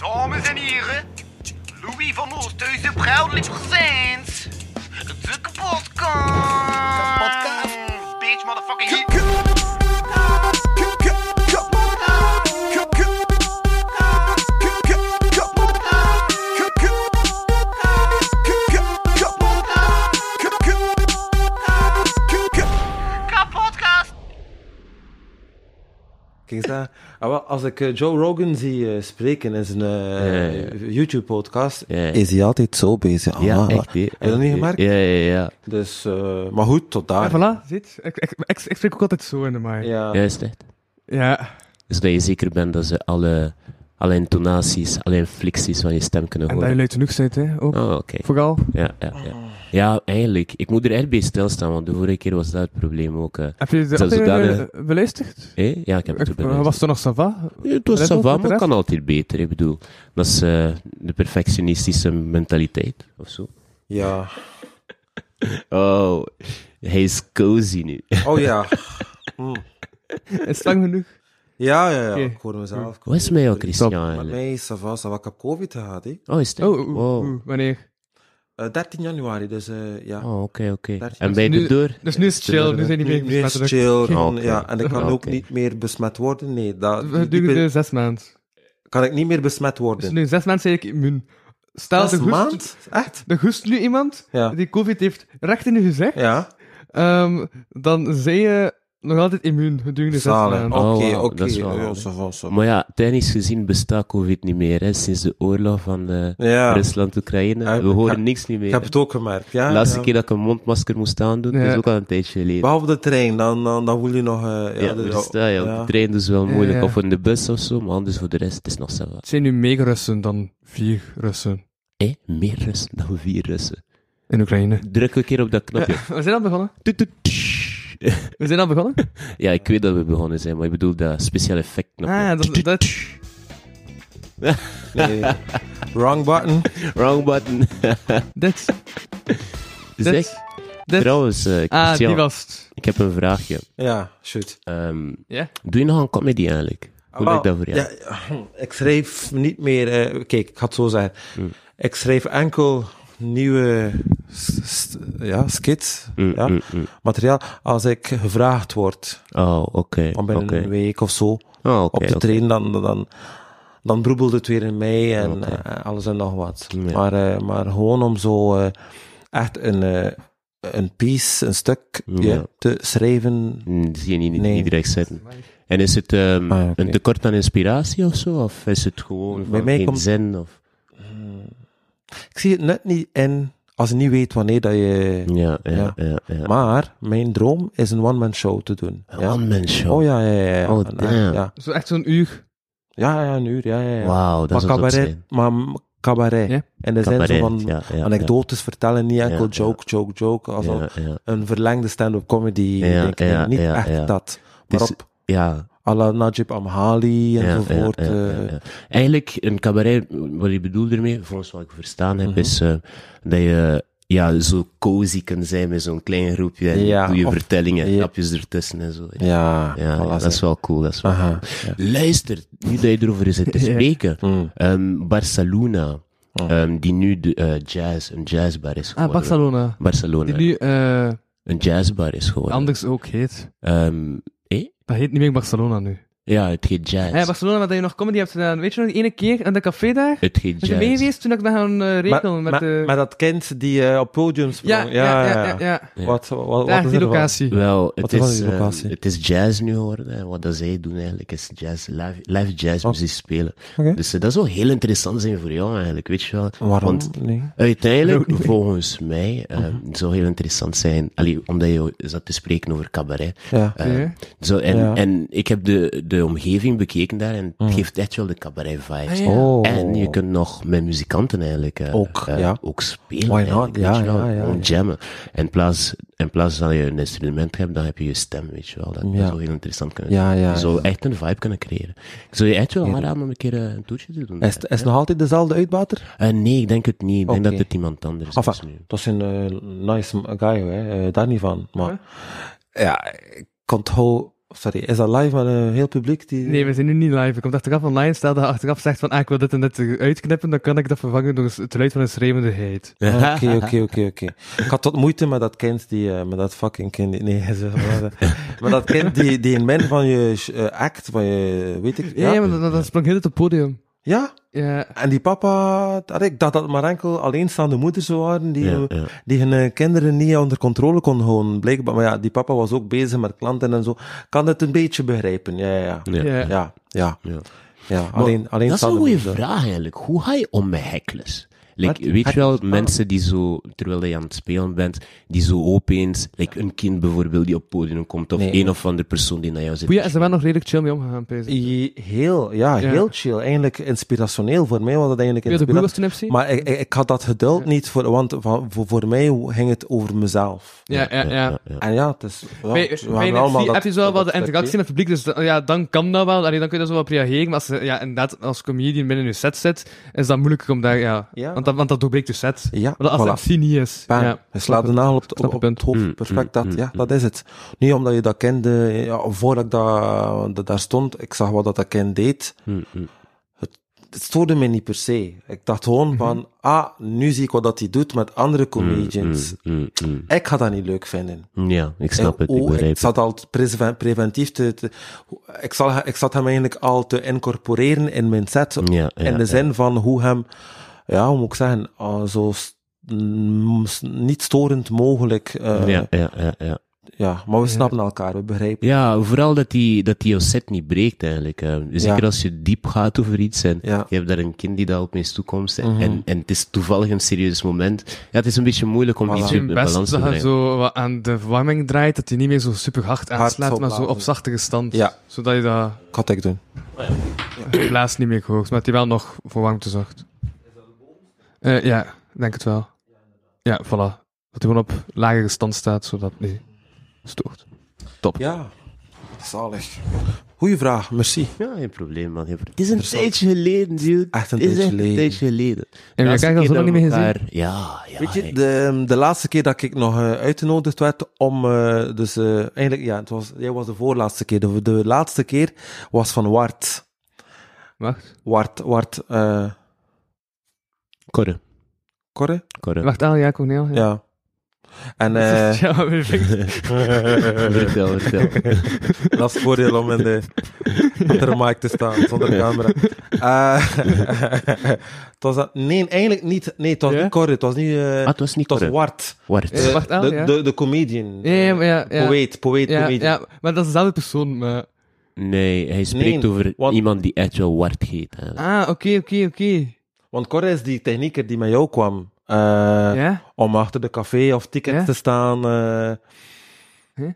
Dames en heren, Louis van Oosthuizen proudly presents de kapotkast. Kapotkast. Bitch, motherfucking hit. Kapotkast. Ah, wel, als ik eh, Joe Rogan zie eh, spreken in zijn eh, Ja, ja, YouTube-podcast, Ja. is hij altijd zo bezig. Ah, Ja, echt. hè. Heb je dat niet gemerkt? Ja, ja, ja. Dus, eh, maar goed, tot daar. Ja, voilà, ziet. Ik, ik, ik, ik spreek ook altijd zo in de maai. Ja. Ja. Ja, is het echt. ja. Zodat je zeker bent dat ze alle, alle intonaties, alle inflecties van je stem kunnen En dat je horen. luid genoeg bent, hè. Ook. Oh, oké. Vooral. Ja, ja, ja. Ja, eigenlijk. Ik moet er echt bij stilstaan, want de vorige keer was dat het probleem ook. eh. Heb je aflevering zodanig- eh, beluisterd? Hé? Ja, ik heb het Ik, beluisterd. was het nog Sava? Ja, het was Red Bull ça va, met de maar kan altijd beter. Ik bedoel, dat is eh, de perfectionistische mentaliteit, of zo. ja. Oh, hij is cozy nu. Oh ja. Hm. Is het lang genoeg? Ja, ja, ja. Oké. Ik hoorde mezelf. Wat is met jou, Christian, Met eigenlijk? mij is va, va. Ik heb COVID gehad, hè. Oh, is het? Oh, oeh, Wow. oeh, wanneer? Eh, 13 januari, dus eh, ja. Oh, oké, oké. Daar- En ben je Nu- er door? Dus nu is het chill, nu zijn die Nu, meer nu is besmet. het chill. Ja, en ik kan ook niet meer besmet worden. Nee, dat, We doen het zes maanden. kan ik niet meer besmet Dus worden. nu zes maanden zijn ik immuun. Stel, Zes de goest, maand? Echt? de goest nu iemand Ja. die COVID heeft recht in je gezicht, Ja. ehm, dan zijn je nog altijd immuun gedurende zes Zalig. maanden. Oké, Oh, oké. is Ja. Maar ja, technisch gezien bestaat COVID niet meer, hè, sinds de oorlog van eh, Ja. Rusland-Oekraïne. Ja, We ik horen heb- niks niet meer. Ik heb het ook gemerkt. Ja, De laatste ja. keer dat ik een mondmasker moest aandoen, Ja. is ook al een tijdje geleden. Behalve de trein, dan, dan, dan voel je nog... eh, ja, de- op de trein dus wel Ja, moeilijk. ja. Of in de bus of zo, maar anders voor de rest, het is nog zo wat. Het zijn nu meer Russen dan vier Russen Hé, meer Russen dan vier Russen. in Oekraïne. Druk een keer op dat knopje. We zijn al begonnen. Toet, toet, tsch. We zijn al begonnen. Ja, ik weet dat we begonnen zijn, maar ik bedoel dat speciaal effect knopje. Ah, dat, dat, Nee. Wrong button. Wrong button. dit, zeg, dit, dit. trouwens, eh, Ah, Christian, die was het. ik heb een vraagje. Ja, shoot. Ehm, Ja? Doe je nog een comedy eigenlijk? Hoe lijkt dat voor jou? Ja, ik schrijf niet meer... eh, kijk, ik ga het zo zeggen. Mm. Ik schrijf enkel nieuwe ja, skits, Mm, ja, mm, mm. materiaal, als ik gevraagd word. Oh, oké. Van binnen een week of zo. Oh, op de oké. train, dan, dan, dan broebelt het weer in mij en eh, alles en nog wat. Ja. Maar, eh, maar gewoon om zo eh, echt een, een piece, een stuk Ja. te schrijven. Mm, zie je niet, Nee. niet direct zitten. En is het Ah, oké. een tekort aan inspiratie of zo? Of is het gewoon Bij van mij geen komt- zin? Of... Ik zie het net niet in als je niet weet wanneer dat je... Ja, ja, Ja. ja. ja, Maar mijn droom is een one-man show te doen. Een ja. one-man show. Oh ja, ja, ja. ja. Oh, damn. ja. Zo echt zo'n uur. Ja, ja, een uur, ja, ja. ja. Wauw, dat maar cabaret, zijn. maar cabaret. Ja. En er zijn zo van ja, ja, anekdotes vertellen, niet enkel Ja, joke, joke, joke. Als ja. een- Ja, ja. een verlengde stand-up comedy. Ja, denk ik. ja, niet ja, echt ja. dat. Maar op ja, à la Najib Amhali enzovoort. ja, ja, eh, ja, ja. Eigenlijk, een cabaret, wat ik bedoel ermee, volgens wat ik verstaan heb, Mhm. is eh, dat je ja, zo cozy kan zijn met zo'n klein groepje en Ja, doe je of- vertellingen, ja. grapjes ertussen en zo. Ja, voilà, dat is wel cool. Dat is wel Aha, cool. Luister, nu dat je erover zit te spreken. Mm. ehm, Barcelona, Oh. ehm, die nu de, eh, jazz, een jazzbar is Ah, geworden. Barcelona. Barcelona, Die nu eh, een jazzbar is geworden. anders ook heet. Eh? Dat heet niet meer Barcelona nu. Ja, het heet jazz. Ja, Barcelona, waar je nog comedy hebt gedaan. Weet je nog die ene keer aan de café daar? het heet Was je mee jazz. geweest toen ik ben gaan eh, rekenen met, de... met dat kind die eh, op podium sprong. ja, ja, ja, ja, ja. Ja. Wat, wat, wat Daar, is die locatie. Wel, het Wat is, die eh, het is jazz nu geworden. En wat dat zij doen eigenlijk is jazz, live, live jazz Oh. muziek spelen. Oké. Dus eh, dat zou heel interessant zijn voor jou eigenlijk, weet je wel. Waarom? Want nee. Uiteindelijk, niet. volgens mij, eh, Mhm. het zou heel interessant zijn, allee, omdat je zat te spreken over cabaret. Ja. Ja. zo, en, Ja. en ik heb de, de omgeving bekeken daar en het Mhm. geeft echt wel de cabaret vibes. Ah, ja. Oh. En je kunt nog met muzikanten eigenlijk eh, Ook, eh, ja. ook spelen. Why not? weet Ja, je wel. ja, ja, Gewoon ja. jammen. En in plaats, in plaats dat je een instrument hebt, dan heb je je stem, weet je wel. Dat, zou heel interessant kunnen zijn. ja, Je zou ja. echt een vibe kunnen creëren. Ik zou je echt wel aanraden om een keer eh, een toetje te doen. Is, het- is het nog altijd dezelfde uitbater? Eh, nee, ik denk het niet. Ik denk dat het iemand anders Enfin, is nu. dat is een nice guy, hè. daar niet van. Maar ja, ik onthoud Sorry, is dat live met een heel publiek? Die... Nee, we zijn nu niet live. Ik kom achteraf online, stel dat achteraf zegt van, ah, ik wil dit en dit uitknippen, dan kan ik dat vervangen door het geluid van een schreeuwende. Oké, oké, oké, oké. Ik had tot moeite met dat kind die, eh, met dat fucking kind, die- nee, maar, eh, met dat kind die, die in min van je eh, act, van je, weet ik, Ja, ja. maar dat, dat sprong heel het op het podium. Ja? Ja. En die papa, dat- ik dacht dat het maar enkel alleenstaande moeders waren die, Ja, ja. die hun eh, kinderen niet onder controle konden houden, blijkbaar. Maar ja, die papa was ook bezig met klanten en zo. Kan het een beetje begrijpen, ja, ja, ja. Ja. Ja. Ja, ja, Ja. ja. Maar alleen, alleen dat is een goede vraag eigenlijk. Hoe ga je om met hecklers? Like, Wat? weet je wel, Hecklers? mensen die zo, terwijl je aan het spelen bent, die zo opeens, like een kind bijvoorbeeld die op het podium komt, of Nee. een of andere persoon die naar jou zit. Goeie, is er wel nog redelijk chill mee omgegaan, Pees. I- Heel, ja, Ja. heel chill. Eigenlijk inspirationeel. Voor mij was het eigenlijk Ja, inspirationeel. FC? Maar ik, ik, ik had dat geduld niet, voor, want van, voor, voor mij ging het over mezelf. Ja, ja, ja. En ja, het is... Ja, Bij, allemaal dat- heb je zo wel dat de interactie met het publiek, dus dan- ja, dan kan dat wel. Allee, dan kun je daar zo wat op reageren. Maar als je ja, inderdaad als comedian binnen je set zit, is dat moeilijker om daar, ja... Ja. Want, dat, want dat doorbreekt je set. Ja, Maar als voilà. het niet is... Bam. Ja. Je slaat de nagel op, de- Snap op, het hoofd. Mm, Perfect, mm, dat, mm, ja, mm. dat is het. Niet omdat je dat kende, ja, voordat ik dat, dat daar stond, ik zag wat dat, dat kind deed. Mm, mm. Het stoorde mij niet per se. Ik dacht Mhm. gewoon van, ah, nu zie ik wat dat hij doet met andere comedians. Mm, mm, mm. Ik ga dat niet leuk vinden. Ja, ik snap En, het, ik oh, ik het. zat al preven- preventief te, te- ik, zal, ik zat hem eigenlijk al te incorporeren in mijn set. Ja, ja, in de ja. zin van hoe hem, ja, hoe moet ik zeggen, ah, zo niet storend mogelijk. eh, Ja, ja, ja, ja. ja, maar we snappen elkaar, we begrijpen. Ja, vooral dat die, dat die jouw set niet breekt eigenlijk. eh. Zeker Ja. als je diep gaat over iets en Ja. je hebt daar een kind die daar opeens toekomt en, Mhm. en, en het is toevallig een serieus moment. Ja, het is een beetje moeilijk om Voilà. iets Het in is best balans te dat je brengen. zo wat aan de verwarming draait, dat hij niet meer zo super hard aanslaat, maar zo op zachtere stand. Ja. Zodat je dat Ik had ik doen. blaast niet meer hoort, maar dat hij wel nog voor warmte zorgt. Eh ja, denk het wel. Ja, voilà. Dat hij gewoon op lagere stand staat, zodat het niet stoort. Ja, zalig. Goeie vraag, merci. Ja, geen probleem, man. Het is een tijdje geleden, dude. Echt een Het is tijdje echt een geleden. tijdje geleden. En krijgt dat keer zo lang we niet meer gezien? Ja, ja. Weet je, de, de laatste keer dat ik nog eh, uitgenodigd werd om, eh, dus eh, eigenlijk, ja, het was, jij was de voorlaatste keer. De, de laatste keer was van Wart. Wacht. Wart, Wart, eh, Corre. Corre? Corre. Wacht, Al, ja, Cornel. Ja. Ja. En, eh, ja, vertel, vertel. dat is het voordeel om in de, achter de mic te staan, zonder camera. Eh, het was dat, nee, eigenlijk niet, nee, het was Ja? niet Corre, het was niet, eh, Ah, het was niet het was. Wart. Wart. Eh, Wart Al, de, ja. de, de comedian. Ja, ja, maar ja, ja. Poëet, poëet, ja, comedian. ja, maar dat is dezelfde persoon. Maar... Nee, hij spreekt Nee, over want- iemand die echt wel Wart heet. eigenlijk. Ah, oké, oké, oké. Want Corre is die technieker die met jou kwam. eh, Ja? Om achter de café of tickets Ja? te staan. eh Huh?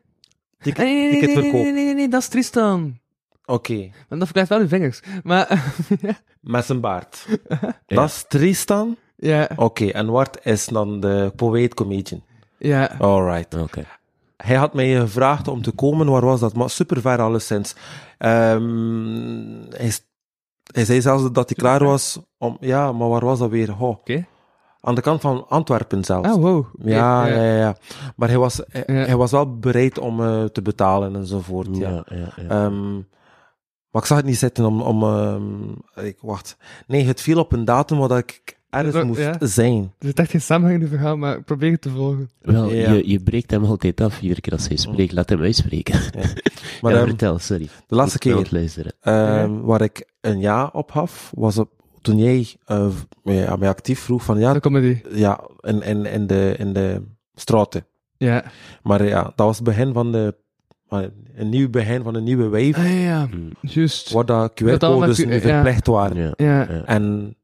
ticket, Nee, nee, nee, nee, ticketverkoop. nee, nee, dat is Tristan. Oké, Want dat verkrijgt wel uw vingers. Maar, met zijn baard. Ja. Dat is Tristan. ja, Oké, en Wart is dan de poëet-comedian. ja. Alright. Oké. Hij had mij gevraagd om te komen, waar was dat? Maar super ver alleszins. Ehm hij, hij zei zelfs dat hij klaar was om... Ja, maar waar was dat weer? Ho, Oké. Aan de kant van Antwerpen zelfs. Ah, wow. Ja, ja, ja, ja. Maar hij was, hij, Ja. hij was wel bereid om eh, te betalen enzovoort. Ja. Ja, ja, ja. Ehm, maar ik zag het niet zitten om... om ehm, ik, wacht. Nee, het viel op een datum waar ik ergens Dat- moest ja. zijn. Er zit echt geen samenhang in het verhaal, maar ik probeer het te volgen. Wel, Ja. je, je breekt hem altijd af iedere keer als hij spreekt. Laat hem uitspreken. Maar ja, ehm, vertel, sorry. de laatste keer ehm, waar ik een ja op gaf, was op, toen jij eh, mij, aan mij actief vroeg van ja, De comedy. ja in, in, in, de, in de straten. Ja. Maar ja, dat was het begin van de... Een nieuw begin van een nieuwe wave, Ah, ja, ja. Mm. Juist. waar dat QR-codes nu verplicht waren. Ja. En,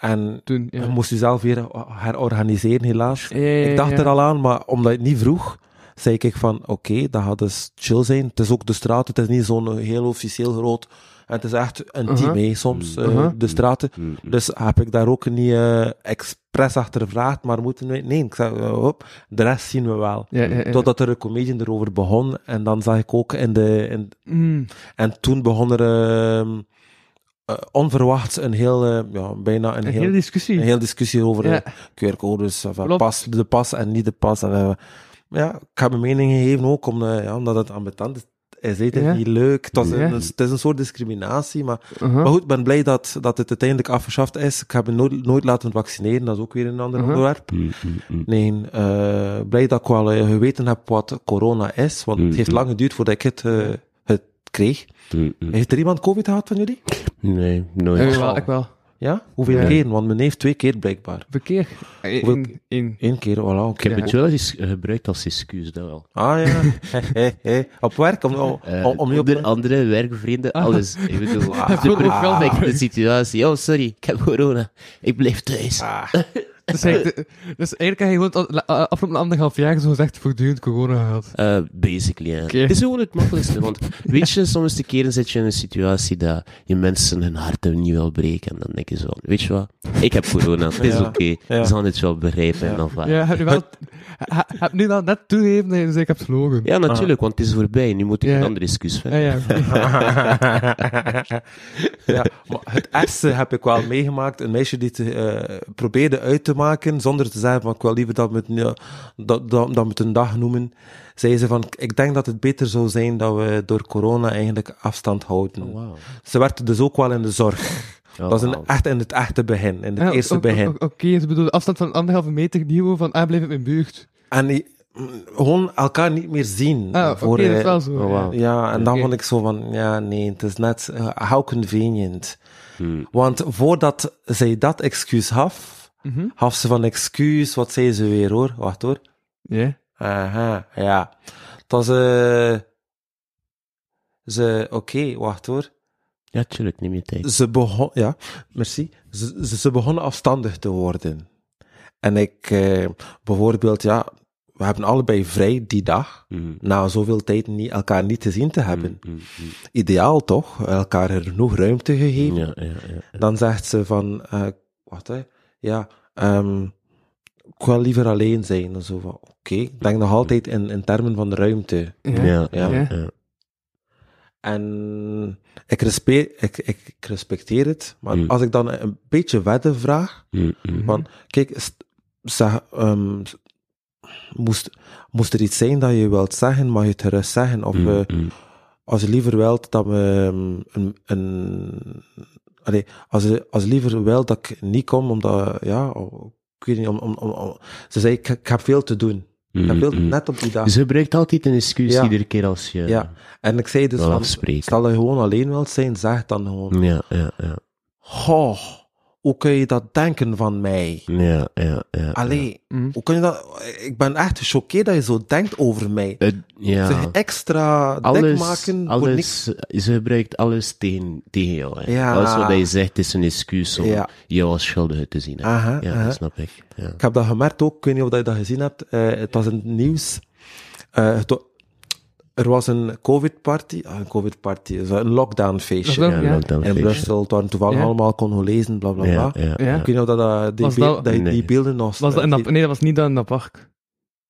en toen, je ja. moest jezelf weer herorganiseren, helaas. Ja, ja, Ik dacht ja. er al aan, maar omdat je het niet vroeg, zei ik van, oké, dat gaat dus chill zijn. Het is ook de straat, het is niet zo'n heel officieel groot. Het is echt een team, Uh-huh. soms, eh, Uh-huh. de straten. Mm, mm. Dus heb ik daar ook niet eh, expres achter gevraagd, maar moeten we... Nee, ik zei, eh, hop, de rest zien we wel. Ja, ja, ja. Totdat er een comedian erover begon. En dan zag ik ook in de... In, Mm. en toen begon er ehm, eh, onverwachts een heel... ja, bijna een, Een heel, hele discussie. een heel discussie over Ja. QR-codes. of, pas, de pas en niet de pas. En, ja, ik heb mijn mening gegeven ook, om, ja, omdat het ambetant is. Hij zei het Ja. niet leuk. Het, was Ja. een, het is een soort discriminatie, maar, Uh-huh. maar goed, ik ben blij dat, dat het uiteindelijk afgeschaft is. Ik heb me nooit, nooit laten vaccineren, dat is ook weer een ander Uh-huh. onderwerp. Mm, mm, mm. Nee, eh, blij dat ik wel eh, geweten heb wat corona is, want het heeft lang geduurd voordat ik het, eh, het kreeg. Heeft er iemand COVID gehad van jullie? Nee, nooit. Wel, ik wel. Ja? Hoeveel Ja. keren? Want mijn neef twee keer blijkbaar. Verkeer. In, Eén keer, voilà, oké. Ik heb Ja. het wel eens gebruikt als excuus, dat wel. Ah ja, op werk, om, om, Eh, om, je op... onder andere werkvrienden, alles. Ik bedoel, Ah. de wel. perfecte situatie. Oh, sorry, ik heb corona. Ik blijf thuis. Dus, eigenlijk, dus eigenlijk heb je gewoon het al- la- afgelopen anderhalf jaar zo gezegd voortdurend corona gehad. Eh, basically, ja. Het is gewoon het makkelijkste, want weet je, soms de keren zit je in een situatie dat je mensen hun harten niet wil breken en dan denk je zo, weet je wat, ik heb corona, het is Ja. oké, Ja. ze gaan het wel begrijpen en dan van. Ja, heb nu wel, ha- heb nu wel net toegegeven dat je dus ik heb gelogen. Ja, natuurlijk, want het is voorbij, nu moet ik Ja. een andere excuus Ja, vinden. ja. ja, maar het ergste heb ik wel meegemaakt. Een meisje die eh, probeerde uit te maken, zonder te zeggen van ik wil liever dat we het, ja, dat, dat, dat we het een dag noemen. Zei ze van, ik denk dat het beter zou zijn dat we door corona eigenlijk afstand houden. Oh, wauw. Ze werkte dus ook wel in de zorg. Oh, dat is een, echt in het echte begin, in het Ja, eerste begin. Oké, ze bedoelen afstand van anderhalve meter niveau van ah, blijf in mijn buurt. En die, gewoon elkaar niet meer zien. Ah, voor, dat is eh, wel zo. oh, wauw. Ja, en dan vond ik zo van, ja, nee, het is net, eh, how convenient. Hmm. Want voordat zij dat excuus gaf, Mhm. gaf ze van excuus, wat zei ze weer hoor? Wacht hoor. Ja. Aha, ja. Was, eh, ze, oké, wacht hoor. Ja, tuurlijk, neem je tijd. Ze begon, ja, merci. Ze, ze, ze begonnen afstandig te worden. En ik, eh, bijvoorbeeld, ja, we hebben allebei vrij die dag. Mm. Na zoveel tijd niet, elkaar niet te zien te hebben. Mm, mm, mm. Ideaal toch? Elkaar er genoeg ruimte gegeven. Ja, ja, ja. Dan zegt ze van, eh wat hè? Ja, ehm ik wil liever alleen zijn. En zo van, oké. Ik denk nog altijd in, in termen van ruimte. Ja, Ja. ja. En ik, respe ik, ik, respecteer het. Maar Mm. als ik dan een beetje wedden vraag, Mm, mm. van, kijk, zeg, ehm, moest, moest er iets zijn dat je wilt zeggen, mag je het gerust zeggen. Of Mm, eh, als je liever wilt dat we ehm, een, een allee, als als liever wil dat ik niet kom, omdat, ja, oh, ik weet niet, om, om, om, om- ze zei, ik, ik heb veel te doen. Ik heb Mm, veel, mm. net op die dag. Ze gebruikt altijd een excuus Ja. iedere keer als je... Ja. En ik zei dus Wel van, stel dat je gewoon alleen wilt zijn, zeg dan gewoon, Ja, ja, ja. goh, hoe kun je dat denken van mij? Ja, ja, ja. Allee, Mm. hoe kun je dat, ik ben echt gechoqueerd dat je zo denkt over mij. Het- ja. Zeg, extra dik alles, maken voor niks. alles, ze gebruikt alles tegen, tegen jou. Hè. Ja. Alles wat hij zegt is een excuus om Ja. jou als schuldige te zien. Hè. Aha, ja, aha. dat snap ik. Ja. Ik heb dat gemerkt ook, ik weet niet of je dat gezien hebt. eh, het was in het nieuws. Eh, het er was een COVID-party. Ah, een COVID-party, zo een lockdown-feestje. Lockdown? Ja, Ja. lockdown In feestje. Brussel, het waren toevallig Ja. allemaal Congolezen, bla bla bla. Ja, ja, Ja. ja. Ik weet niet of dat, eh, die, Was dat- die beelden nog... Was dat in dat, die- nee, dat was niet in dat park.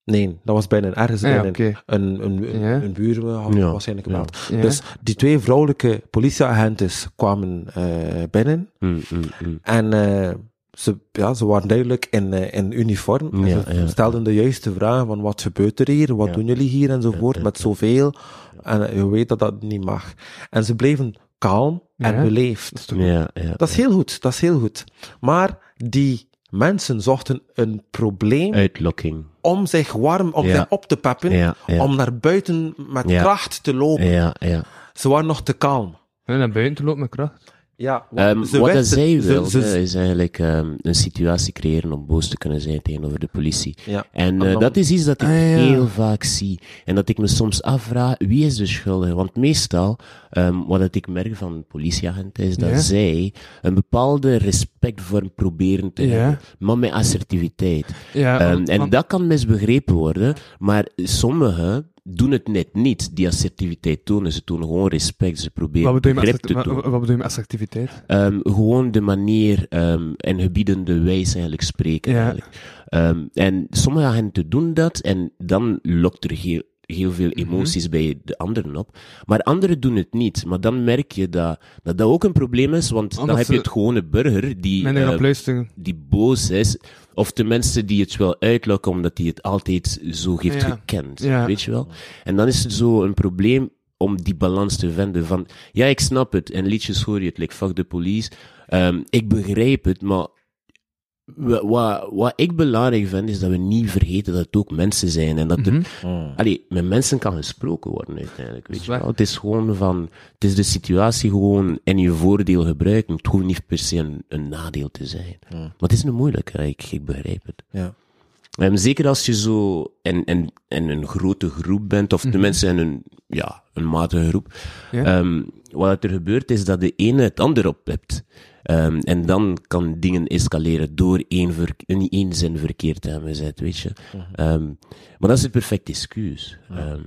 Nee, dat was binnen, ergens ja, binnen. Een, een, een, Ja. een buur had Ja. waarschijnlijk gebeld. Ja. Dus die twee vrouwelijke politieagenten kwamen eh, binnen. Mm, mm, mm. En eh, ze, ja, ze waren duidelijk in, eh, in uniform. Ja, ze ja. stelden de juiste vragen van wat gebeurt er hier, wat Ja. doen jullie hier enzovoort, met ja. zoveel. En eh, je weet dat dat niet mag. En ze bleven kalm en Ja. beleefd. Dat is toch Ja, ja. Dat is heel goed, dat is heel goed. Maar die mensen zochten een probleem Uitlokking. om zich warm, om Ja. zich op te peppen, Ja, ja. om naar buiten met Ja. kracht te lopen. Ja, ja. Ze waren nog te kalm. En naar buiten te lopen met kracht. Ja, Ehm, ze wat zij ze- wilde, ze- is eigenlijk ehm, een situatie creëren om boos te kunnen zijn tegenover de politie. ja. En eh, dat is iets dat ik Ah, ja. heel vaak zie. En dat ik me soms afvraag, wie is de schuldige? Want meestal, ehm, wat dat ik merk van politieagenten, is dat Ja. zij een bepaalde respectvorm proberen te Ja. hebben, maar met assertiviteit. Ja, Ehm, want- en want- dat kan misbegrepen worden, maar sommigen doen het net niet, die assertiviteit tonen. Ze tonen gewoon respect, ze proberen wat bedoel, je te wat, bedoel je met assertiviteit? Ehm, gewoon de manier ehm, en gebiedende wijze eigenlijk spreken. Ja. Eigenlijk. Ehm, en sommige agenten doen dat en dan lokt er heel, heel veel Mhm. emoties bij de anderen op. Maar anderen doen het niet. Maar dan merk je dat dat, dat ook een probleem is, want dan Omdat heb je het gewone burger die, eh, die boos is. Of de mensen die het wel uitlokken omdat hij het altijd zo heeft Ja. gekend. Ja. Weet je wel? En dan is het zo een probleem om die balans te vinden van, ja, ik snap het, en liedjes hoor je het, like, fuck the police, Ehm, ik begrijp het, maar wa- wat, wat ik belangrijk vind, is dat we niet vergeten dat het ook mensen zijn, en dat er, Mhm. Allee, met mensen kan gesproken worden uiteindelijk. Weet je wel? Het is gewoon van, het is de situatie gewoon in je voordeel gebruiken. Het hoeft niet per se een, een nadeel te zijn. Maar het is een moeilijke, ik, ik begrijp het. Ja. Ehm, zeker als je zo in, in, in een grote groep bent, of tenminste in een, ja, een matige groep. Ja. Ehm, wat er gebeurt is dat de ene het ander oppipt. Ehm, en dan kan dingen escaleren door één, in één zin verkeerd te hebben gezet, weet je. Ehm, maar dat is een perfect excuus. Ehm,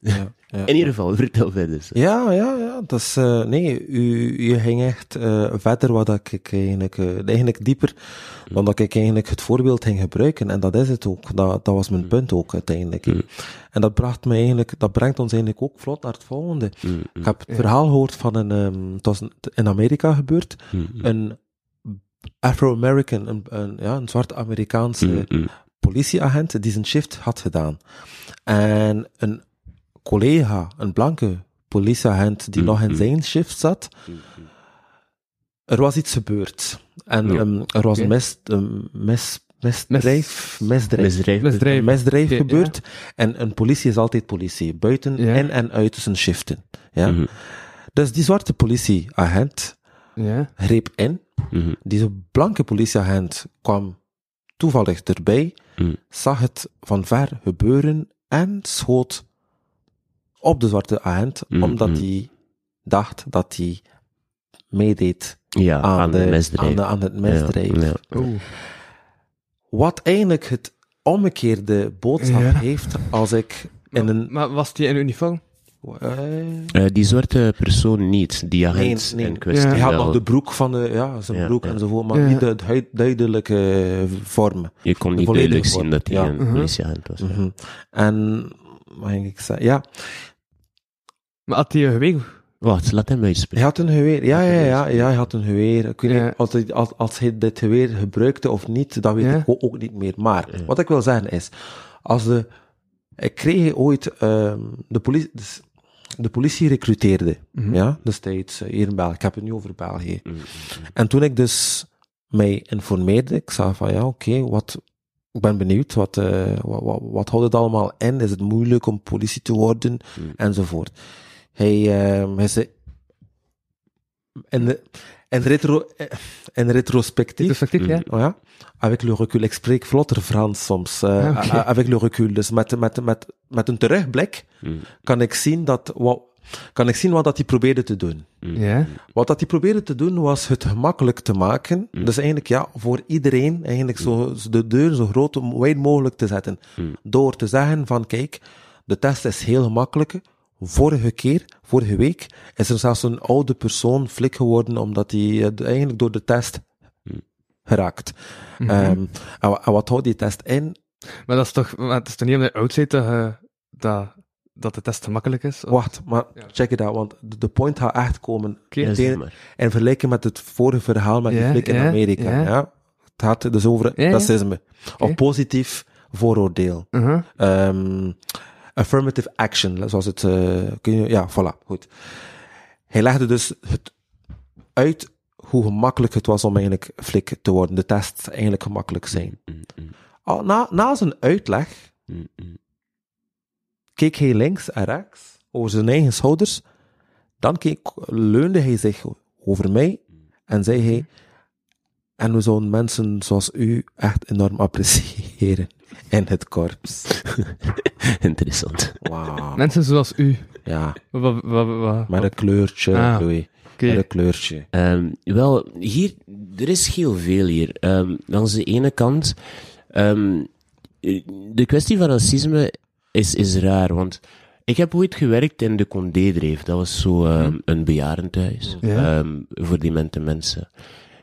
ja. In ieder geval, vertel verder. Ja, ja, ja. Dat is, eh, nee, u, u ging echt eh, verder wat dat ik eigenlijk, eh, eigenlijk dieper dan dat ik eigenlijk het voorbeeld ging gebruiken. En dat is het ook. Dat, dat was mijn punt ook uiteindelijk. hè. En dat bracht me eigenlijk, dat brengt ons eigenlijk ook vlot naar het volgende. Ik heb het verhaal gehoord van een, ehm, het was in Amerika gebeurd, een Afro-American, een, een, ja, een zwarte Amerikaanse politieagent die zijn shift had gedaan. En een collega, een blanke politieagent die nog in zijn shift zat, er was iets gebeurd. En Ja. ehm, er was een mis, mis, misdrijf, misdrijf, Misdrijf. Misdrijf. een misdrijf Oké, gebeurd. En een politie is altijd politie, buiten, Ja. in en uit zijn shiften. Ja? Mhm. Dus die zwarte politieagent Ja. greep in. Mhm. Deze blanke politieagent kwam toevallig erbij, Mhm. zag het van ver gebeuren en schoot op de zwarte agent, Mhm. omdat hij dacht dat hij meedeed Ja, aan, aan, de, aan, de- aan het misdrijf. Ja, ja. Oeh. Wat eigenlijk het omgekeerde boodschap Ja. heeft als ik in een... Maar was die in uniform? Eh, die zwarte persoon niet, die agent Nee, nee. in kwestie. Ja. hij had nog de broek van de, ja, zijn Ja, broek ja. enzovoort, maar Ja. niet de duidelijke vorm. Je kon niet duidelijk vorm. zien dat hij Ja. een Mhm. politieagent was. ja. Mhm. En, wat ging ik zeggen? Ja, Maar had hij een geweer? Wacht, laat hem hij uitspreken. had een geweer. Ja, ja, ja, ja, hij had een geweer. Ik weet Ja. niet als hij, als, als hij dit geweer gebruikte of niet, dat weet Ja. ik ook, ook niet meer. Maar, wat ik wil zeggen is, als de, ik kreeg ooit, ehm, de politie, dus de politie recruteerde, Mhm. ja, destijds eh, hier in België. Ik heb het nu over België. Mhm. En toen ik dus mij informeerde, ik zag van ja, oké, wat, ik ben benieuwd, wat, eh, wat, wat, wat houdt het allemaal in? Is het moeilijk om politie te worden? Mm. Enzovoort. Hij, ehm hij zei, in, de, in, retro, eh, in retrospectief, Perspectief, ja? oh ja, avec le recul, ik spreek vlotter Frans soms, eh, Ah, oké. avec le recul, dus met, met, met, met een terugblik Mm. kan ik zien dat, wat, kan ik zien wat dat hij probeerde te doen. Ja. Wat dat hij probeerde te doen was het gemakkelijk te maken. Dus eigenlijk ja, voor iedereen eigenlijk zo, de deur zo groot, wijd mogelijk te zetten. Door te zeggen van kijk, de test is heel gemakkelijk. Vorige keer, vorige week, is er zelfs een oude persoon flik geworden omdat hij eh, eigenlijk door de test geraakt. Ehm, en, wa- en wat houdt die test in? Maar dat is toch, maar het is toch niet omdat je oud dat, je- dat, dat de test gemakkelijk is? Of- Wacht, maar check it out, want de, de point gaat echt komen. Maar. in vergelijking met het vorige verhaal met die flik in Amerika. ja. Ja. Het gaat dus over racisme. Of positief vooroordeel. Mhm. Ehm, affirmative action, zoals het... eh, kun je, ja, voilà, goed. Hij legde dus het uit hoe gemakkelijk het was om eigenlijk flik te worden. De tests eigenlijk gemakkelijk zijn. Mm, mm, Al, na, na zijn uitleg mm, mm. keek hij links en rechts over zijn eigen schouders. Dan keek, leunde hij zich over mij en zei hij: En we zouden mensen zoals u echt enorm appreciëren in het korps. Interessant. Wauw. Mensen zoals u. Ja, Wat, wat, wat, met een kleurtje, Ah, Louis. oké. Met een kleurtje. Ehm, wel, hier, er is heel veel hier. Ehm langs de ene kant, ehm, de kwestie van racisme is, is raar, want ik heb ooit gewerkt in de Condé-dreef. Dat was zo ehm, een bejaardentehuis Ja. ehm, voor demente mensen.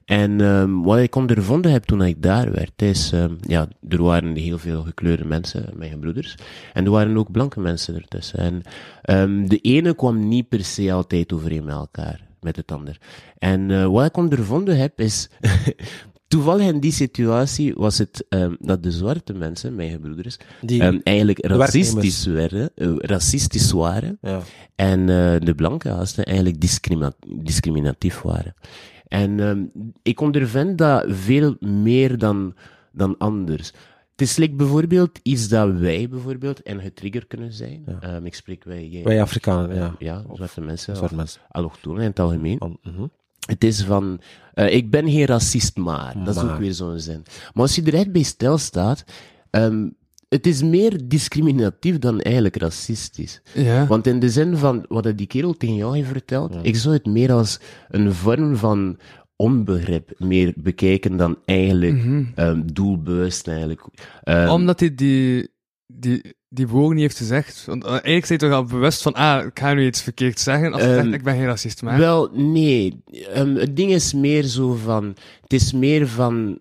En ehm, wat ik ondervonden heb toen ik daar werd, is, ehm, ja, er waren heel veel gekleurde mensen, mijn broeders, en er waren ook blanke mensen ertussen. En ehm, de ene kwam niet per se altijd overeen met elkaar, met het ander. En eh, wat ik ondervonden heb, is, toevallig in die situatie was het dat de zwarte mensen, mijn Die- ehm, eigenlijk racistisch, werden, eh, racistisch waren. Ja. En eh, de blanke gasten eigenlijk discriminatief waren. En ehm, ik ondervind dat veel meer dan, dan anders. Het is like bijvoorbeeld iets dat wij bijvoorbeeld en getriggerd kunnen zijn. Ehm, ik spreek wij, jij, Wij Afrikanen, ja. ja, zwarte mensen, Zwarte mensen. allochtonen in het algemeen. Mhm. Het is van, eh, ik ben geen racist, maar. Dat is ook weer zo'n zin. Maar als je er echt bij stilstaat, ehm het is meer discriminatief dan eigenlijk racistisch. Ja. Want in de zin van wat die kerel tegen jou heeft verteld, ik zou het meer als een vorm van onbegrip meer bekijken dan eigenlijk ehm, doelbewust eigenlijk. Ehm, Omdat hij die, die, die woorden niet heeft gezegd. Want eh, eigenlijk zijn je toch al bewust van, ah, ik ga nu iets verkeerd zeggen. Als je Ehm, ik ben geen racist, maar... Wel, nee. Ehm, het ding is meer zo van. Het is meer van.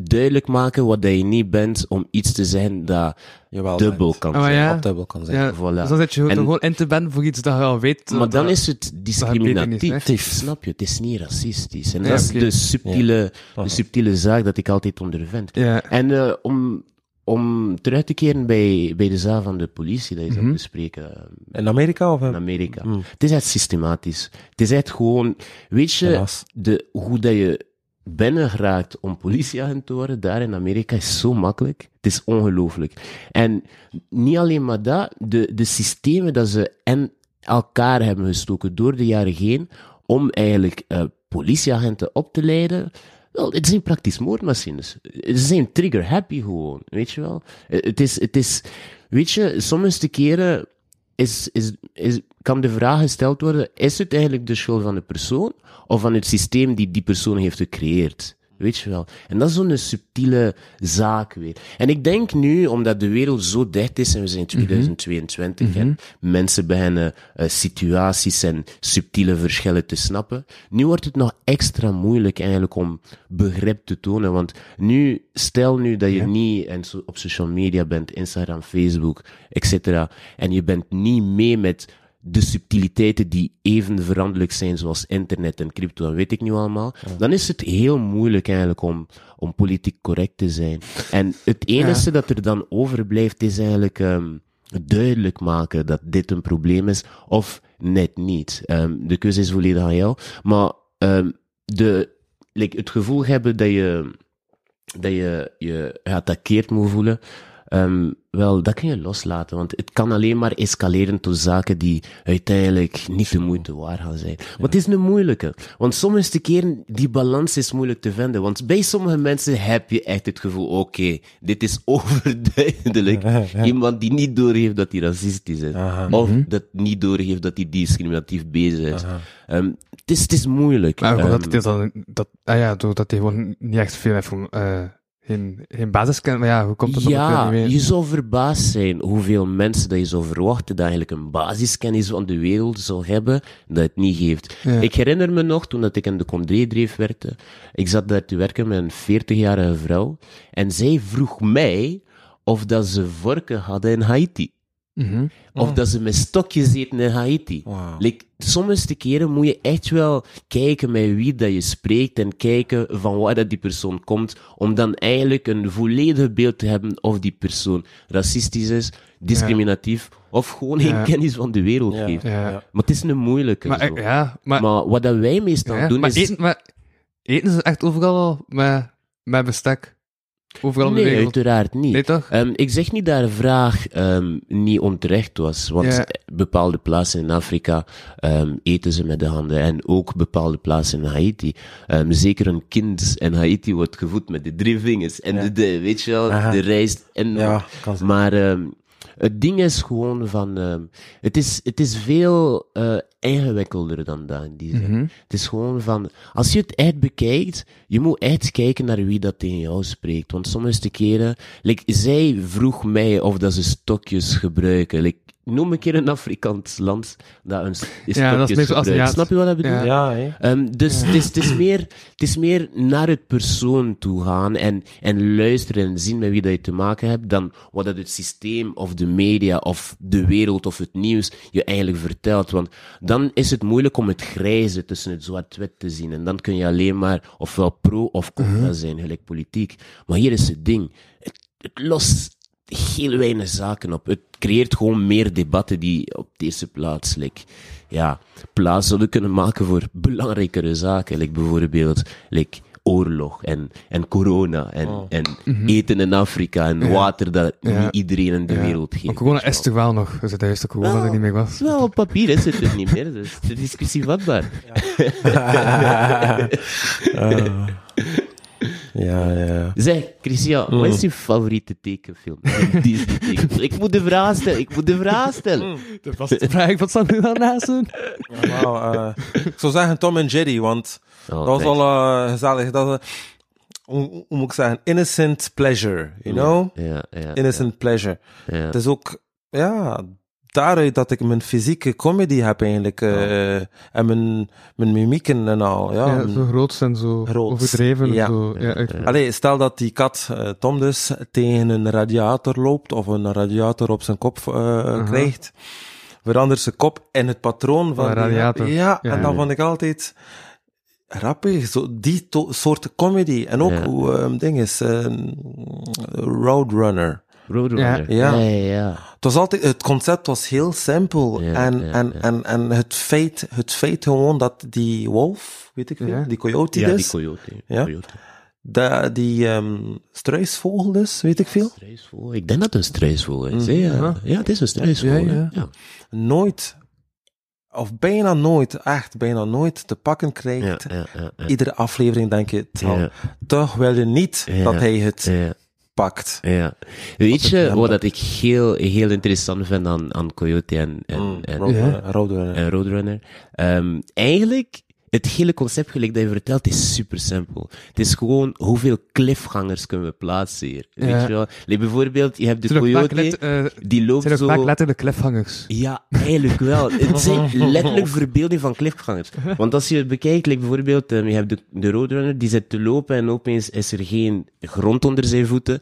Duidelijk maken wat dat je niet bent om iets te zeggen dat Jawel, dubbel zijn. kan Ah, zijn. ja. Wat dubbel kan zijn. ja, Voilà. Dus dan zit je er En- gewoon in te ben voor iets dat je al weet. Maar dan dat- is het discriminatief. Snap je? Het is niet racistisch. En Ja, dat is de subtiele, de subtiele zaak dat ik altijd ondervind. Ja. En eh, om, om terug te keren bij, bij de zaak van de politie, dat je Mhm. zou bespreken In Amerika of? in in- Amerika. Mm. Het is echt systematisch. Het is echt gewoon, weet je, de, hoe dat je binnen geraakt om politieagent te worden, daar in Amerika, is zo makkelijk. Het is ongelooflijk. En niet alleen maar dat, de, de systemen dat ze in elkaar hebben gestoken door de jaren heen, om eigenlijk eh, politieagenten op te leiden, wel, het zijn praktisch moordmachines. Ze zijn trigger happy gewoon, weet je wel. Eh, Het is, het is, weet je, sommige keren is, is, is, kan de vraag gesteld worden, is het eigenlijk de schuld van de persoon of van het systeem die die persoon heeft gecreëerd? Weet je wel? En dat is zo'n subtiele zaak weer. En ik denk nu, omdat de wereld zo dicht is en we zijn in 2022 en mensen beginnen eh, situaties en subtiele verschillen te snappen, nu wordt het nog extra moeilijk eigenlijk om begrip te tonen. Want nu, stel nu dat je niet en zo- op social media bent, Instagram, Facebook, etc. En je bent niet mee met de subtiliteiten die even veranderlijk zijn, zoals internet en crypto en weet ik nu allemaal, dan is het heel moeilijk eigenlijk om, om politiek correct te zijn. En het enige dat er dan overblijft is eigenlijk ehm, duidelijk maken dat dit een probleem is, of net niet. Ehm, de keuze is volledig aan jou. Maar ehm, de, like, het gevoel hebben dat je, dat je je geattaqueerd moet voelen, ehm, wel, dat kun je loslaten, want het kan alleen maar escaleren tot zaken die uiteindelijk niet de moeite waard gaan zijn. Maar het is een moeilijke, want sommige keren, die balans is moeilijk te vinden, want bij sommige mensen heb je echt het gevoel, oké, dit is overduidelijk iemand die niet doorheeft dat hij racistisch is, of dat niet doorheeft dat hij discriminatief bezig is. Ehm, het is. Het is moeilijk. Maar Ehm, hij dan, dat, ah ja, doordat hij gewoon niet echt veel heeft, van, eh, geen, geen basiskennis, maar ja, hoe komt dat Ja, niet je zou verbaasd zijn hoeveel mensen dat je zou verwachten dat eigenlijk een basiskennis van de wereld zou hebben, dat het niet heeft. Ja. Ik herinner me nog, toen dat ik in de Condé-dreef werkte, ik zat daar te werken met een 40-jarige vrouw, en zij vroeg mij of dat ze vorken hadden in Haiti. Mhm. Of dat ze met stokjes eten in Haiti. Like, sommige keren moet je echt wel kijken met wie dat je spreekt en kijken van waar dat die persoon komt, om dan eigenlijk een volledig beeld te hebben of die persoon racistisch is, discriminatief, of gewoon geen Ja. kennis van de wereld Ja. heeft. Ja. Maar het is een moeilijke. Maar, zo. eh, ja, maar, Maar wat dat wij meestal ja, doen maar is... eten, maar eten ze echt overal al met, met bestek? Overal in de nee, wereld? uiteraard niet. Nee, toch? Ehm, ik zeg niet dat de vraag ehm, niet onterecht was, want Ja. bepaalde plaatsen in Afrika ehm, eten ze met de handen en ook bepaalde plaatsen in Haiti. Ehm, zeker een kind in Haiti wordt gevoed met de drie vingers en de, de, weet je wel, Aha. de rijst en Ja, maar ehm, het ding is gewoon van, ehm, het, is, het is veel eh, ingewikkelder dan dat in die zin. Mhm. Het is gewoon van, als je het echt bekijkt, je moet echt kijken naar wie dat tegen jou spreekt. Want sommige keren, like, zij vroeg mij of dat ze stokjes gebruiken. Like, noem een keer een Afrikaans land dat een is Ja, dat is. Aziatisch. Snap je wat ik bedoel? Ja. Ja. Ehm, dus het, is, het, is meer, het is meer naar het persoon toe gaan en, en luisteren en zien met wie dat je te maken hebt dan wat dat het systeem of de media of de wereld of het nieuws je eigenlijk vertelt. Want dan is het moeilijk om het grijze tussen het zwart-wit te zien. En dan kun je alleen maar ofwel pro of contra zijn, gelijk politiek. Maar hier is het ding. Het, het lost heel weinig zaken op. Het creëert gewoon meer debatten die op de eerste plaats like, ja, plaats zouden kunnen maken voor belangrijkere zaken. Like bijvoorbeeld like, oorlog en, en corona en, en eten in Afrika en water dat Ja. niet iedereen in de Ja. wereld geeft. Maar corona is toch wel nog. Dus het is de corona er niet meer was. wel. Op papier is het er niet meer, dus de discussie vatbaar. Ah. Ja, ja. Zeg, Christian, wat is je favoriete tekenfilm? Disney tekenfilm. Ik moet de vraag stellen, ik moet de vraag stellen. De vaste vraag, wat staat nu daarnaast doen? Nou, eh, ik zou zeggen Tom en Jerry, want Oh, dat was al eh, gezellig. Dat, eh, hoe, hoe moet ik zeggen? Innocent pleasure, you know? Ja, ja, Innocent pleasure. ja. Het is ook, ja, daaruit dat ik mijn fysieke comedy heb eigenlijk. eh, En mijn, mijn mimieken en al. Ja, zo groot en zo overdreven. Ja. Zo. Allee, stel dat die kat, eh, Tom dus, tegen een radiator loopt of een radiator op zijn kop eh, krijgt, verandert zijn kop in het patroon van die radiator. Ja, Ja. en dat vond ik altijd grappig, zo, die soort comedy. En ook Ja. hoe um, ding is, eh, Roadrunner. Roadrunner. Ja. ja, ja. ja. Het was altijd, het concept was heel simpel. Ja, en, ja, en, ja. En, en het feit, het feit gewoon dat die wolf, weet ik veel, Ja. die coyote Ja, die coyote. Ja. coyote. die ehm struisvogel dus, weet ik veel. Struisvogel. Ik denk dat het een struisvogel is. hè, Ja. ja, het is een struisvogel. Ja, hè. ja. Ja. nooit, of bijna nooit, echt bijna nooit te pakken krijgt. ja, ja, ja. Iedere aflevering denk je, het zal- Ja. toch wil je niet Ja. dat hij het Ja. Pakt. Ja. Weet je wat dat ik heel, heel interessant vind aan, aan Coyote en, en, Mm, en, Roadrunner, Roadrunner. en Roadrunner? Ehm, eigenlijk, het hele concept gelijk dat je vertelt is super simpel. Het is gewoon hoeveel cliffhangers kunnen we plaatsen hier. Weet Ja. je wel? Like bijvoorbeeld, je hebt de Coyote, let- eh, die loopt zijn zo... vaak letterlijk cliffhangers. Ja, eigenlijk wel. Het zijn letterlijk verbeelding van cliffgangers. Want als je het bekijkt, like bijvoorbeeld, um, je hebt de, de Roadrunner, die zit te lopen en opeens is er geen grond onder zijn voeten.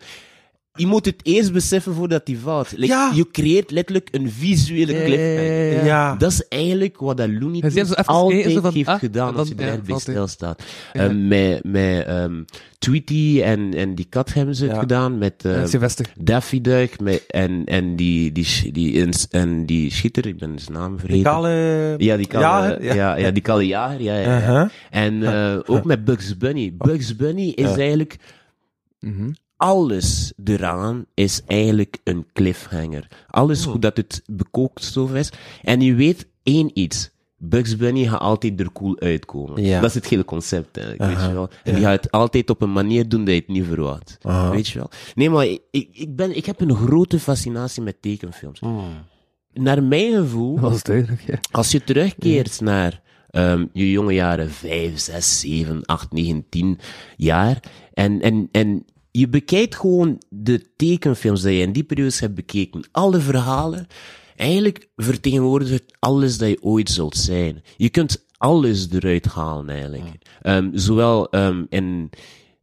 Je moet het eerst beseffen voordat hij valt. Like, Ja. Je creëert letterlijk een visuele cliffhanger. Ja. Dat is eigenlijk wat dat Looney Tunes altijd van, heeft ah, gedaan en als dan- je valt hij. stilstaat. Ja. Ehm, met met ehm, Tweety en, en die kat hebben ze het Ja. gedaan. Met, Sylvester. Daffy Duck met, en, en, die, die, die, en, en die schieter, ik ben zijn naam vergeten. Die kale... Ja, die kalle, Jager, ja, ja. ja. die kalle jager, ja, ja, ja. Uh-huh. En eh, ook met Bugs Bunny. Bugs Bunny is eigenlijk, Mhm. Alles eraan is eigenlijk een cliffhanger. Alles hoe dat het bekookt stof is. En je weet één iets. Bugs Bunny gaat altijd er cool uitkomen. Ja. Dat is het hele concept, eigenlijk, weet je wel. En die gaat het altijd op een manier doen dat je het niet verwacht. Weet je wel. Nee, maar ik, ik, ben, ik heb een grote fascinatie met tekenfilms. Naar mijn gevoel, duidelijk, ja. als je terugkeert naar ehm, je jonge jaren 5, 6, 7, 8, 9, 10 jaar en, en, en je bekijkt gewoon de tekenfilms die je in die periodes hebt bekeken, alle verhalen, eigenlijk vertegenwoordigt alles dat je ooit zult zijn. Je kunt alles eruit halen eigenlijk. Ehm, zowel ehm, in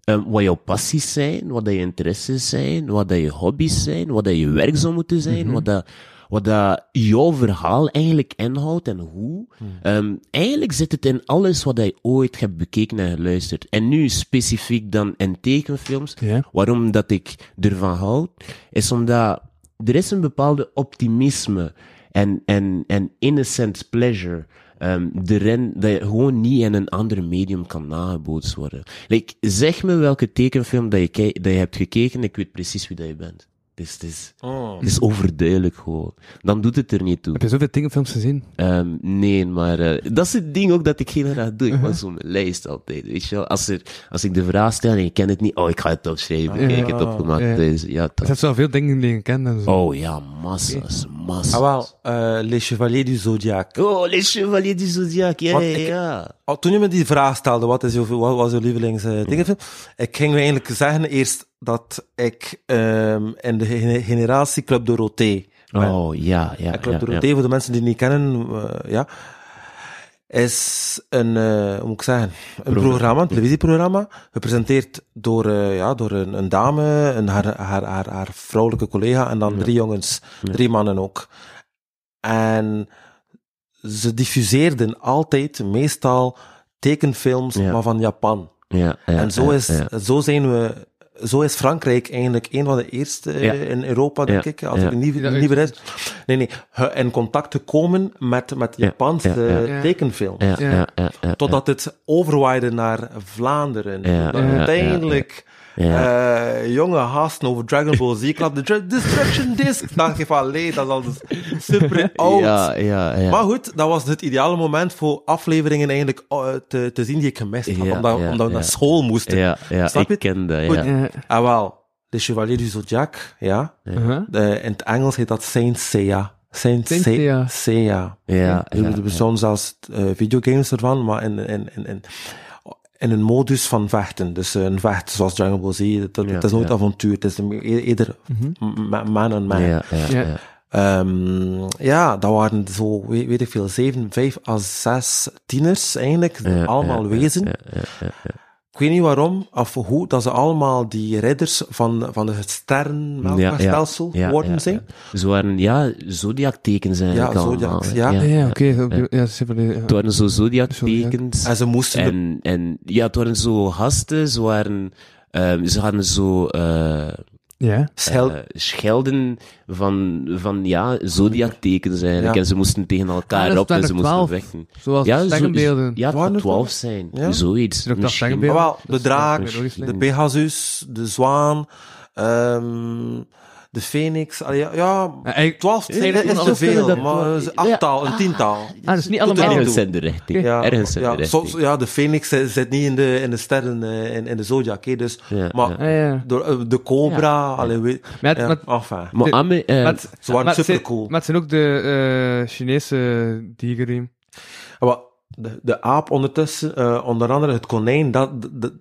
ehm, wat jouw passies zijn, wat dat je interesses zijn, wat dat je hobby's zijn, wat dat je werk zou moeten zijn, wat dat wat dat jouw verhaal eigenlijk inhoudt en hoe. Ehm, eigenlijk zit het in alles wat je ooit hebt bekeken en geluisterd. En nu specifiek dan in tekenfilms. Waarom dat ik ervan houd, is omdat er is een bepaalde optimisme en, en, en innocent pleasure ehm erin dat je gewoon niet in een ander medium kan nagebootst worden. Like, zeg me welke tekenfilm dat je, dat je hebt gekeken, ik weet precies wie dat je bent. Het is, het is, Oh. het is overduidelijk gewoon. Dan doet het er niet toe. Heb je zoveel tekenfilms gezien? Ehm, nee, maar eh, dat is het ding ook dat ik heel graag doe. Ik maak zo'n lijst altijd, weet je wel. Als, er, als ik de vraag stel en je kent het niet, oh, ik ga het opschrijven. Kijk, ik heb het opgemaakt. Ja. Dus, ja, Er dat- zijn wel veel dingen die je kent en zo. Oh ja, massa's, Ah, wel, eh, Les Chevaliers du Zodiac. Oh, Les Chevaliers du Zodiac, ja, Want ja, ik- ja. Oh, toen je me die vraag stelde, wat, is jouw, wat was jouw lievelings eh, tekenfilm? Ik ging eigenlijk zeggen eerst dat ik ehm, in de gene- generatie Club Dorothee Oh, ja, ja. En Club ja, ja. voor de mensen die het niet kennen, eh, ja, is een, eh, hoe moet ik zeggen, een programma, een televisieprogramma, gepresenteerd door, eh, ja, door een, een dame, een, haar, haar, haar, haar vrouwelijke collega en dan drie jongens, drie mannen ook. En ze diffuseerden altijd, meestal, tekenfilms, Ja. maar van Japan. Ja, ja, en zo, is, zo zijn we... Zo is Frankrijk eigenlijk een van de eerste eh, Ja. in Europa, denk Ja. ik. Als Ja. ik niet, niet vergis. Nee, nee. In contact gekomen met, met Ja. Japanse Ja. Ja. Ja. tekenfilm. Ja, Ja. ja, ja, ja, Totdat het overwaaide naar Vlaanderen. Ja, uiteindelijk ja. eh, jonge gasten over Dragon Ball Z. Ik had de Destruction Disc. Ik dacht ik van, allee, dat is al dus super oud. Ja, ja, ja. Maar goed, dat was het ideale moment voor afleveringen eigenlijk eh, te, te zien die ik gemist had. Ja, omdat, ja, omdat we ja. naar school moesten. ja, ja, Snap je ik ken dat, Goed. ja. Ah, wel. De Chevalier du Zodiac, ja. Uh-huh. In het Engels heet dat Saint Seiya. Saint, Saint Se- Seiya. Seiya. Ja, Er, ja, er bestaan zelfs eh, videogames ervan, maar in, in, in, in, in een modus van vechten. Dus eh, een vecht zoals Dragon Ball Z. Ja, is nooit ja. avontuur. Het is e- eerder m- m- man on man. Ja, ja, Ja. ja. Ehm, ja, dat waren zo, weet, weet ik veel, zeven, vijf à zes tieners eigenlijk. Ja, allemaal ja, wezen. Weet niet waarom, of hoe, dat ze allemaal die ridders van, van het sterrenmelkstelsel Ja, ja, worden ja, zijn. ja. Ze waren, ja, zodiactekens eigenlijk Ja, allemaal. zodiac, ja. Ja, ja, oké. die- Ja, ja. Het waren zo zodiactekens. En ze moesten de- En, en ja, het waren zo gasten, ze waren, ehm, ze hadden zo, eh, Ja. schel- eh, schelden van, van ja, zodiactekens eigenlijk. Ja. En ze moesten tegen Ah, elkaar op en ze moesten 12. vechten. Zoals Ja, ja, zo- sterrenbeelden. Ja, het er 12 zijn. Ja. Zoiets. Misschien. Maar wel, de draak, de. Pegasus, de zwaan, ehm, de phoenix. Allee, ja, twaalf Ja, is dat te is veel, dat- maar een achttal, een tiental. Ah, dat is niet allemaal. Ergens toe. in de richting. Ja, Ergens in de ja, richting. zo- ja, de phoenix zit niet in de, in de sterren, eh, in, in de zodiac, hè, dus, Ja, maar door, eh, de cobra, allee, weet, Maar het- ja, maar- enfin. Maar De- Ame, eh, het- Ze waren supercool. Maar het zijn ook de eh, Chinese digeriem. Ja, maar de, de aap ondertussen, eh, onder andere het konijn, dat, de- de-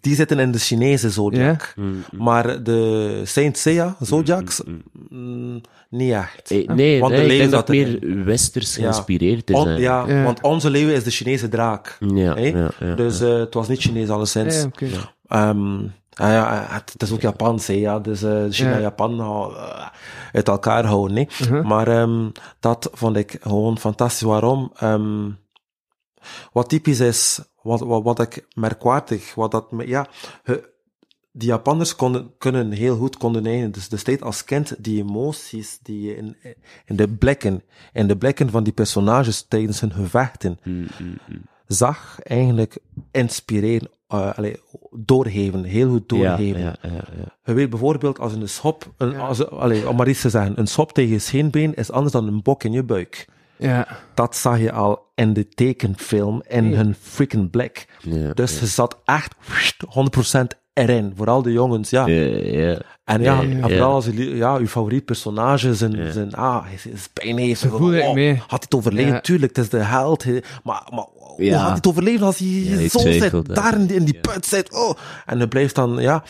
die zitten in de Chinese zodiac. mm, Maar de Saint Seiya zodiacs, mm, niet echt. eh, nee, Want de nee, leeuw dat meer westers Ja. geïnspireerd is. On- hè. ja, Ja. want onze leeuw is de Chinese draak. Ja, ja, ja, dus eh, het was niet Chinees alleszins. Ja, oké. Ehm, ah ja, het, is ook Japans, hè, ja. Dus eh, China Ja. en Japan uh, uit elkaar houden, nee. Uh-huh. Maar ehm, dat vond ik gewoon fantastisch. Waarom? Ehm, wat typisch is, wat, wat, wat ik merkwaardig, wat dat, me- ja, die Japanners konden, kunnen heel goed combineren. Dus de steeds als kind die emoties die je in, in de blikken, in de blikken van die personages tijdens hun gevechten Mm, mm, mm. zag, eigenlijk inspireren, eh, allee, doorgeven, heel goed doorgeven. ja, ja, ja. Je weet bijvoorbeeld als een schop, een, als, allee, om maar iets te zeggen, een schop tegen je scheenbeen is anders dan een bok in je buik. Ja. Dat zag je al in de tekenfilm, in hun freaking blik. Ja, dus je zat echt 100% erin, vooral de jongens, ja. Ja, ja. En ja, Ja, en ja. vooral als je, ja, je favoriet personage zijn, Ja. zijn ah, hij is voel je oh, mee. Had hij het overleven? Ja. Tuurlijk, het is de held. Maar, maar hoe Ja. had hij het overleven als hij zo zit, daar in die, in die put zit? Oh. En hij blijft dan, ja...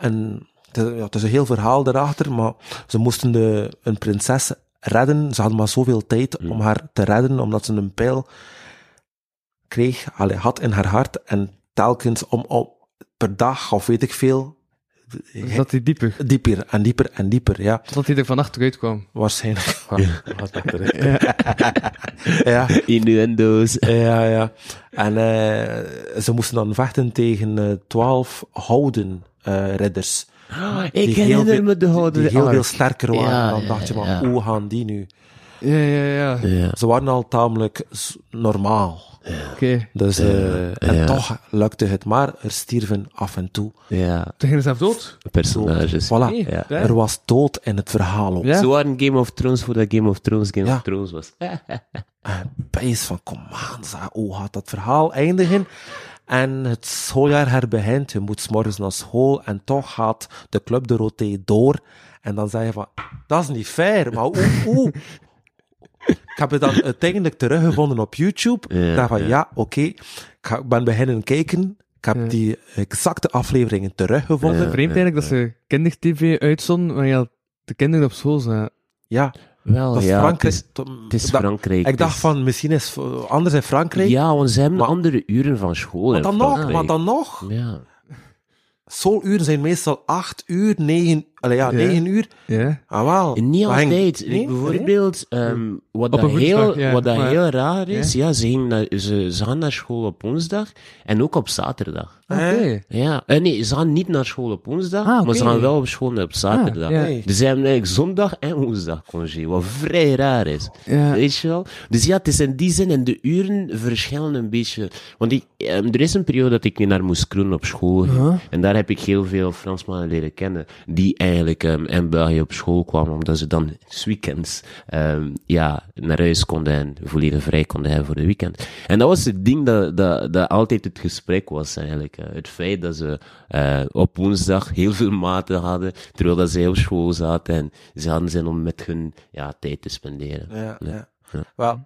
En het is, ja, het is een heel verhaal daarachter, maar ze moesten de, een prinses redden. Ze hadden maar zoveel tijd om haar te redden, omdat ze een pijl kreeg, allee, had in haar hart. En telkens om, om per dag, of weet ik veel, dat hij dieper. dieper en dieper en dieper, ja. Dat hij er van achteruit kwam. Waarschijnlijk. Is. Ja. ja, Innuendo's. ja, ja. En eh, ze moesten dan vechten tegen eh, twaalf houden eh, ridders. Ik Die heel herinner veel- me de houden. Die heel arc. veel sterker waren. Ja, dan ja, dacht je van, ja. hoe gaan die nu? Ja, ja, ja. Ja. Ze waren al tamelijk normaal. Oké. Dus, eh, en ja. toch lukte het maar. Er stierven af en toe. ja, Toen gingen ze zelf dood. personages. Voilà. Nee, Ja. daar. Er was dood in het verhaal ook. Ja. Ze waren Game of Thrones voordat Game of Thrones Game Ja. of Thrones was. En bijs van, kom aan, hoe gaat dat verhaal eindigen? En het schooljaar herbegint, je moet 's morgens naar school en toch gaat de Club de Roté door. En dan zeg je van, dat is niet fair, maar hoe, hoe? Ik heb het dan uiteindelijk teruggevonden op YouTube. Ja, ik dacht van, ja. ja, oké, ik ben beginnen kijken. Ik heb Ja. die exacte afleveringen teruggevonden. Ja. Vreemd eigenlijk dat ze kindertv uitzonden, maar ja, de kinderen op school zaten. Ja, Wel, dat ja, Frankrijk. Het is, het Frankrijk. Ik dacht van, misschien is het anders in Frankrijk. Ja, want ze hebben Maar- andere uren van school maar dan nog, maar dan nog. Ja. Souluren zijn meestal 8 uur, 9, allee, ja, Ja. 9 uur. Ja. Ah, wel. Niet Maar altijd. Nee? Bijvoorbeeld, ehm, wat, Op dat een woensdag, heel, ja, wat dat maar- heel raar is, ja. ze, gingen naar, ze, ze gaan naar school op woensdag en ook op zaterdag. Oké. Ja, eh, nee, ze gaan niet naar school op woensdag, Ah, maar ze gaan wel op school op zaterdag. Ah, ja. Nee. Dus ze hebben eigenlijk zondag en woensdag congé, wat vrij raar is. Ja. Weet je wel? Dus ja, het is in die zin, en de uren verschillen een beetje. Want ik, ehm, er is een periode dat ik naar Moes Kroen op school ging. En daar heb ik heel veel Fransmannen leren kennen, die eigenlijk ehm, in België op school kwamen, omdat ze dan 's weekends ehm, ja, naar huis konden en volledig vrij konden hebben voor de weekend. En dat was het ding dat, dat, dat altijd het gesprek was eigenlijk. eh. het feit dat ze eh, op woensdag heel veel maten hadden, terwijl dat zij op school zaten en ze hadden zin om met hun ja, tijd te spenderen. Ja, ja. Ja. Wel,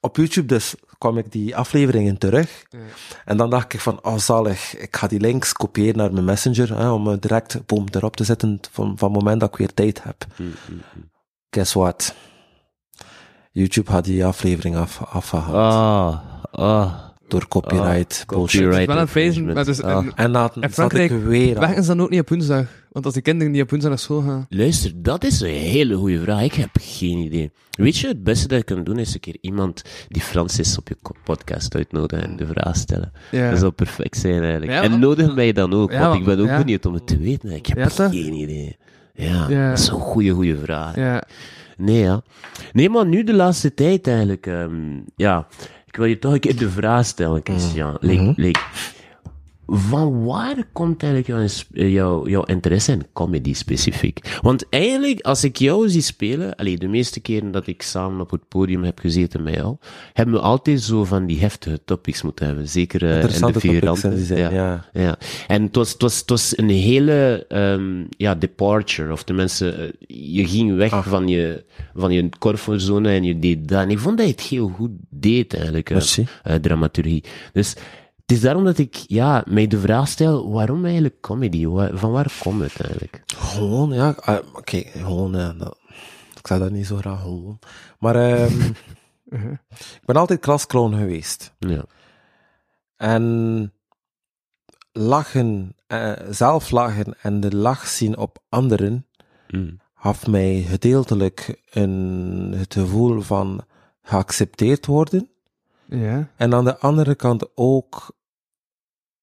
op YouTube dus kwam ik die afleveringen terug. En dan dacht ik van, oh zalig, ik ga die links kopiëren naar mijn messenger, hè, om eh, direct boom, erop te zetten van, van het moment dat ik weer tijd heb. Guess what? YouTube had die aflevering af, afgehaald. Ah, ah. Door copyright Ah, bullshit. copyright wel een feest, maar dus, Ah. en- Frankrijk ik weer aan. Werken ze dan ook niet op woensdag? Want als die kinderen niet op woensdag naar school gaan. Luister, dat is een hele goede vraag. Ik heb geen idee. Weet je, het beste dat je kan doen is een keer iemand die Frans is op je podcast uitnodigen en de vraag stellen. Ja. Dat zou perfect zijn eigenlijk. Ja, en nodig mij dan ook, Ja, want ik ben ook ja. benieuwd om het te weten. Ik heb geen idee. Ja, Ja. dat is een goede, goede vraag. Ja. Nee, ja. Nee, maar nu de laatste tijd eigenlijk, ehm, ja. Ik wil je toch een keer de vraag stellen, Christian. Like, like, van waar komt eigenlijk jouw, eh, jouw, jouw interesse in comedy specifiek? Want eigenlijk, als ik jou zie spelen, allee, de meeste keren dat ik samen op het podium heb gezeten met jou, hebben we altijd zo van die heftige topics moeten hebben. Zeker eh, in de hè, die zijn, ja. Ja, en het was, het was, het was een hele ehm, ja, departure. Of tenminste, eh, je ging weg Ah. van je, van je comfortzone en je deed dat. En ik vond dat je het heel goed deed, eigenlijk, dramaturgie. Dus het is daarom dat ik ja, mij de vraag stel, waarom eigenlijk comedy? Van waar komt het eigenlijk? Gewoon, ja. eh, Oké, gewoon, ja, ik zeg dat niet zo graag gewoon. Maar ehm, ik ben altijd klasclown geweest. Ja. En lachen, eh, zelf lachen en de lach zien op anderen, Mm. gaf mij gedeeltelijk een, het gevoel van geaccepteerd worden. Ja. En aan de andere kant ook,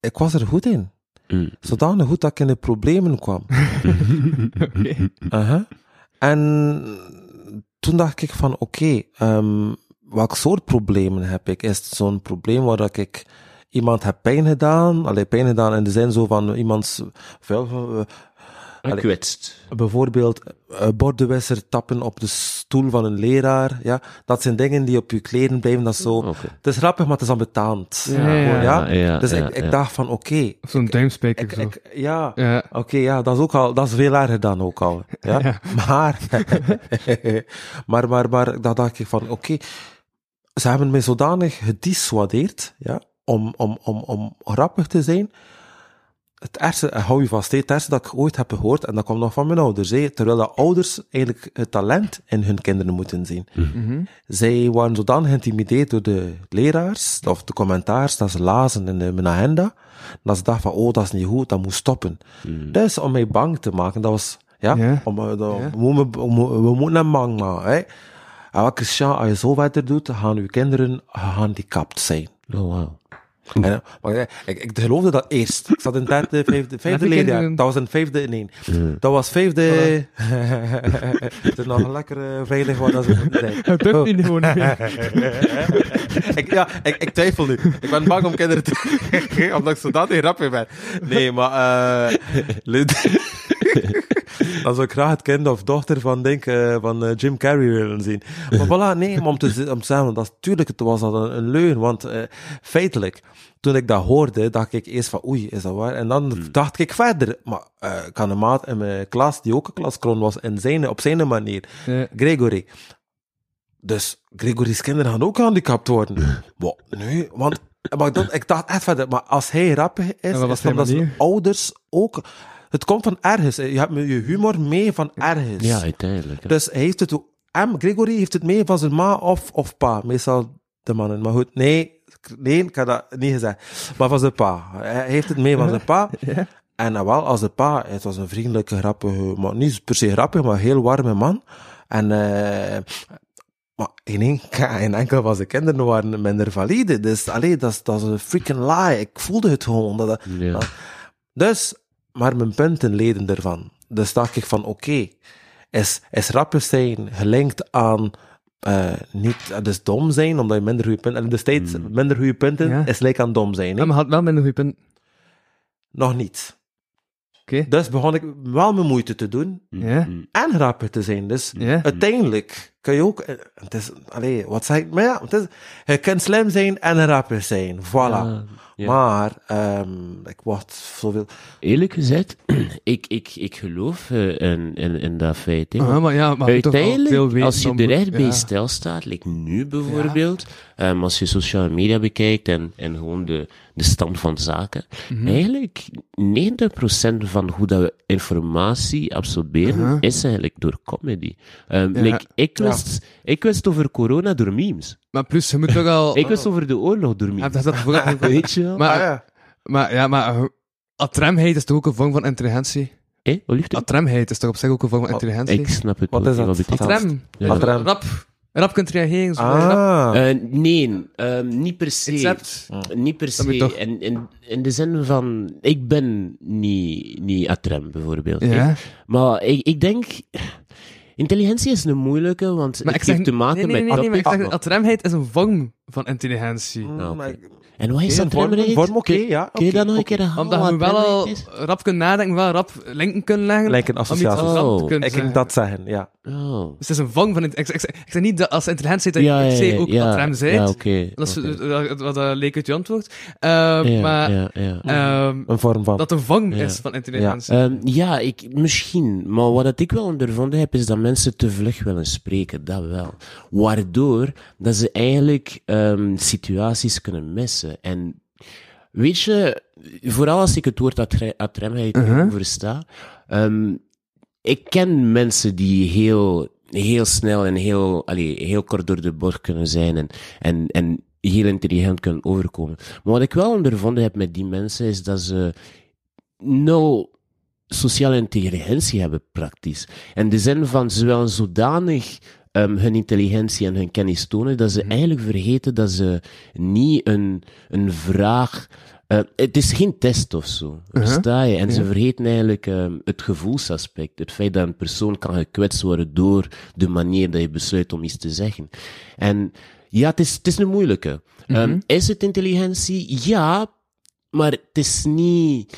ik was er goed in. Mm. Zodanig goed dat ik in de problemen kwam. Oké. Aha. En toen dacht ik van, oké, ehm, welk soort problemen heb ik? Is het zo'n probleem waar dat ik iemand heb pijn gedaan? Allee, pijn gedaan in de zin zo van iemands vuil. Gekwetst. bijvoorbeeld eh, bordenwisser tappen op de stoel van een leraar. Ja, dat zijn dingen die op je kleren blijven. Dat is zo. Het is grappig, maar het is ambetant. Ja, ja, ja. ja, dus ja, ik, ik ja. dacht van, oké, Of zo'n duimspijker zo. ik, ja, ja. Oké, ja, dat is ook al, dat is veel erger dan ook al. Ja? Ja. Maar, maar, maar, maar, dat dacht ik van, oké, ze hebben mij zodanig gedissuadeerd, ja, om, om, om, om grappig te zijn. Het ergste, en hou je vast, het ergste dat ik ooit heb gehoord, en dat kwam nog van mijn ouders, hè, terwijl de ouders eigenlijk het talent in hun kinderen moeten zien. Mhm. Zij waren zodanig geïntimideerd door de leraars, of de commentaars, dat ze lazen in de, mijn agenda, dat ze dachten van, oh, dat is niet goed, dat moet stoppen. Dus om mij bang te maken, dat was, ja. Om, eh, dat- we, moeten, we moeten- we moeten hem bang maken, hè. En wat Christian, als je zo verder doet, gaan uw kinderen gehandicapt zijn. Oh, wow. En, maar, ik, geloofde dat eerst. Ik zat in het derde, vijfde, vijfde leerjaar. Dat was een vijfde, nee. Dat was vijfde... het is nog lekker eh, veilig waar dat zijn. Het durft Oh. niet gewoon niet meer. ik, ja, ik, ik twijfel nu. Ik ben bang om kinderen te... omdat ik zodanig niet grappig ben. Nee, maar... eh Lid- Dan zou ik graag het kind of dochter van, denk, eh, van eh, Jim Carrey willen zien. Maar voilà, nee, maar om te, z- om te zeggen, dat, tuurlijk het was dat een, een leun, want eh, feitelijk, toen ik dat hoorde, dacht ik eerst van, oei, is dat waar? En dan dacht ik verder, maar ik had een maat in mijn klas, die ook een klaskron was, in zijn, op zijn manier. Gregory. Dus Gregory's kinderen gaan ook gehandicapt worden. Wow, nee, want maar dat, ik dacht echt verder, maar als hij rappig is, En wat is omdat zijn ouders ook Het komt van ergens. Je hebt je humor mee van ergens. Ja, uiteindelijk. hè. Dus hij heeft het, M. Gregory heeft het mee van zijn ma of, of pa. Meestal de mannen. Maar goed, nee, nee, ik had dat niet gezegd. Maar van zijn pa. Hij heeft het mee van zijn pa. En nou wel, als de pa, het was een vriendelijke, grappige, maar niet per se grappig, maar heel warme man. En, eh maar in, één, in enkel van zijn kinderen waren minder valide. Dus, allee, dat is, dat is een freaking lie. Ik voelde het gewoon. Dat, dat- Ja. dus, maar mijn punten leden ervan. Dus dacht ik van, oké, is, is rapper zijn gelinkt aan eh, niet, dus dom zijn, omdat je minder goede punten, en destijds minder goede punten, Ja. is gelijk aan dom zijn. Ja, maar had wel minder goede punt. Nog niet. Dus begon ik wel mijn moeite te doen Ja. Mm. en rapper te zijn. Dus Ja. uiteindelijk kun je ook, eh, het is, allee, wat zeg ik, maar ja, het is, je kunt slim zijn en een rapper zijn. Voilà. Ja, ja. Maar, ehm, ik word zoveel, Eerlijk gezegd, ik, ik, ik geloof eh, in, in, in dat feit. hè. Ah, maar ja, maar veel Uiteindelijk, als je er echt bij ja. stilstaat, like nu bijvoorbeeld, ehm, als je sociale media bekijkt en, en gewoon de, de stand van zaken, Mhm. eigenlijk 90% van hoe dat we informatie absorberen, is eigenlijk door comedy. Ehm, Ja. like, ik, wist, ik wist over corona door memes. Maar plus, je moet toch al... Ik wist over de oorlog door Ja, memes. dat, Weet je wel? maar, ah, ja. maar, ja, maar... uh, Atremheid is toch ook een vorm van intelligentie? Hé, wat liefde? Atremheid is toch op zich ook een vorm van intelligentie? Ik snap het Wat is niet, dat? Atrem. Atrem. Rap, rap kunt reageren. zo Ah. Eh, nee, ehm, niet per se. hebt. Niet per se. toch- In, in, in de zin van, ik ben niet, niet atrem, bijvoorbeeld. Ja. Maar ik, ik denk, intelligentie is een moeilijke, want Maar het ik zeg... heeft te maken nee, nee, met nee, nee, maar ik zeg, atremheid is een vorm van intelligentie. Mm, Ah, oké. maar ik- En wat is Oké, een vorm- oké, ja, Kun je oké, dat nog een keer herhalen? Omdat je wat wel al rap kunt nadenken, wel rap linken kunnen leggen. Lijkt een om iets associatie. rap Oh. kunnen Ik ging zeggen. dat zeggen, ja. Oh. Dus het is een vorm van... Ik, ik, ik, ik zeg niet dat als intelligentie dat Ja, je ja, per se ja, ook ja, atrem ja, zijt. oké. Dat is wat uh, leek uit je antwoord. Uh, Ja, maar ja, ja. ehm, Een vorm van. dat een Ja. is van intelligentie. Ehm, ja, ik, misschien. Maar wat dat ik wel ondervonden heb, is dat mensen te vlug willen spreken. Dat wel. Waardoor dat ze eigenlijk ehm, situaties kunnen missen. En weet je, vooral als ik het woord atre- atremheid Uh-huh. versta, ehm, ik ken mensen die heel, heel snel en heel, allee, heel kort door de bocht kunnen zijn en, en, en heel intelligent kunnen overkomen. Maar wat ik wel ondervonden heb met die mensen, is dat ze nul sociale intelligentie hebben, praktisch. In de zin van, willen zodanig ehm, hun intelligentie en hun kennis tonen, dat ze eigenlijk vergeten dat ze niet een, een vraag... eh, het is geen test of zo, versta je? En ze vergeten eigenlijk ehm, het gevoelsaspect. Het feit dat een persoon kan gekwetst worden door de manier dat je besluit om iets te zeggen. En ja, het is, het is een moeilijke. Ehm, is het intelligentie? Ja, maar het is niet...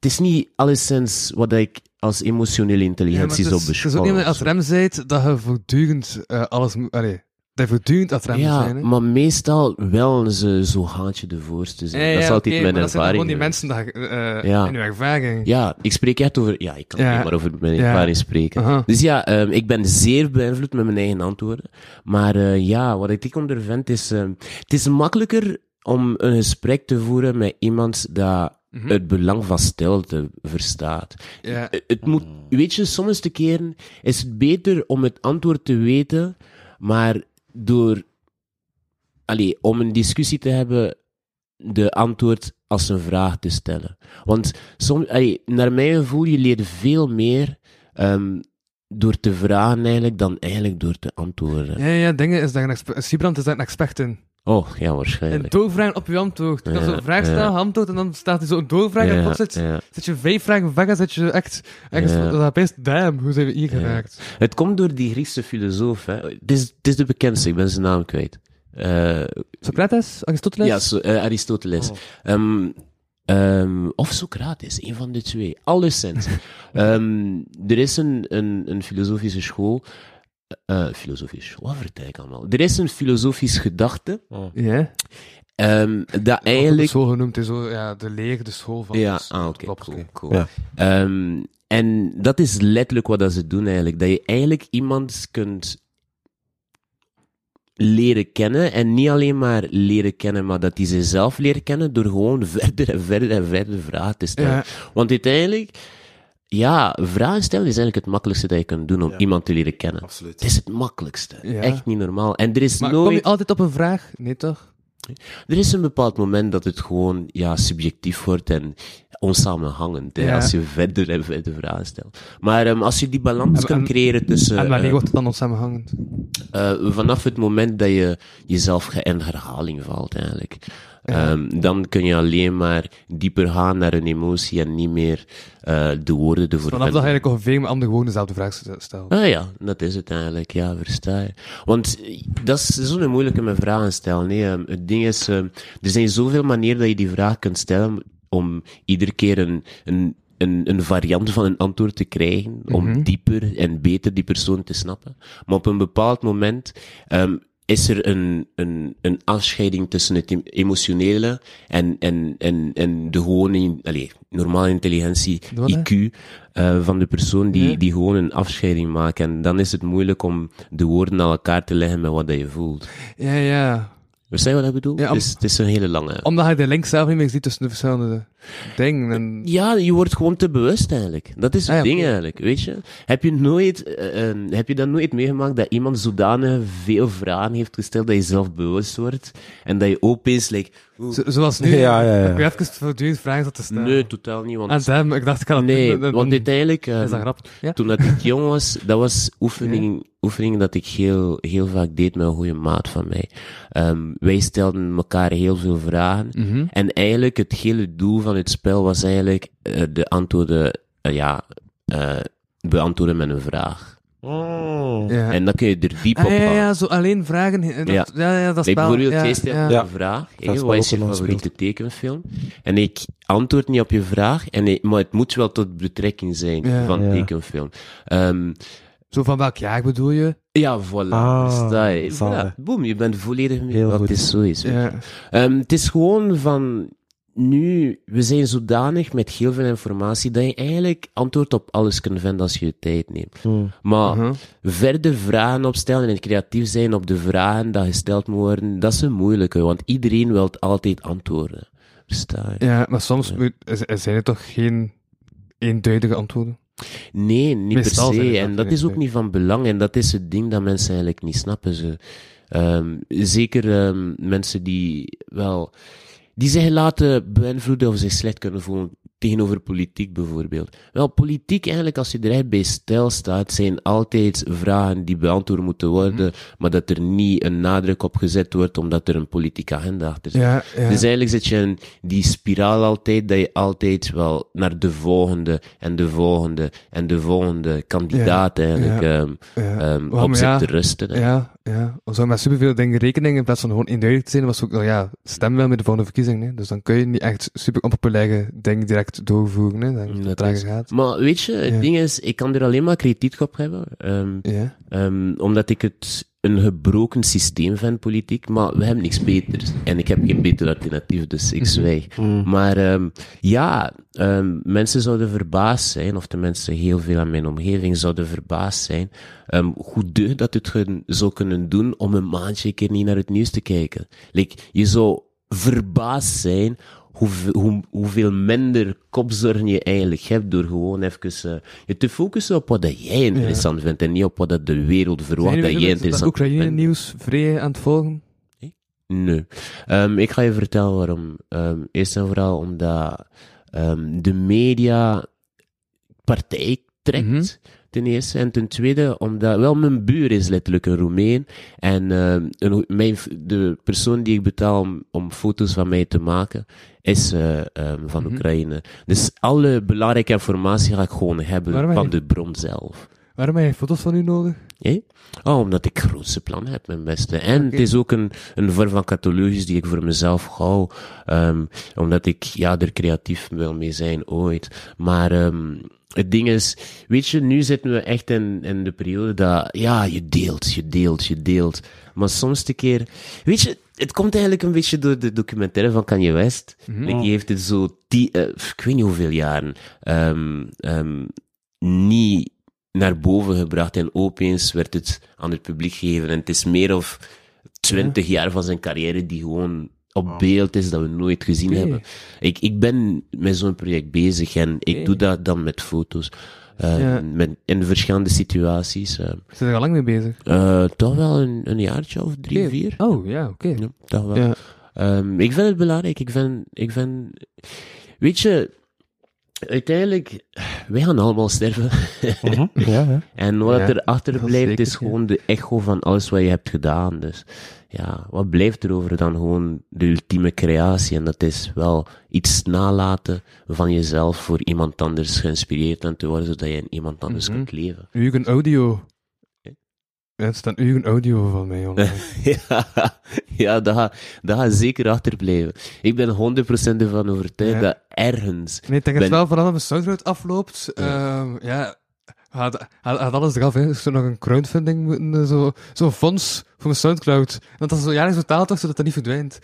Het is niet alleszins wat ik als emotionele intelligentie zou is, het is ook niet je atrem bent, dat je voortdurend eh, alles moet... Allee, dat je voortdurend moet Ja, zijn. hè. maar meestal wel ze zo haantje de voorste zijn. Ja, dat is altijd mijn maar dat zijn gewoon ervaring. die mensen dat, Ja. in uw ervaring. Ja, ik spreek echt over... Ja, ik kan alleen maar over mijn ervaring spreken. Dus ja, ehm, ik ben zeer beïnvloed met mijn eigen antwoorden. Maar eh, ja, wat ik ondervind is... ehm, het is makkelijker om een gesprek te voeren met iemand dat Mhm. het belang van stilte verstaat. Ja. Het- Het moet, weet je, soms te keren is het beter om het antwoord te weten, maar door, allee, om een discussie te hebben, de antwoord als een vraag te stellen. Want soms, allee, naar mijn gevoel, je leert veel meer ehm, door te vragen eigenlijk, dan eigenlijk door te antwoorden. Ja, ja, dingen is dat een expert... Siebrand is daar een expert in. Oh, ja, waarschijnlijk. doorvragen op je antwoord. Je kan zo'n vraag stellen, antwoord, en dan staat er zo'n doorvraag, en plots zit, je vijf vragen weg, en zit je echt... Ja. dat best, damn, hoe zijn we hier geraakt? Het komt door die Griekse filosoof. Hè. Het, is, het is de bekendste, ik ben zijn naam kwijt. Eh, Socrates? Aristoteles? Ja, so, eh, Aristoteles. Oh. Ehm, ehm, of Socrates, een van de twee. Alleszins. Ehm er is een, een, een filosofische school. Eh filosofische school, wat vertel ik allemaal? Er is een filosofisch gedachte. Ja. ehm, dat Eigenlijk... Zo genoemd is zo, ja, de leer, de school van... Ja, dus- ah, oké, klopt, cool. Ja. Ehm, en dat is letterlijk wat dat ze doen eigenlijk. Dat je eigenlijk iemand kunt leren kennen. En niet alleen maar leren kennen, maar dat hij zichzelf leren kennen door gewoon verder en verder en verder vragen te stellen. Ja. Want uiteindelijk, ja, vragen stellen is eigenlijk het makkelijkste dat je kunt doen om iemand te leren kennen. Absoluut. Het is het makkelijkste. Ja. Echt niet normaal. En er is Maar kom nooit... je altijd op een vraag? Nee, toch? Er is een bepaald moment dat het gewoon ja, subjectief wordt en onsamenhangend. Hè, Ja. Als je verder en verder vragen stelt. Maar ehm, als je die balans En- kan en- creëren tussen. en wanneer eh, wordt het dan onsamenhangend? eh, vanaf het moment dat je jezelf in herhaling valt, eigenlijk. Ehm, dan kun je alleen maar dieper gaan naar een emotie en niet meer eh, de woorden ervoor Vanaf dat eigenlijk ongeveer met anderen gewoon dezelfde vraag stelt. Ah ja, dat is het eigenlijk, ja, versta je. Want eh, dat is zo'n moeilijke met vragen stellen. Nee, Ehm, het ding is, ehm, er zijn zoveel manieren dat je die vraag kunt stellen om iedere keer een, een, een, een variant van een antwoord te krijgen, om dieper en beter die persoon te snappen. Maar op een bepaald moment ehm, is er een, een, een afscheiding tussen het em- emotionele en, en, en, en de gewone, allez, normale intelligentie? IQ, eh, van de persoon die, die gewoon een afscheiding maakt. En dan is het moeilijk om de woorden aan elkaar te leggen met wat dat je voelt. Ja, ja. Verstaan je wat ik bedoel? Ja, om- het, is, het is een hele lange... Omdat je de link zelf niet meer ziet tussen de verschillende dingen. En... Ja, je wordt gewoon te bewust eigenlijk. Dat is het Ah, ja, ding eigenlijk, weet je. Heb je nooit, eh, eh, heb je dat nooit meegemaakt dat iemand zodanig veel vragen heeft gesteld dat je zelf bewust wordt en dat je opeens, like, Zo- zoals nu. Ja, ja, ja. Ik heb even voortdurend vragen zat te stellen. nee, totaal niet, want... En hem, ik dacht, ik ga dat nee, doen, dan- want dan uiteindelijk... eh, Is dat grappig? Ja? Toen dat ik jong was, dat was oefening, oefening dat ik heel, heel vaak deed met een goede maat van mij. Ehm, wij stelden elkaar heel veel vragen. Mhm. En eigenlijk het hele doel van het spel was eigenlijk eh, de antwoorden, eh, ja, eh, beantwoorden met een vraag. Mm. Ja. En dan kun je er diep Ah, op ja, gaan. ja, zo alleen vragen. Dat, Ja. ja. ja, dat spel. bijvoorbeeld, ja, jij stelt ja. Ja. een vraag. Wat is je favoriete tekenfilm? En ik antwoord niet op je vraag, en ik- maar het moet wel tot betrekking zijn Ja. van Ja. tekenfilm. Ehm, Zo van welk jaar bedoel je? ja, voilà. Ah. Voilà. Boom, je bent volledig mee Heel wat goed. het is zo is. Ja. Ehm, het is gewoon van, nu, we zijn zodanig met heel veel informatie dat je eigenlijk antwoord op alles kunt vinden als je je tijd neemt. Mm. Maar Mhm. verder vragen opstellen en creatief zijn op de vragen die gesteld moeten worden, dat is een moeilijke, want iedereen wil altijd antwoorden. Versta je? Ja, maar soms moet- zijn er toch geen eenduidige antwoorden. Nee, niet Meestal per se. En dat is ook niet. van belang. En dat is het ding dat mensen eigenlijk niet snappen. Ze, ehm, zeker ehm, mensen die wel, die zich laten beïnvloeden of zich slecht kunnen voelen tegenover politiek bijvoorbeeld. Wel, politiek eigenlijk, als je er echt bij stil staat, zijn altijd vragen die beantwoord moeten worden, Mhm. maar dat er niet een nadruk op gezet wordt omdat er een politieke agenda achter zit. Ja, ja. Dus eigenlijk zit je in die spiraal altijd, dat je altijd wel naar de volgende en de volgende en de volgende kandidaat eigenlijk ja, ehm, ja. ehm, Waarom, op zit ja, te rusten. hè. Ja, ja. We zouden met superveel dingen rekenen in plaats van gewoon eenduidig te zijn. was ook, nou ja, stem wel met de volgende verkiezing. Hè. Dus dan kun je niet echt super onpopulaire dingen direct doorvoeren. Hè. Dan Dat trager is- gaat. Maar weet je, het Ja. ding is, ik kan er alleen maar kritiek op hebben. ehm, Ja. ehm, omdat ik het een gebroken systeem vind, politiek. Maar we hebben niks beters. En ik heb geen beter alternatief, dus ik zwijg. Maar ehm, ja, ehm, mensen zouden verbaasd zijn, of tenminste heel veel aan mijn omgeving zouden verbaasd zijn, ehm, hoe deugd dat het hun zou kunnen doen om een maandje een keer niet naar het nieuws te kijken. Like, je zou verbaasd zijn hoeveel, hoe, hoeveel minder kopzorgen je eigenlijk hebt door gewoon even eh, je te focussen op wat dat jij interessant vindt en niet op wat dat de wereld verwacht dat jij interessant vindt. Oekraïne-nieuws vrij aan het volgen? Nee. Ehm, ik ga je vertellen waarom. Ehm, eerst en vooral omdat ehm, de media partij trekt. Mhm. Ten eerste. En ten tweede, omdat, wel, mijn buur is letterlijk een Roemeen. En een, mijn, de persoon die ik betaal om, om foto's van mij te maken, is eh, ehm, van Mhm. Oekraïne. Dus alle belangrijke informatie ga ik gewoon hebben Waarom van de bron zelf. Waarom heb je foto's van u nodig? Oh, omdat ik grootste plannen heb, mijn beste. En het is ook een, een vorm van catalogus die ik voor mezelf hou. ehm, omdat ik, ja, er creatief wil mee zijn ooit. Maar ehm, het ding is, weet je, nu zitten we echt in, in de periode dat, ja, je deelt, je deelt, je deelt. Maar soms een keer, weet je, het komt eigenlijk een beetje door de documentaire van Kanye West. Like, die heeft het zo, die, eh, ik weet niet hoeveel jaren, ehm, ehm, niet naar boven gebracht en opeens werd het aan het publiek gegeven. En het is meer of twintig jaar van zijn carrière die gewoon op beeld is dat we nooit gezien hebben. Ik, ik ben met zo'n project bezig en ik doe dat dan met foto's. eh, Ja. met, in verschillende situaties. eh, Zijn er al lang mee bezig? eh, toch wel een, een jaartje of drie, vier. Oh, ja, oké. Ja, toch wel. Ja. Ehm, ik vind het belangrijk. Ik vind, ik vind, weet je, uiteindelijk, wij gaan allemaal sterven. Mhm. Ja, ja. en wat Ja, er achterblijft zeker, is ja. gewoon de echo van alles wat je hebt gedaan. Dus ja, wat blijft er over dan gewoon de ultieme creatie? En dat is wel iets nalaten van jezelf voor iemand anders geïnspireerd aan te worden, zodat je in iemand anders Mhm. kunt leven. Ugen audio. Ja, het staat Ugen audio van mij online. ja, ja dat, gaat, dat gaat zeker achterblijven. Ik ben 100% ervan overtuigd Ja. dat ergens Nee, ik denk Ben- het wel vanaf mijn Soundcloud afloopt. Ja, ja had, had, had alles eraf. Hè. Er zou nog een crowdfunding moeten, eh, zo- zo'n fonds voor mijn Soundcloud. Dat dat zo jaarlijks betaald wordt, zodat dat niet verdwijnt.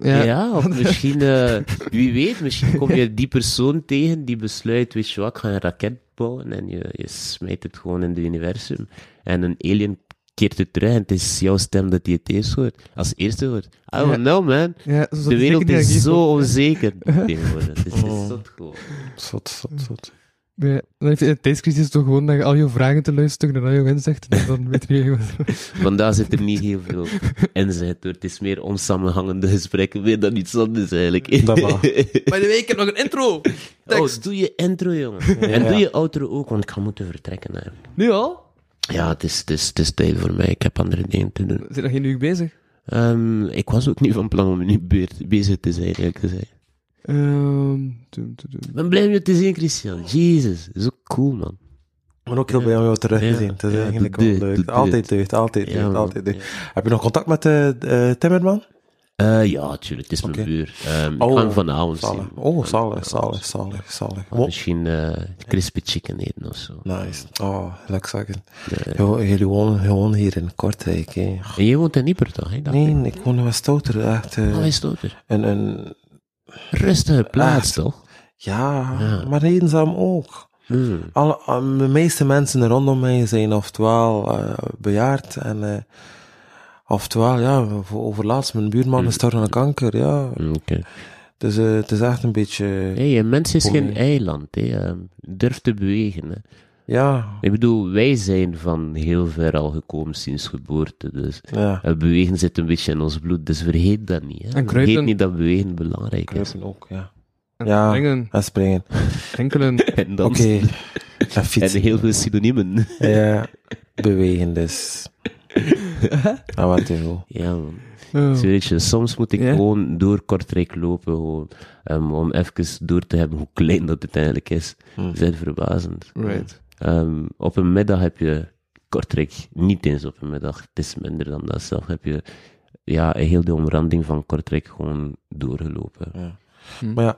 Ja, Ja, of misschien, eh, wie weet, misschien kom je die persoon tegen die besluit, weet je wat, ik ga een raket bouwen en je, je smijt het gewoon in het universum. En een alien keert het terug en het is jouw stem dat hij het eerst hoort, als eerste hoort. I don't Ja. know, man. ja zo- zo De wereld is zo onzeker tegenwoordig. Het is, het Oh. is zot gewoon. Zot, zot, zot. Ja, dan heeft je in de tijdscrisis toch gewoon naar al je vragen te luisteren en al je inzichten. En dan weet je wat. Vandaag zit er niet heel veel inzet door. Het is meer onsamenhangende gesprekken, meer dan iets anders eigenlijk. Dat wel. Bij de week, ik heb nog een intro. Oh, doe je intro, jongen. En doe je outro ook, want ik ga moeten vertrekken. eigenlijk. Nu al? Ja, het is, het, is, het is tijd voor mij. Ik heb andere dingen te doen. Zit nog geen uur bezig? Ehm, ik was ook niet van plan om nu be- bezig te zijn, eerlijk gezegd. Ehm, doem. Ik ben blij om je te zien, Christian. Jezus, zo cool, man. Ik ben ook heel blij om jou terug te Ja. zien. Het is Ja, eigenlijk wel leuk. Altijd deugd, altijd deugd, altijd deugd. Heb je nog contact met de eh, Timmerman? Eh, ja, tuurlijk, het is mijn buur. Ehm ik Oh, ga hem vanavond Zalig. zien. Oh, zalig, zalig, zalig, zalig. Oh, Misschien eh crispy chicken eten of zo. nice. Oh, lekker zeggen. Jullie wonen gewoon hier in Kortrijk, hè. En jij woont in Nieper, toch? hè? Nee, ik woon in Westouter, echt. eh, Oh, is er. een, een, Rustige plaats, Echt? toch? ja, Ja. maar eenzaam ook. Hmm. Alle, de meeste mensen rondom mij zijn oftewel eh, bejaard en eh, oftewel, ja, overlaatst, mijn buurman Mm. is gestorven aan kanker, ja. Oké. Dus eh, het is echt een beetje, Hey, een mens is geen eiland. Hè. durf te bewegen. Hè. Ja, Ik bedoel, wij zijn van heel ver al gekomen sinds geboorte. Dus ja, bewegen zit een beetje in ons bloed. Dus vergeet dat niet. Hè. kruipen- Vergeet niet dat bewegen belangrijk is. kruipen ook, ja. En Ja. springen, En springen. enkelen. En Oké. dansen. En En heel veel synoniemen. Ja, bewegen dus. Ah, wat te veel. Ja, man. Oh. Zo weet je, soms moet ik Ja? gewoon door Kortrijk lopen, gewoon, ehm, om even door te hebben hoe klein dat uiteindelijk is. Hm. Dat is echt verbazend. Right. Ehm, op een middag heb je Kortrijk, niet eens op een middag, het is minder dan dat zelf, heb je ja, heel de omranding van Kortrijk gewoon doorgelopen. Ja. Hm. Maar ja,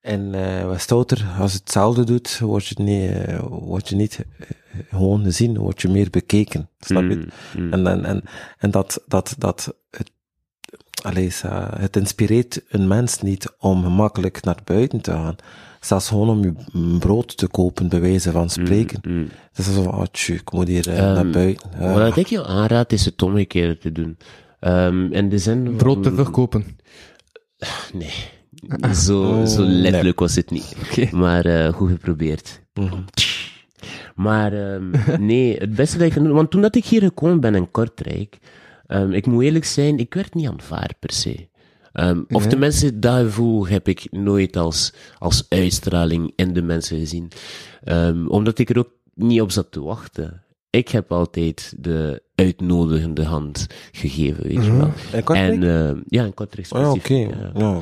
en eh Westouter, als het hetzelfde doet, word je niet, word je niet eh, gewoon gezien, word je meer bekeken. Snap je? Mm, mm. En, en, en, en dat, dat, dat het, het inspireert een mens niet om gemakkelijk naar buiten te gaan. Zelfs gewoon om je brood te kopen, bij wijze van spreken. Mm, mm. Het is zo van, oh, tjoe, ik moet hier eh, Ehm, naar buiten. Wat ik jou aanraad, is het omgekeerde te doen. Ehm in de zin van- Brood te verkopen. Nee, zo, Oh, zo nee. letterlijk was het niet. Maar eh, goed geprobeerd. Mhm. Maar ehm, nee, het beste dat ik kan doen... Want toen dat ik hier gekomen ben in Kortrijk, ehm, ik moet eerlijk zijn, ik werd niet aanvaard per se. Ehm, Of Ja. de mensen gevoel heb ik nooit als, als uitstraling in de mensen gezien. Ehm, omdat ik er ook niet op zat te wachten. Ik heb altijd de uitnodigende hand gegeven, weet je Mhm. wel. En Kortrijk? En eh, ja, in Kortrijk oh, ja.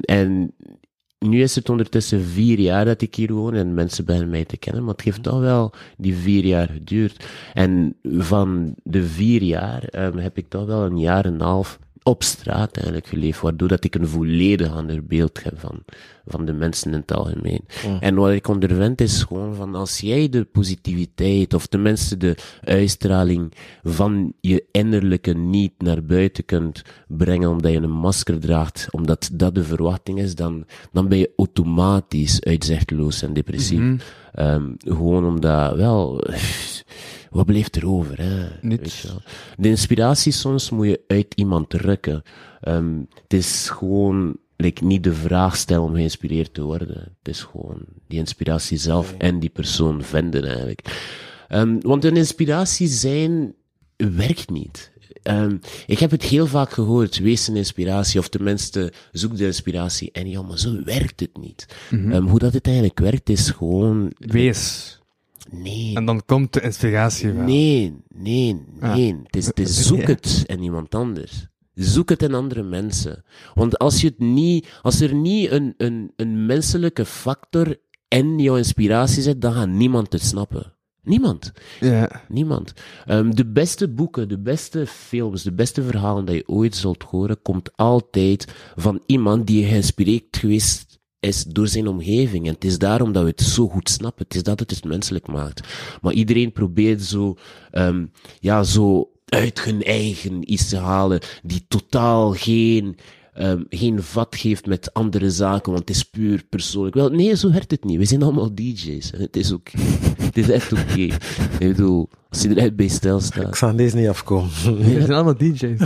En nu is het ondertussen vier jaar dat ik hier woon en mensen beginnen mij te kennen, maar het heeft toch wel die vier jaar geduurd. En van de vier jaar ehm, heb ik toch wel een jaar en een half op straat eigenlijk geleefd, waardoor dat ik een volledig ander beeld heb van, van de mensen in het algemeen. En wat ik ondervind is gewoon van als jij de positiviteit of tenminste de uitstraling van je innerlijke niet naar buiten kunt brengen omdat je een masker draagt, omdat dat de verwachting is, dan, dan ben je automatisch uitzichtloos en depressief. Mhm. Ehm, gewoon omdat, wel, wat blijft er over, hè? Niets. De inspiratie soms moet je uit iemand drukken. Ehm, het is gewoon, like, niet de vraag stellen om geïnspireerd te worden. Het is gewoon die inspiratie zelf en die persoon vinden, eigenlijk. Ehm, want een inspiratie zijn werkt niet. Ehm, ik heb het heel vaak gehoord, wees een inspiratie, of tenminste, zoek de inspiratie. En ja, maar zo werkt het niet. Ehm, hoe dat het eigenlijk werkt, is gewoon... Wees. Nee, En dan komt de inspiratie wel. nee, nee, Ah. nee. Het is, het is zoek het in iemand anders. Zoek het in andere mensen. Want als je het niet, als er niet een, een, een menselijke factor in jouw inspiratie zit, dan gaat niemand het snappen. Niemand. Ja. Niemand. Ehm, de beste boeken, de beste films, de beste verhalen dat je ooit zult horen, komt altijd van iemand die geïnspireerd geweest is door zijn omgeving. En het is daarom dat we het zo goed snappen. Het is dat het het menselijk maakt. Maar iedereen probeert zo, ehm, ja, zo uit hun eigen iets te halen, die totaal geen, ehm, geen vat geeft met andere zaken, want het is puur persoonlijk. Wel, nee, zo werkt het niet. We zijn allemaal DJ's. En het is oké. het is echt oké. Ik bedoel, als je eruit bij stil Ik staat. zal deze niet afkomen. We zijn allemaal DJ's.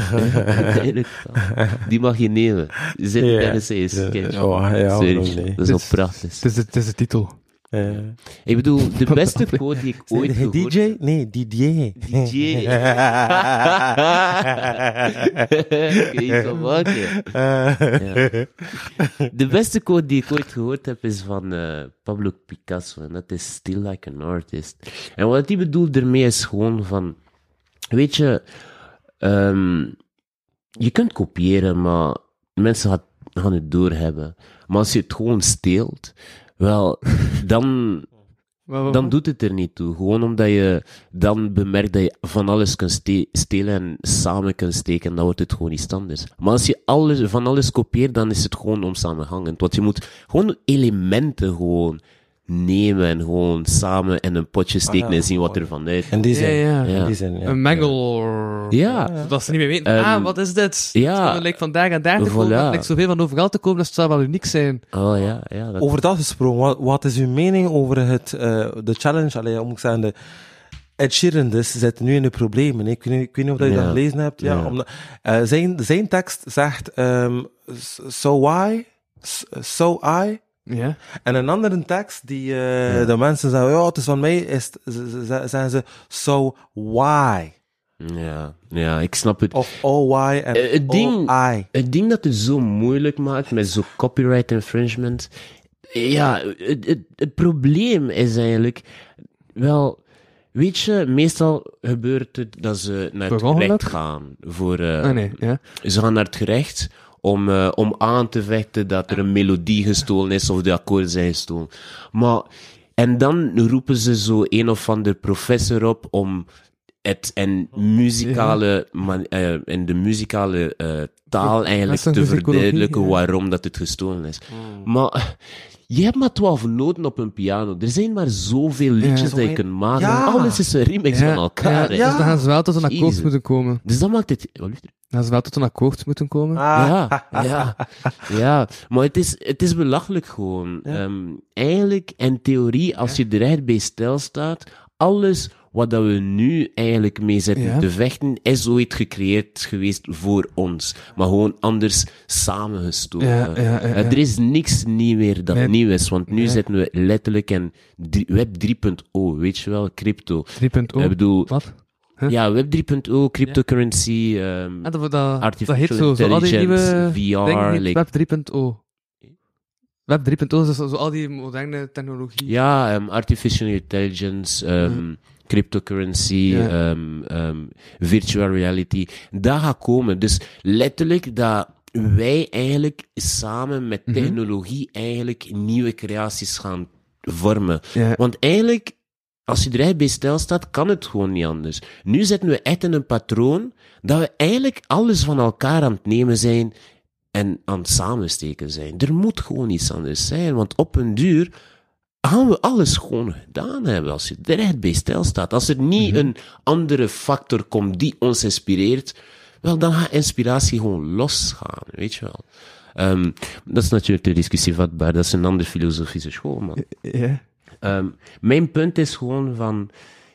Die mag je nemen. Zit een Ja. sketch. Oh, ja, Sorry. Dat is wel prachtig. Het is, de- het is de titel. Eh, Ik bedoel, de beste quote die ik ooit Hey, gehoord DJ? Nee, DJ. DJ. Kun maken? Ja. De beste quote die ik ooit gehoord heb is van eh, Pablo Picasso. En dat is Still Like an Artist. En wat hij bedoelt ermee is gewoon van... Weet je... ehm, je kunt kopiëren, maar mensen gaan, gaan het doorhebben. Maar als je het gewoon steelt... Wel, dan dan doet het er niet toe. Gewoon omdat je dan bemerkt dat je van alles kunt ste- stelen en samen kunt steken, dan wordt het gewoon iets anders. Maar als je alles, van alles kopieert, dan is het gewoon onsamenhangend. Want je moet gewoon elementen gewoon nemen en gewoon samen in een potje steken ja, en zien wat er van uit. In die Ja, zin. ja. Die zin, ja. Een mengel. Ja, Dat ze niet meer weten. Ehm, ah, wat is dit? ja. Het lijkt vandaag en daar te komen. Voilà. Het lijkt zoveel van overal te komen, dus het zou wel uniek zijn. oh ja, ja. Dat, Over dat gesproken, wat, wat is uw mening over het, eh, de challenge? Allee, moet ik zeggen, de Ed Sheeran dus zit nu in de problemen. Ik weet niet, ik weet niet of dat je Ja. dat gelezen hebt. Ja, Ja. omdat, eh, zijn, zijn tekst zegt, ehm, so why, so I. Ja. En een andere tekst die eh, de mensen zeggen, ja, het is van mij, is, z- z- z- zeggen ze, so why. ja, ja, ik snap het. Of oh why en Eh, het ding- oh I. Het ding dat het zo moeilijk maakt met zo'n copyright infringement. Ja, het, het, het probleem is eigenlijk. Wel, weet je, meestal gebeurt het dat ze naar het gerecht gaan. Voor, eh, Ah, nee, ja. Ze gaan naar het gerecht om, eh, om aan te vechten dat er een melodie gestolen is of de akkoorden zijn gestolen. Maar, en dan roepen ze zo een of ander professor op om het in muzikale, man, eh, in de muzikale eh, taal eigenlijk te verduidelijken waarom dat het gestolen is. Maar je hebt maar twaalf noten op een piano. Er zijn maar zoveel liedjes dat je kunt maken. Ja. Alles is een remix Ja, van elkaar. Dus dan gaan ze wel tot een akkoord Jezus. moeten komen. Dus dat maakt het... Wat liefde? Dan gaan ze wel tot een akkoord moeten komen. Ah. Ja, ja, ja. Maar het is, het is belachelijk gewoon. Ehm, eigenlijk, in theorie, als je er echt bij stilstaat, alles wat dat we nu eigenlijk mee zitten Ja. te vechten, is ooit gecreëerd geweest voor ons. Maar gewoon anders samengestoken. Ja, er is niks nieuw meer dat Nee. nieuw is, want nu Nee. zitten we letterlijk in web 3.0, weet je wel, crypto. 3.0. Ik bedoel, Wat? Huh? ja, web 3.0, cryptocurrency, ehm, Ah, dat, Artificial heet zo. Zo intelligence, VR, like- Web 3.0. Web 3.0 is zo, zo al die moderne technologie. Ja, ehm, artificial intelligence, ehm, cryptocurrency, Ja. ehm, virtual reality. Dat gaat komen. Dus letterlijk dat wij eigenlijk samen met Mhm. technologie eigenlijk nieuwe creaties gaan vormen. Ja. Want eigenlijk, als je er echt bij stilstaat, kan het gewoon niet anders. Nu zitten we echt in een patroon dat we eigenlijk alles van elkaar aan het nemen zijn en aan het samensteken zijn. Er moet gewoon iets anders zijn, want op een duur gaan we alles gewoon gedaan hebben als je er echt bij stilstaat. Als er niet een andere factor komt die ons inspireert, wel, dan gaat inspiratie gewoon losgaan, weet je wel. Ehm, dat is natuurlijk de discussie vatbaar, dat is een andere filosofische school. Ja. Ehm, mijn punt is gewoon van,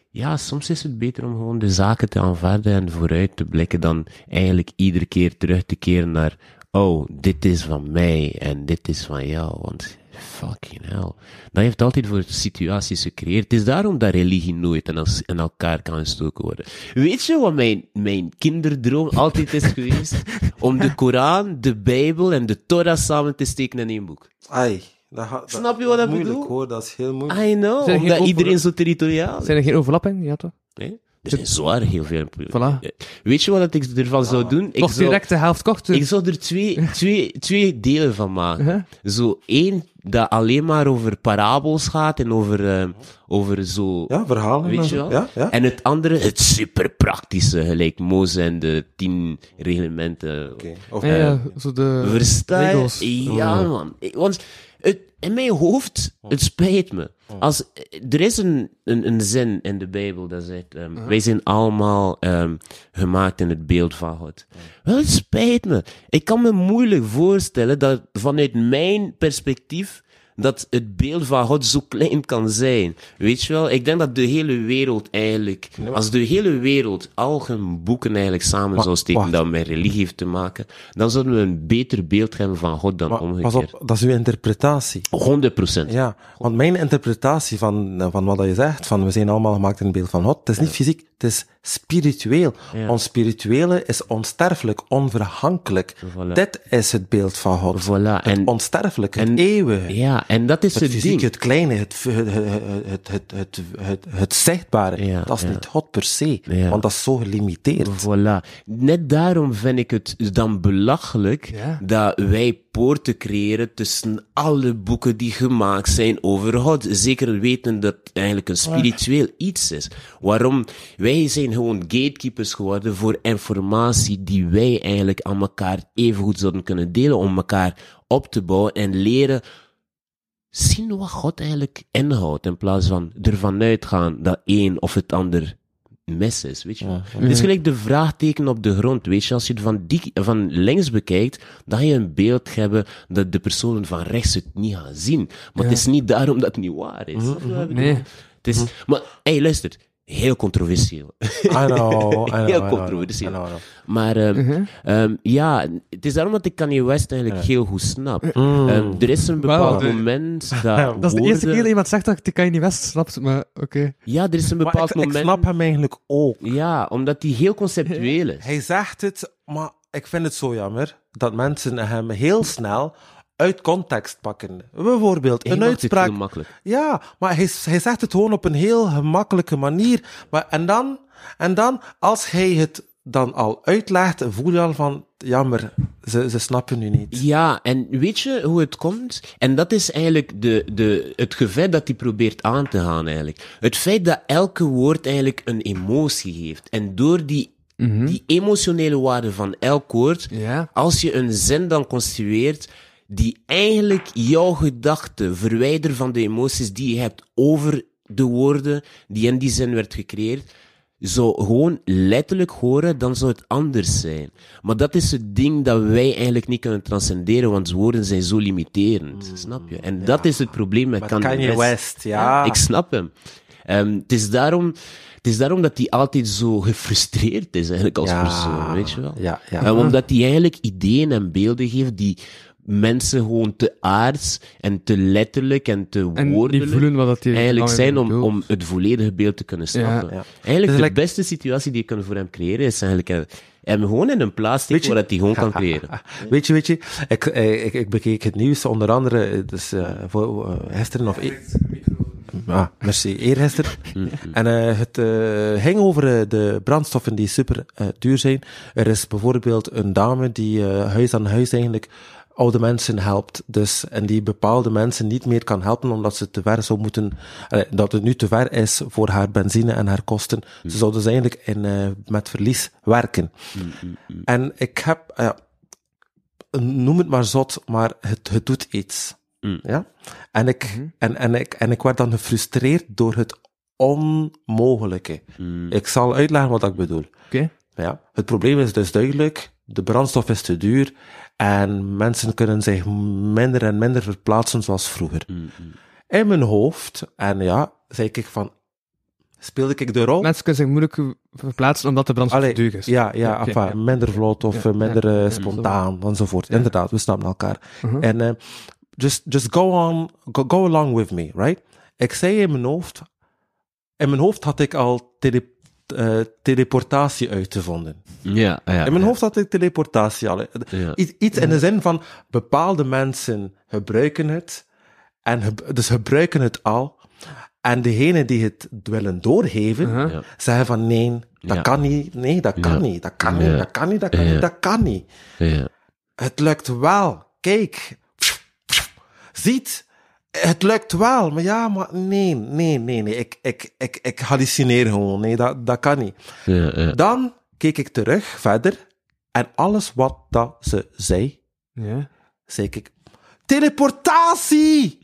ja, soms is het beter om gewoon de zaken te aanvaarden en vooruit te blikken dan eigenlijk iedere keer terug te keren naar, oh, dit is van mij en dit is van jou, want fucking hell. Dat heeft altijd voor situaties gecreëerd. Het is daarom dat religie nooit in, elkaar kan gestoken worden. Weet je wat mijn, mijn kinderdroom altijd is geweest? Om de Koran, de Bijbel en de Torah samen te steken in één boek. Ai, dat Snap je wat dat moeilijk bedoel? hoor, dat is heel moeilijk. I know, omdat over- iedereen zo territoriaal is. Zijn er geen overlappingen? Ja, toch? Nee? Er zijn zwaar heel veel. Voilà. Weet je wat ik ervan zou doen? Ik zou, direct de helft korter. ik zou er twee, twee, twee delen van maken. Uh-huh. Zo één dat alleen maar over parabels gaat en over, eh, over zo. Ja, verhalen. en Weet je zo. wel? Ja, ja. En het andere, het super praktische, gelijk Mozes en de tien reglementen. Oké. Of, Ja, ja, zo de Versta je? regels. Ja, man. Want het, in mijn hoofd, het spijt me. Als, er is een, een, een zin in de Bijbel dat zegt, ehm, wij zijn allemaal ehm, gemaakt in het beeld van God. Wel, het spijt me. Ik kan me moeilijk voorstellen dat vanuit mijn perspectief, dat het beeld van God zo klein kan zijn. Weet je wel? Ik denk dat de hele wereld eigenlijk, als de hele wereld al hun boeken eigenlijk samen zou steken wacht. dat met religie heeft te maken, dan zouden we een beter beeld hebben van God dan Maar omgekeerd. pas op, dat is uw interpretatie. 100 procent. Ja, want mijn interpretatie van, eh, van wat je zegt, van we zijn allemaal gemaakt in het beeld van God, het is niet fysiek, het is spiritueel. Ja. Ons spirituele is onsterfelijk, onvergankelijk. Voilà. Dit is het beeld van God. Voilà. Het En, onsterfelijke, het en- eeuwige. ja, en dat is Het het, fysieke, ding. het kleine, het, het, het, het, het, het, zichtbare, Ja, dat is ja. niet God per se, want dat is zo gelimiteerd. Voilà. Net daarom vind ik het dan belachelijk dat wij poorten creëren tussen alle boeken die gemaakt zijn over God. Zeker weten dat het eigenlijk een spiritueel iets is. Waarom? Wij zijn gewoon gatekeepers geworden voor informatie die wij eigenlijk aan elkaar even goed zouden kunnen delen om elkaar op te bouwen en leren zien wat God eigenlijk inhoudt, in plaats van ervan uitgaan dat een of het ander mis is, weet je wel. Het is gelijk de vraagteken op de grond, weet je. Als je het van, die, van links bekijkt, dan ga je een beeld hebben dat de personen van rechts het niet gaan zien. Maar het is niet daarom dat het niet waar is. Ik bedoel? Nee. Het is, maar, hey, luister. Heel controversieel. I know, I know, Heel controversieel. I know, I know. Maar ehm, ehm, ja, het is daarom dat ik Kanye West eigenlijk heel goed snap. Ehm, er is een bepaald moment dat Dat is de eerste keer dat iemand zegt dat ik kan je niet West snapt, maar oké. Ja, er is een bepaald ik, ik moment... snap hem eigenlijk ook. Ja, omdat die heel conceptueel is. Hij zegt het, maar ik vind het zo jammer dat mensen hem heel snel uit context pakken. Bijvoorbeeld, Hij een uitspraak. Ja, maar hij, hij zegt het gewoon op een heel gemakkelijke manier. Maar, en, dan, en dan, als hij het dan al uitlegt, voel je al van, jammer, ze, ze snappen nu niet. Ja, en weet je hoe het komt? En dat is eigenlijk de, de, het gevecht dat hij probeert aan te gaan eigenlijk. Het feit dat elke woord eigenlijk een emotie heeft. En door die, die emotionele waarde van elk woord, Ja. als je een zin dan construeert, die eigenlijk jouw gedachten verwijderen van de emoties die je hebt over de woorden die in die zin werd gecreëerd, zou gewoon letterlijk horen, dan zou het anders zijn. Maar dat is het ding dat wij eigenlijk niet kunnen transcenderen, want woorden zijn zo limiterend. Snap je? En dat is het probleem met, Kanye Kanye West. Ja. Ik snap hem. Ehm, het is daarom... Het is daarom dat hij altijd zo gefrustreerd is, eigenlijk, als Ja. persoon, weet je wel? Ja, ja. Eh, omdat hij eigenlijk ideeën en beelden geeft die mensen gewoon te aards en te letterlijk en te En woordelijk die voelen wat dat die eigenlijk zijn om, om het volledige beeld te kunnen snappen. ja. Eigenlijk Dus de like- beste situatie die je kan voor hem creëren is eigenlijk eh, hem gewoon in een plaats steken waar dat hij gewoon kan creëren. Weet je, weet je, ik, eh, ik, ik bekeek het nieuws, onder andere, eh, dus, eh, voor, gisteren of... e- Ah, merci, eergisteren. en eh, het eh, ging over de brandstoffen die super eh, duur zijn. Er is bijvoorbeeld een dame die eh, huis aan huis eigenlijk oude mensen helpt. Dus, en die bepaalde mensen niet meer kan helpen omdat ze te ver zou moeten, dat het nu te ver is voor haar benzine en haar kosten. Ze zou dus eigenlijk in, eh, met verlies werken. En ik heb, eh, noem het maar zot, maar het, het doet iets. Mm. Ja? En, ik, en, en, ik, en ik werd dan gefrustreerd door het onmogelijke. Mm. Ik zal uitleggen wat ik bedoel. Oké. Ja? Het probleem is dus duidelijk, de brandstof is te duur en mensen kunnen zich minder en minder verplaatsen zoals vroeger. Mm, in mijn hoofd. En ja, zei ik van, speelde ik de rol? Mensen kunnen zich moeilijk verplaatsen omdat de brandstof duur is. Ja, ja, oké, enfin, ja. minder vlot of Ja, minder ja. eh, spontaan enzovoort. Inderdaad, we snappen elkaar. Mhm. En eh, just, just go on, go, go along with me, right? Ik zei in mijn hoofd, in mijn hoofd had ik al tele, eh, teleportatie uitgevonden. Ja, ja. In mijn hoofd had ik teleportatie al. Ja. Iets, iets in de zin van bepaalde mensen gebruiken het. En ge- dus gebruiken het al. En degenen die het willen doorgeven, Uh-huh. Zeggen van nee, dat kan niet. Nee, dat kan niet. Dat kan niet. Dat kan niet. Dat kan niet. Dat kan niet. Ja. Het lukt wel. Kijk. Ziet. Het lukt wel. Maar ja, maar nee, nee, nee, nee. Ik, ik, ik, ik hallucineer gewoon. Nee, dat, dat kan niet. Ja, ja. Dan keek ik terug verder. En alles wat dat ze zei, Ja. zei ik, teleportatie!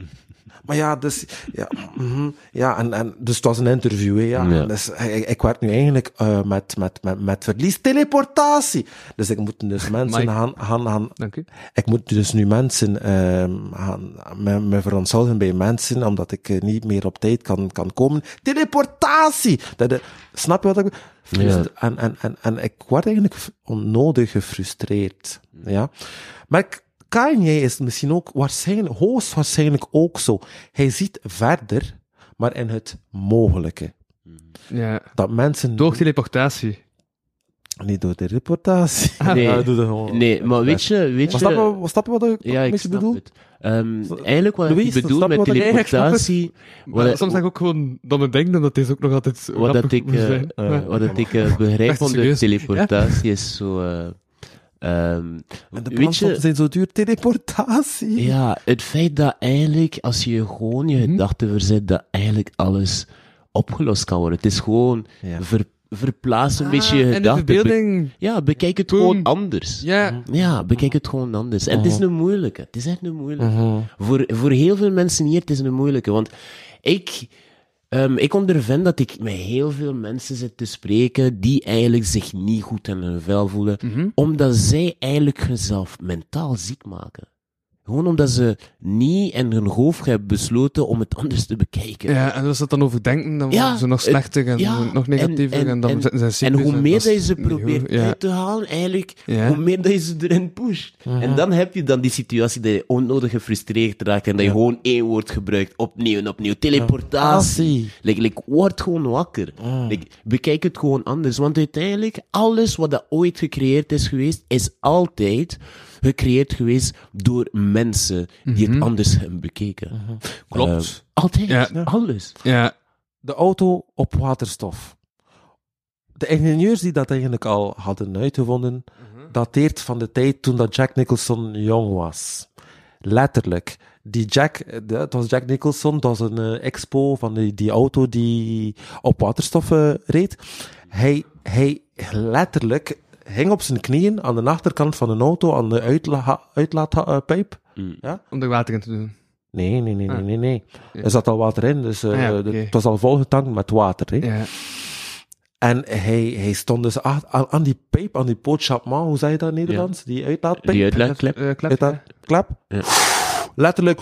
Maar ja, dus, ja, mhm, ja en, en, dus het was een interview, hè, ja. Ja. Dus ik, ik werd nu eigenlijk eh, met, met, met, met verlies teleportatie. Dus ik moet dus mensen gaan, gaan, gaan, Dank u. ik moet dus nu mensen, ehm gaan, me, me verontschuldigen bij mensen, omdat ik eh, niet meer op tijd kan, kan komen. Teleportatie! Dat, eh, snap je wat ik Ja. en, en, en, en ik word eigenlijk onnodig gefrustreerd. Ja. Maar k- Kanye is misschien ook waarschijnlijk, hoogstwaarschijnlijk ook zo. Hij ziet verder, maar in het mogelijke. Ja. Dat mensen Door teleportatie. niet door de reportatie. Nee. Ja, doe dat gewoon. Nee, maar weet je... Weet Maar je snap je, wat- snap je wat ik ja, ik snap bedoel? het. Ehm, eigenlijk wat Louis, ik bedoel met teleportatie... Wat, soms zeg ik ook gewoon domme dingen, omdat deze ook nog altijd wat dat ik, eh, eh, wat dat ik eh, begrijp onder serieus? teleportatie is zo... ehm, En de weet brandstoffen je, zijn zo duur. Teleportatie. ja, het feit dat eigenlijk, als je gewoon je Mhm. gedachten verzet, dat eigenlijk alles opgelost kan worden. Het is gewoon Ja. ver, verplaats een Ah, beetje je gedachten. Be- ja, bekijk het Boom. gewoon anders. Ja. Ja, bekijk het gewoon anders. En het is een moeilijke. Het is echt een moeilijke. Voor, voor heel veel mensen hier, het is een moeilijke. Want ik, ehm, ik ondervind dat ik met heel veel mensen zit te spreken die eigenlijk zich niet goed in hun vel voelen. Mhm. Omdat zij eigenlijk zichzelf mentaal ziek maken. Gewoon omdat ze niet in hun hoofd hebben besloten om het anders te bekijken. Ja, en als ze het dan overdenken, dan Ja, worden ze nog slechter en ja, nog negatiever en, en- en- dan en- zitten ze En hoe meer dat je ze probeert goed. ja. uit te halen, eigenlijk, hoe meer dat je ze erin pusht. En dan heb je dan die situatie dat je onnodig gefrustreerd raakt en dat je gewoon één woord gebruikt, opnieuw en opnieuw. Teleportatie. Like, like, word gewoon wakker. Like, bekijk het gewoon anders. Want uiteindelijk, alles wat dat ooit gecreëerd is geweest, is altijd gecreëerd geweest door mensen die het anders hebben bekeken. Klopt. Eh, altijd. Ja. Alles. Ja. de auto op waterstof. De ingenieurs die dat eigenlijk al hadden uitgevonden, dateert van de tijd toen dat Jack Nicholson jong was. Letterlijk. Die Jack, eh, het was Jack Nicholson, dat was een eh, expo van die, die auto die op waterstof eh, reed. Hij, hij letterlijk hing op zijn knieën aan de achterkant van een auto, aan de uitla uitlaatpijp. Mm. Ja? Om er water in te doen. Nee, nee, nee, nee, Ah. nee, nee. Ja. Er zat al water in, dus eh, Ah ja, het was al volgetankt met water. Hè? Ja. En hij, hij stond dus aan, aan die pijp, aan die pootchapman, hoe zei je dat in Nederlands? Die uitlaatpijp? Die uitlaatklep. Eh, klep, Uitlaatklep? Ja. Letterlijk,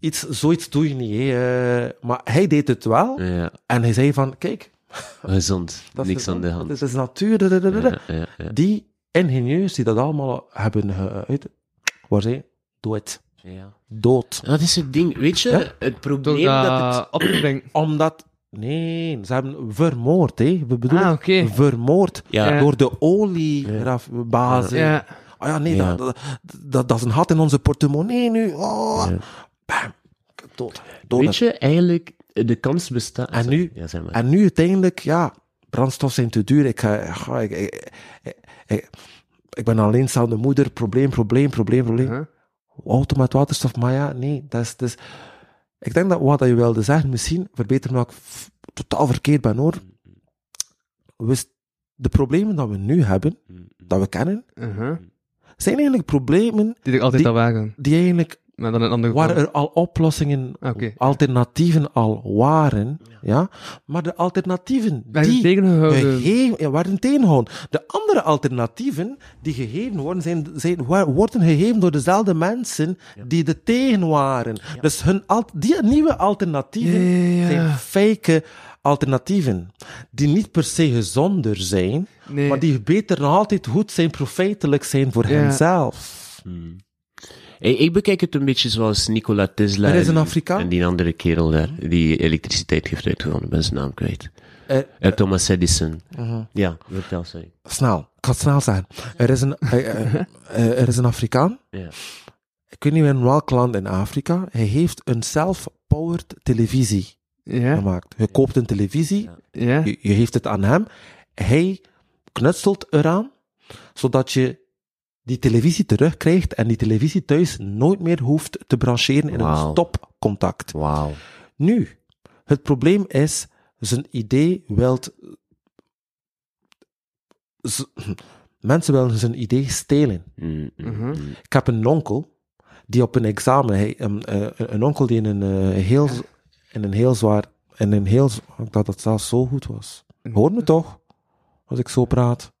iets, zoiets doe je niet. Hè. eh, maar hij deed het wel. Ja, En hij zei van, kijk, gezond. dat Niks aan de hand. Dat is natuur. da, da, da, da, da. Ja, ja, ja. Die ingenieurs die dat allemaal hebben uit... Waar zei je? Doe het. Ja. Dood. Dat is het ding. Weet je, Ja? het probleem dat het... dat op te brengen. Omdat... Nee, ze hebben vermoord, hè. We bedoelen Ah, vermoord. Ja. Door de oliebaas. Ja. Ah ja, nee, Ja. Dat, dat, dat, dat is een gat in onze portemonnee nu. Oh. Ja. Bam. Dood. Dood. Weet je, eigenlijk, de kans bestaat... En nu- Ja, zeg maar. En nu uiteindelijk, ja, brandstof zijn te duur. Ik, ga, ga- ik, ik, ik, ik, ik ben alleenstaande moeder. Probleem, probleem, probleem, probleem. Huh? Auto met waterstof, maar ja, nee. Dat is, is, ik denk dat wat je wilde zeggen, misschien, verbeter me dat ik totaal verkeerd ben hoor. Wist, de problemen dat we nu hebben, dat we kennen, Uh-huh. zijn eigenlijk problemen Die er altijd Die- al waren. die eigenlijk Maar dan een andere waar er al oplossingen, Oké. alternatieven al waren, ja. Maar de alternatieven Werden die tegengehouden. gegeven, ja, werden tegengehouden. De andere alternatieven die gegeven worden, zijn, zijn, worden gegeven door dezelfde mensen die er tegen waren. Dus hun, al- die nieuwe alternatieven Ja, ja, ja. zijn fake alternatieven, die niet per se gezonder zijn, Nee. maar die beter nog altijd goed zijn, profijtelijk zijn voor Ja. henzelf. Ik, ik bekijk het een beetje zoals Nikola Tesla. Er is een en- Afrikaan. En die andere kerel daar, die elektriciteit heeft uitgevonden. Ik ben zijn naam kwijt. Eh, Eh, Thomas Edison. Ja, vertel, sorry. snel, ik ga het snel zeggen. Er is een, eh, eh, eh, er is een Afrikaan, Ja. ik weet niet meer in welk land in Afrika, hij heeft een self-powered televisie gemaakt. Je koopt een televisie, Ja? je, je geeft het aan hem, hij knutselt eraan, zodat je die televisie terugkrijgt en die televisie thuis nooit meer hoeft te brancheren in een stopcontact. Wauw. Nu, het probleem is, zijn idee wilt... z- Mensen willen zijn idee stelen. Mm, mm, Mhm. Ik heb een onkel die op een examen, hij, een, eh, een onkel die in een, eh, heel, in een heel zwaar, in een heel, dat het zelfs zo goed was. Hoor me toch? Als ik zo praat.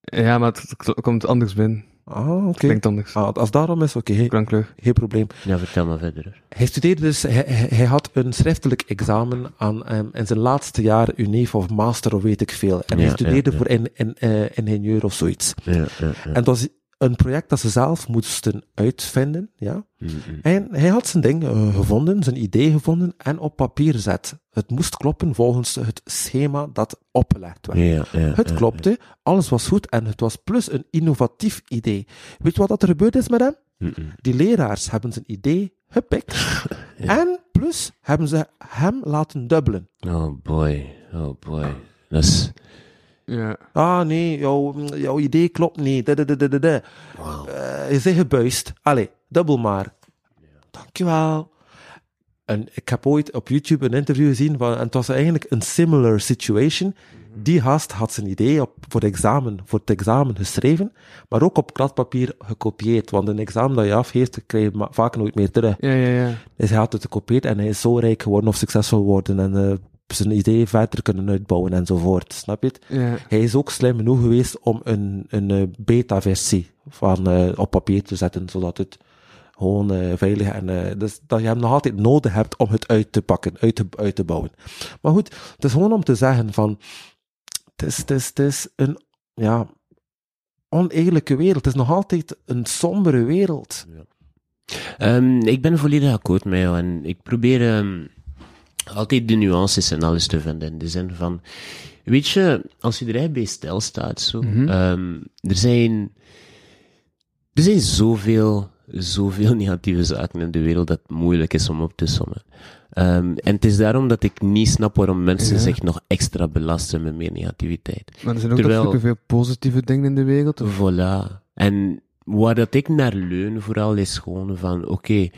Ja, maar het komt anders binnen. Ah, oké. Klinkt anders. Ah, als daarom is, oké, geen, Klankleug. geen probleem. Ja, vertel maar verder. Hij studeerde dus, hij, hij, had een schriftelijk examen aan, ehm, in zijn laatste jaar, UNEF of master of weet ik veel. En Ja, hij studeerde ja, ja. voor in, in, eh, ingenieur of zoiets. Ja, ja, ja. En dat was een project dat ze zelf moesten uitvinden, ja. Mm, mm. En hij had zijn ding eh, gevonden, zijn idee gevonden en op papier gezet. Het moest kloppen volgens het schema dat opgelegd werd. Ja, ja, Het klopte, alles was goed en het was plus een innovatief idee. Weet je wat dat er gebeurd is met hem? Mm, mm. Die leraars hebben zijn idee gepikt en plus hebben ze hem laten dubbelen. Oh boy, oh boy. Dat is... Ja. Ah nee, jouw, jouw idee klopt niet. Da, da. Wauw. Eh, je zegt gebuist. Allee, dubbel maar. Dankjewel. En ik heb ooit op YouTube een interview gezien van, en het was eigenlijk een similar situation. Die gast had zijn idee op, voor, het examen, voor het examen geschreven, maar ook op kladpapier gekopieerd. Want een examen dat je afgeeft, krijg je vaak nooit meer terug. Ja, ja, ja. Dus hij had het gekopieerd en hij is zo rijk geworden of succesvol geworden en eh, zijn idee verder kunnen uitbouwen enzovoort. Snap je het? Ja. Hij is ook slim genoeg geweest om een, een eh, beta-versie van eh, op papier te zetten, zodat het gewoon eh, veilig en dus dat je hem nog altijd nodig hebt om het uit te pakken, uit te, uit te bouwen. Maar goed, het is gewoon om te zeggen van, het is, het is, het is een, ja, oneerlijke wereld. Het is nog altijd een sombere wereld. Ehm, ik ben volledig akkoord met jou en ik probeer ehm, altijd de nuances en alles te vinden. In de zin van, weet je, als je er echt bij stil staat, zo, Mhm. ehm, er zijn, er zijn zoveel, zoveel negatieve zaken in de wereld dat het moeilijk is om op te sommen. Ehm, en het is daarom dat ik niet snap waarom mensen Ja. zich nog extra belasten met meer negativiteit. Maar er zijn ook Terwijl- superveel positieve dingen in de wereld. Of? Voilà. En waar dat ik naar leun vooral is gewoon van, oké,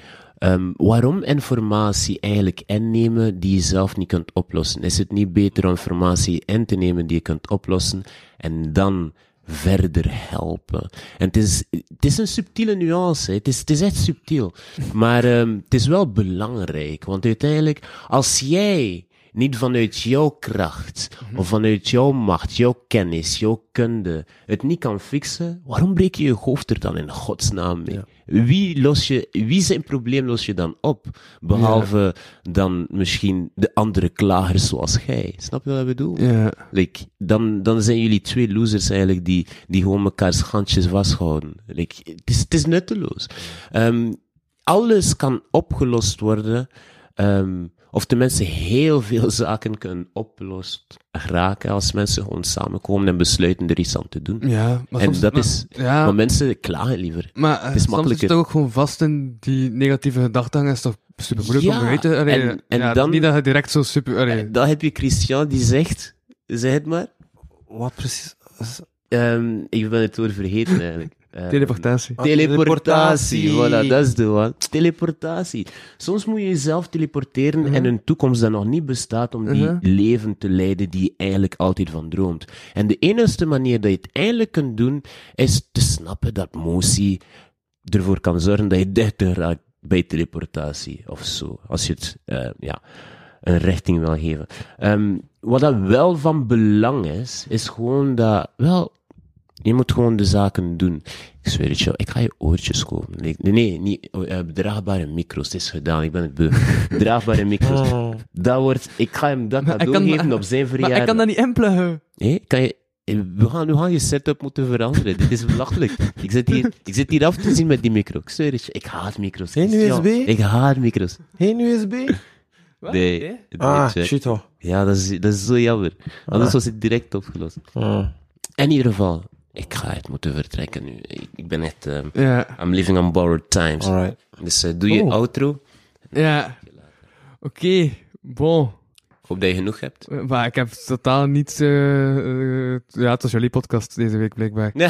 ehm, waarom informatie eigenlijk innemen die je zelf niet kunt oplossen? Is het niet beter om informatie in te nemen die je kunt oplossen en dan verder helpen? En het is, het is een subtiele nuance, het is, het is echt subtiel. Maar ehm, het is wel belangrijk, want uiteindelijk, als jij niet vanuit jouw kracht, of vanuit jouw macht, jouw kennis, jouw kunde, het niet kan fixen, waarom breek je je hoofd er dan in godsnaam mee? Wie, los je, wie zijn probleem los je dan op? Behalve dan misschien de andere klagers zoals jij. Snap je wat ik bedoel? Ja. Like, dan, dan zijn jullie twee losers eigenlijk die, die gewoon mekaars handjes vasthouden. Like, het, is, het is nutteloos. Ehm, alles kan opgelost worden, ehm, of tenminste heel veel zaken kunnen opgelost raken als mensen gewoon samenkomen en besluiten er iets aan te doen. Ja, maar en soms- dat maar- is, Ja, maar mensen klagen liever. maar eh, het is soms is ook gewoon vast in die negatieve gedachtegang. is toch super moeilijk Ja, om uit te... allee, en- en ja, dan- Niet dat je direct zo super... allee, Dan heb je Christian die zegt, zeg het maar, Wat precies? Ehm, ik ben het woord vergeten eigenlijk. Teleportatie. Ah, Teleportatie, teleportatie. voilà, dat is de one. Teleportatie. Soms moet je jezelf teleporteren Mhm. in een toekomst dat nog niet bestaat om die Mhm. leven te leiden die je eigenlijk altijd van droomt. En de enige manier dat je het eigenlijk kunt doen, is te snappen dat motie ervoor kan zorgen dat je dichter raakt beeldreportatie of zo. Als je het, eh, ja, een richting wil geven. Ehm, wat dat wel van belang is, is gewoon dat, wel, je moet gewoon de zaken doen. Ik zweer het je, ik ga je oortjes kopen. Nee, nee, nee niet oh, eh, draagbare micro's. Het is gedaan, ik ben het beu. draagbare micro's. Oh. Dat wordt, ik ga hem dat Maar cadeau geven op zijn Maar verjaardag. ik kan dat niet inpluggen. Hé, kan je... We gaan, we gaan je setup moeten veranderen. Dit is belachelijk. Ik zit hier, ik zit hier af te zien met die micro. Ik zweer het je, ik haat micro's. Geen. USB? Ik haat micro's. Geen USB? Wat? Nee. Nee? nee, Ah, shit hoor. Ja, dat is, dat is zo jammer. Anders Ah. was het direct opgelost. Ah. In ieder geval, ik ga het moeten vertrekken nu. Ik, ik ben echt... Ja, I'm living on borrowed times. Alright. Dus eh, doe je Oh. outro. ja. Oké, bon. Ik hoop dat je genoeg hebt. Eh, Maar ik heb totaal niet... eh, eh, ja, het was jullie podcast deze week, blijkbaar. Nee.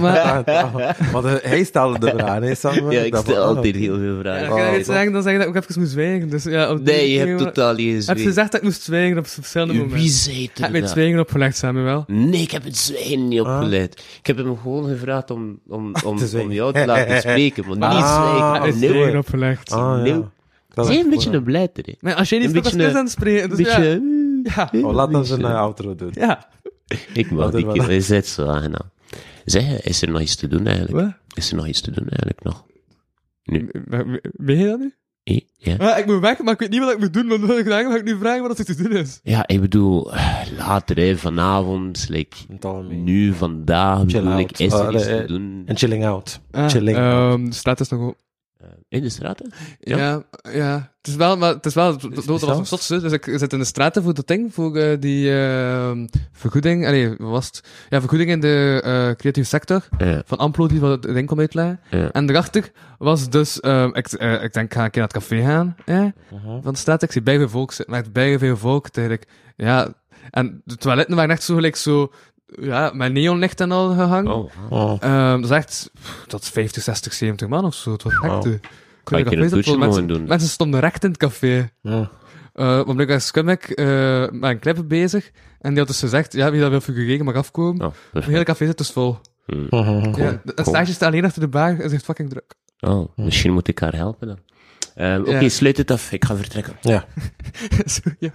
Maar... Ah, ah. Want hij stelde de vraag, hè, Samuel? Ja, ik Dat stel ah, altijd heel veel Ja, vragen. kan je Oh, iets zeggen, dan zeg je dat ik ook even moest zwijgen. Dus, ja, op Nee, je hebt totaal niet eens Heb je gezegd dat ik moest zwijgen op verschillende momenten? Wie zei Heb er je het dat? zwijgen opgelegd, Samuel? Nee, ik heb het zwijgen niet Ah. opgeleid. Ik heb hem gewoon gevraagd om, om, om, Te zwijgen. om jou te laten spreken, maar niet Ah. zwijgen. Heb het nee. zwijgen opgelegd? Ah, Nee. ja. Dat Zij is een beetje een blijter, hè. Maar als jij niet Een dan is aan het spreken. Dus beetje... ja. Ja. Oh, laat een beetje- eh, outro doen. Ja. Ik mag Wat die er keer, hij zit zo aangenaam. Zeg, is er nog iets te doen eigenlijk? Wat? Is er nog iets te doen eigenlijk nog? Ben je dat nu? Ja? Ja, ik moet weg, maar ik weet niet wat ik moet doen. Want dan wil ik vragen, ga ik nu vragen wat er te doen is. ja, ik bedoel, later, hè, vanavond, like, het nu, vandaag, bedoel ik, is er Ah, iets te doen En chilling out. Ah, Chilling out. ehm, de straat is nog op. in de straten? Ja. Ja. ja, Het is wel, maar het is wel, was zelfs? een. Dus ik zit in de straten voor dat ding, voor eh, die ehm, vergoeding. Wat was het? Ja, vergoeding in de eh, creatieve sector. Ja, Van Amplo die wat het ding kon uitleggen. ja. En daarachter was dus, ehm, ik, eh, ik denk, ga een keer naar het café gaan. Eh, Mhm. van de straat. Ik zie bij veel volk zitten. Echt bij veel volk. Eigenlijk. Ja, en de toiletten waren echt zo gelijk zo, ja, met neonlicht en al gehangen. Oh. Ehm, dat is echt, pff, dat is 50, 60, 70 man of zo. Het was echt, Wow. Eh, Ga ik café in een zat vol toetje mensen, doen? mensen stonden recht in het café. Ja. Uh, want blijkbaar is Scummik eh met een clip bezig. En die had dus gezegd, ja, wie dat wil figureren mag afkomen. oh, Het hele café zit dus vol. Hmm. Ja, stage staat alleen achter de bar en zegt fucking druk. Oh, misschien moet ik haar helpen dan. Ehm, Oké, Ja. sluit het af. Ik ga vertrekken. Ja. Zo, ja.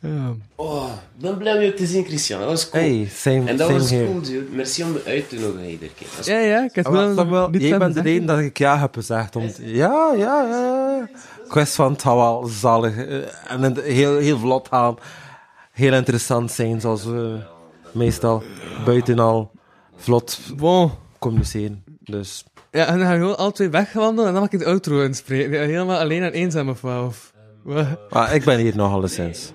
Ja. Oh, ben blij om je te zien, Christian. Dat was cool. Hey, same, en dat same was here. cool, dude. Merci om me uit te nodigen iedere keer. Ja, ja, ik heb Ah, wel, wel, Samuel, niet jij van bent de reden dat ik ja heb gezegd. Om ja, ja, ja. Quest van het zou wel zalig eh, en het heel, heel vlot gaan. Heel interessant zijn, zoals we meestal buiten al vlot Bon. communiceren. Dus, Ja, en dan gaan we gewoon twee wegwandelen en dan mag ik de outro inspreken. Helemaal alleen en eenzaam of wat? Maar ik ben hier nog alleszins.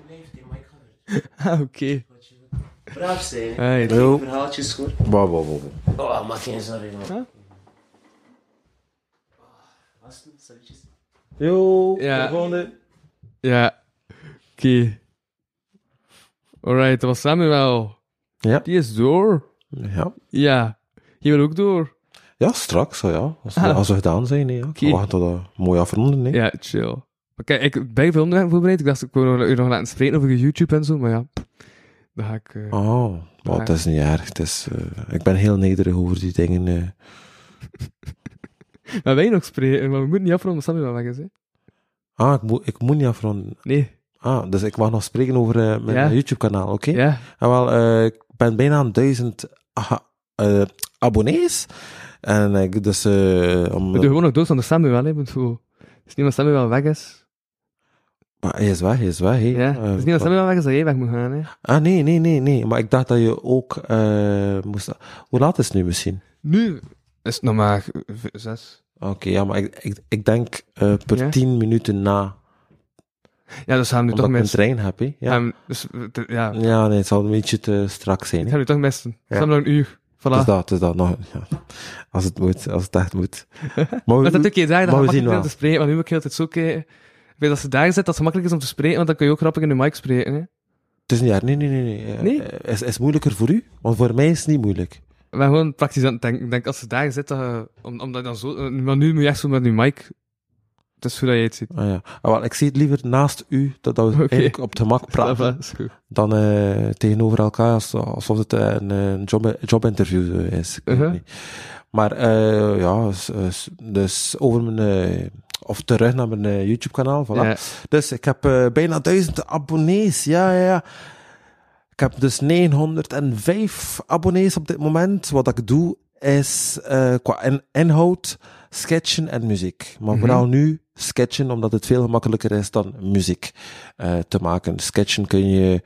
Ah, oké. Braaf zijn. Hey, Jo. verhaaltjes gehoord? Wow, wow, wow. Oh, maak geen zorgen, man. Huh? Yo, Ja. de volgende. Ja. Oké. Alright, dat was Samuel. Ja. Die is door. Ja. Ja. Je wil ook door. ja, straks, zo ja. Als we, Ah. als we gedaan zijn, nee, ja. Oké. We wachten tot dat mooi afronden, nee. Ja, chill. Oké, ik ben veel onderwerpen voorbereid. Ik dacht, ik wil u nog laten spreken over je YouTube en zo, maar ja. Dan ga ik... eh, Oh, maar het is niet erg. Het is, eh, ik ben heel nederig over die dingen. eh. Maar wij nog spreken, maar we moeten niet afronden, Samuel wel weg is, hè. Ah, ik, moet ik moet niet afronden. Nee. Ah, dus ik mag nog spreken over mijn Ja. YouTube-kanaal, oké? Ja. En wel, eh, ik ben bijna aan duizend eh, abonnees. En ik dus... eh om, We doen gewoon nog dood van de Samuel, hè. Want. Het is niet omdat Samuel weg is. Maar hij is weg, hij is weg. hè. Ja. Eh, Het is niet omdat Samuel weg is dat jij weg moet gaan, hè. Ah, nee, nee, nee, nee. Maar ik dacht dat je ook eh, moest... Hoe laat is het nu misschien? Nu is het nog maar zes. Oké, ja, maar ik, ik, ik denk eh, per Ja? tien minuten na, Ja, dus gaan we nu omdat toch ik een missen. trein heb, hè. Ja. Ehm, dus, ja, ja, nee, het zal een beetje te strak zijn, ik ga nu toch missen. Ja. Samuel een uur. Voilà. Het is dat, het is dat. Nog, ja. Als het moet, als het echt moet. Maar Dat we, is natuurlijk je dagen, dat maar we zien wel. te spreken, maar nu moet ik heel tijd zo kijken. Weet dat ze daar zit, dat het gemakkelijk is om te spreken, want dan kun je ook grappig in de mic spreken, hè. het is niet erg. Nee, nee, nee. nee. Eh, Nee? eh, Is, is het moeilijker voor u? Want voor mij is het niet moeilijk. Ik ben gewoon praktisch aan het denken. Ik denk, als ze daar zit, dat, omdat dan zo... Maar nu moet je echt zo met die mic... Het is hoe dat je het ziet. Ah, ja. Ah, wel, ik zie het liever naast u, dat, dat we eigenlijk op het gemak praten, dan eh, tegenover elkaar, als- alsof het een, een job, jobinterview is. Uh-huh. Maar ja, dus over mijn, of terug naar mijn eh, YouTube-kanaal. Voilà. Ja. Dus ik heb eh, bijna duizend abonnees. Ja, ja, ja. Ik heb dus 905 abonnees op dit moment. Wat ik doe is eh, qua in- inhoud, sketchen en muziek. Maar Mhm. vooral nu sketchen, omdat het veel gemakkelijker is dan muziek te maken. Sketchen kun je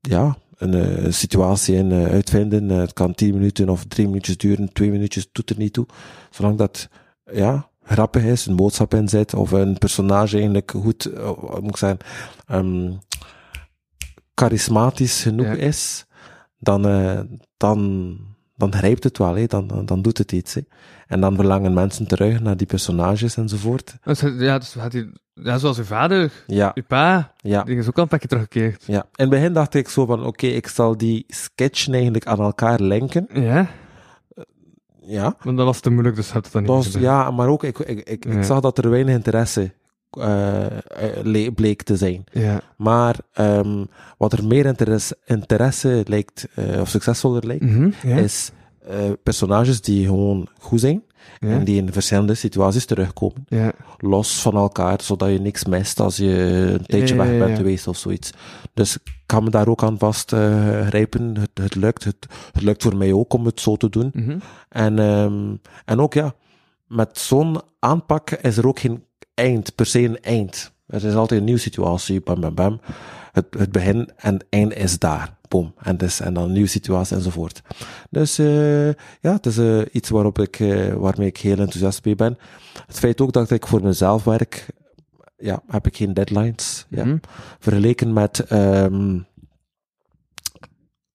ja, een situatie in uitvinden. Het kan 10 minuten of 3 minuutjes duren, 2 minuutjes doet er niet toe. Zolang dat ja, grappig is, een boodschap in zit, of een personage eigenlijk goed, eh, moet ik zeggen, ehm, charismatisch genoeg Ja. is, dan, eh, dan, dan grijpt het wel, hè. Dan, dan, doet het iets. Hè. En dan verlangen mensen terug naar die personages enzovoort. Ja, dus had hij, ja, zoals uw vader, Ja, uw pa, ja. die is ook al een pakje teruggekeerd. Ja, in het begin dacht ik zo van, oké, ik zal die sketchen eigenlijk aan elkaar linken. Ja, Ja, maar dat was te moeilijk, dus had het dan niet dat was, gedaan. ja maar ook, ik, ik, ik, Ja. ik zag dat er weinig interesse eh, eh, le- bleek te zijn. Ja, Maar ehm, wat er meer interesse, interesse lijkt, eh, of succesvoller lijkt, Mhm, ja. is personages die gewoon goed zijn ja. en die in verschillende situaties terugkomen. ja. los van elkaar, zodat je niks mist als je een tijdje weg bent geweest of zoiets. Dus ik kan me daar ook aan vast eh, grijpen. Het, het lukt. Het, het lukt voor mij ook om het zo te doen. Mhm. En, ehm, en ook ja, met zo'n aanpak is er ook geen eind, per se een eind. Er is altijd een nieuwe situatie, bam, bam, bam. Het, het begin en het eind is daar. Boom. En, dus, en dan een nieuwe situatie enzovoort. Dus eh, ja, het is eh, iets waarop ik, eh, waarmee ik heel enthousiast mee ben. Het feit ook dat ik voor mezelf werk, ja, heb ik geen deadlines. Ja. Mhm. Vergeleken met, ehm,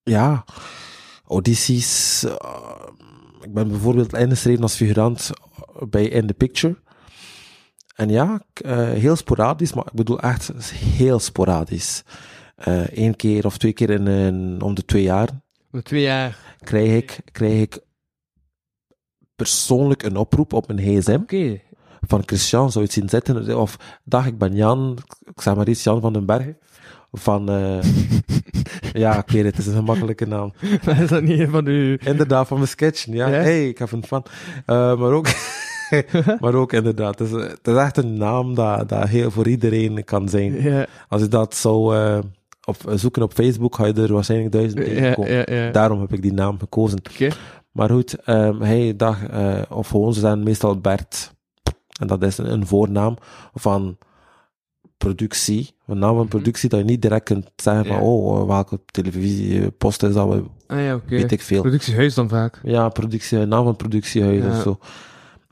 ja, audities. ik ben bijvoorbeeld ingeschreven als figurant bij In The Picture. En ja, heel sporadisch, maar ik bedoel echt heel sporadisch. Eén keer of twee keer in, om de twee jaar Met twee jaar. krijg ik, krijg ik persoonlijk een oproep op mijn gsm Oké. van Christian, zou je het zien zitten? Of, dag, ik ben Jan, ik zeg maar iets, Jan van den Bergen. Van, eh, ja, ik weet het, het is een makkelijke naam. Maar is dat niet een van uw... Inderdaad, van mijn sketchen, ja. Hey, ik heb een fan. Eh, maar ook, maar ook inderdaad, het is, het is echt een naam dat, dat heel voor iedereen kan zijn. Als je dat zou eh, op, zoeken op Facebook, ga je er waarschijnlijk duizend tegenkomen. ja. ja. Daarom heb ik die naam gekozen. Maar goed, ehm hey, dag, eh, of gewoon, ze zijn meestal Bert. En dat is een, een voornaam van productie. Een naam van productie dat je niet direct kunt zeggen van, Mhm. Oh, welke televisiepost is dat, we- Ah weet ik veel. Productiehuis dan vaak. Ja, productie, naam van productiehuis of zo.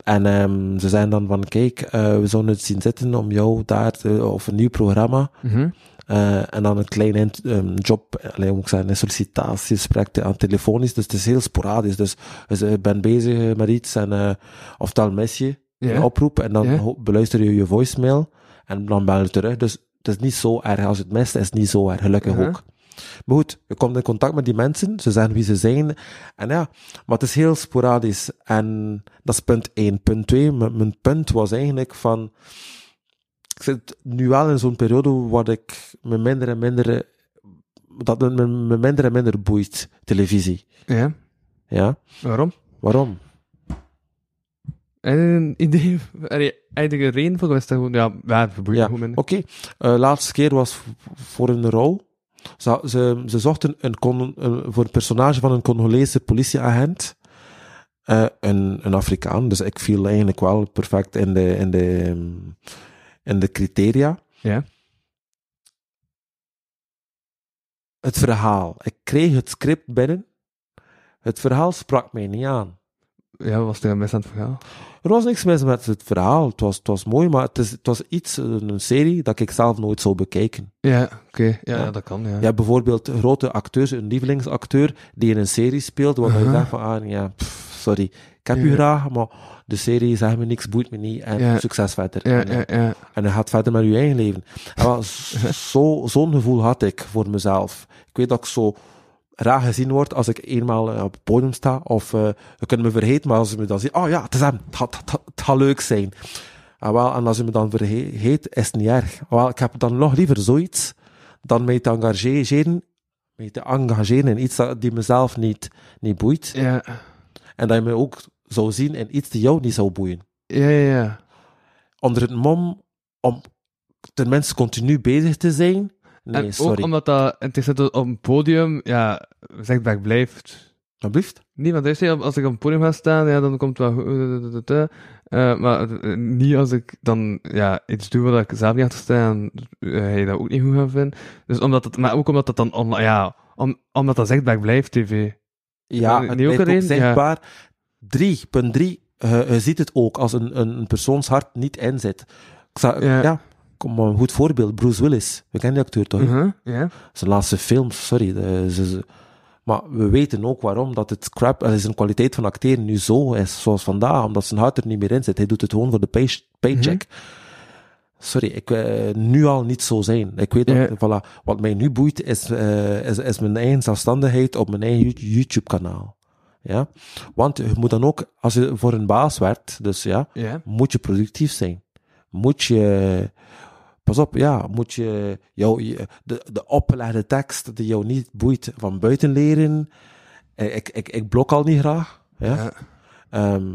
En ehm, ze zijn dan van, kijk, eh, we zouden het zien zitten om jou daar, te- of een nieuw programma, Mhm. Eh, en dan een klein int- ehm, job, alleen moet ik zeggen, een sollicitatiegesprek aan telefonisch, dus het is heel sporadisch. Dus, dus ik ben bezig met iets en uh, ofwel mis je een oproep en dan beluister je je voicemail en dan bel je terug. Dus het is niet zo erg. Als het mist, is het niet zo erg. Gelukkig ook. Maar goed, je komt in contact met die mensen, ze zeggen wie ze zijn. En ja, maar het is heel sporadisch. En dat is punt 1. Punt 2, mijn, mijn punt was eigenlijk van... Ik zit nu wel in zo'n periode waar ik me minder en minder... Dat me, me minder en minder boeit, televisie. Ja. Ja? Waarom? Waarom? Een idee? Je een reden voor? Was dat gewoon... Ja, ja Ja, gewoon minder. Oké, eh, laatste keer was voor een rol. Ze, ze, ze zochten een, Con- een- voor een personage van een Congolese politieagent. Eh, een, een Afrikaan, dus ik viel eigenlijk wel perfect in de, in de, in de criteria. Ja. Het verhaal. Ik kreeg het script binnen. Het verhaal sprak mij niet aan. Ja, wat was er mis aan het verhaal? Er was niks mis met het verhaal. Het was, het was mooi, maar het, is, het was iets, een serie, dat ik zelf nooit zou bekijken. Ja, oké. Ja, Ja. dat kan, ja. Je hebt bijvoorbeeld grote acteurs, een lievelingsacteur, die in een serie speelt, waar je van, ah, ja, pff, sorry, ik heb u graag, maar de serie zegt me niks, boeit me niet, en Ja. succes verder. Ja, en, ja, en je gaat verder met je eigen leven. En wel, zo, zo'n gevoel had ik voor mezelf. Ik weet dat ik zo raar gezien word als ik eenmaal eh, op het podium sta, of uh, je kunt me vergeten, maar als je me dan ziet, oh ja, het is hem, het gaat, het gaat- het gaat leuk zijn. En, wel, en als je me dan vergeet, is het niet erg. Wel, ik heb dan nog liever zoiets, dan mij te engageren, mij te engageren in iets dat, die mezelf niet, niet boeit. Ja. En dat je me ook zou zien in iets die jou niet zou boeien. Ja, ja, ja. Onder het mom om tenminste continu bezig te zijn. Nee, en sorry. ook omdat dat interessant is op een podium, ja, zegbaar blijft. Alsjeblieft. Niet, want hij zei, als ik op een podium ga staan, ja, dan komt het wel goed. eh, eh, maar eh, niet als ik dan ja, iets doe waar ik zelf niet achter sta en eh, hij dat ook niet goed gaat vinden. Dus omdat het, maar ook omdat het dan online, ja, om, omdat dat zegbaar blijft, tv. Ja, Eh, het niet ook blijft ook erin? Ja. Zichtbaar. 3.3, eh, je ziet het ook als een, een, persoonshart niet inzet. Ik zou, Ja. ja. kom maar een goed voorbeeld. Bruce Willis. We kennen die acteur toch? Mhm, Ja. Zijn laatste films, sorry. de- ze- ze- maar we weten ook waarom dat het crap, eh, zijn kwaliteit van acteren nu zo is zoals vandaag, omdat zijn hart er niet meer in zit. Hij doet het gewoon voor de pay, paycheck. Sorry, ik eh, nu al niet zo zijn. Ik weet dat, voilà, wat mij nu boeit is, eh, is, is mijn eigen zelfstandigheid op mijn eigen YouTube-kanaal. Ja? Want je moet dan ook, als je voor een baas werkt, dus ja, Ja. moet je productief zijn. Moet je, pas op, ja, moet je, jou, de, de opgelegde tekst die jou niet boeit van buiten leren. Eh, Ik, ik, ik blok al niet graag. Ja. Ja. Ehm,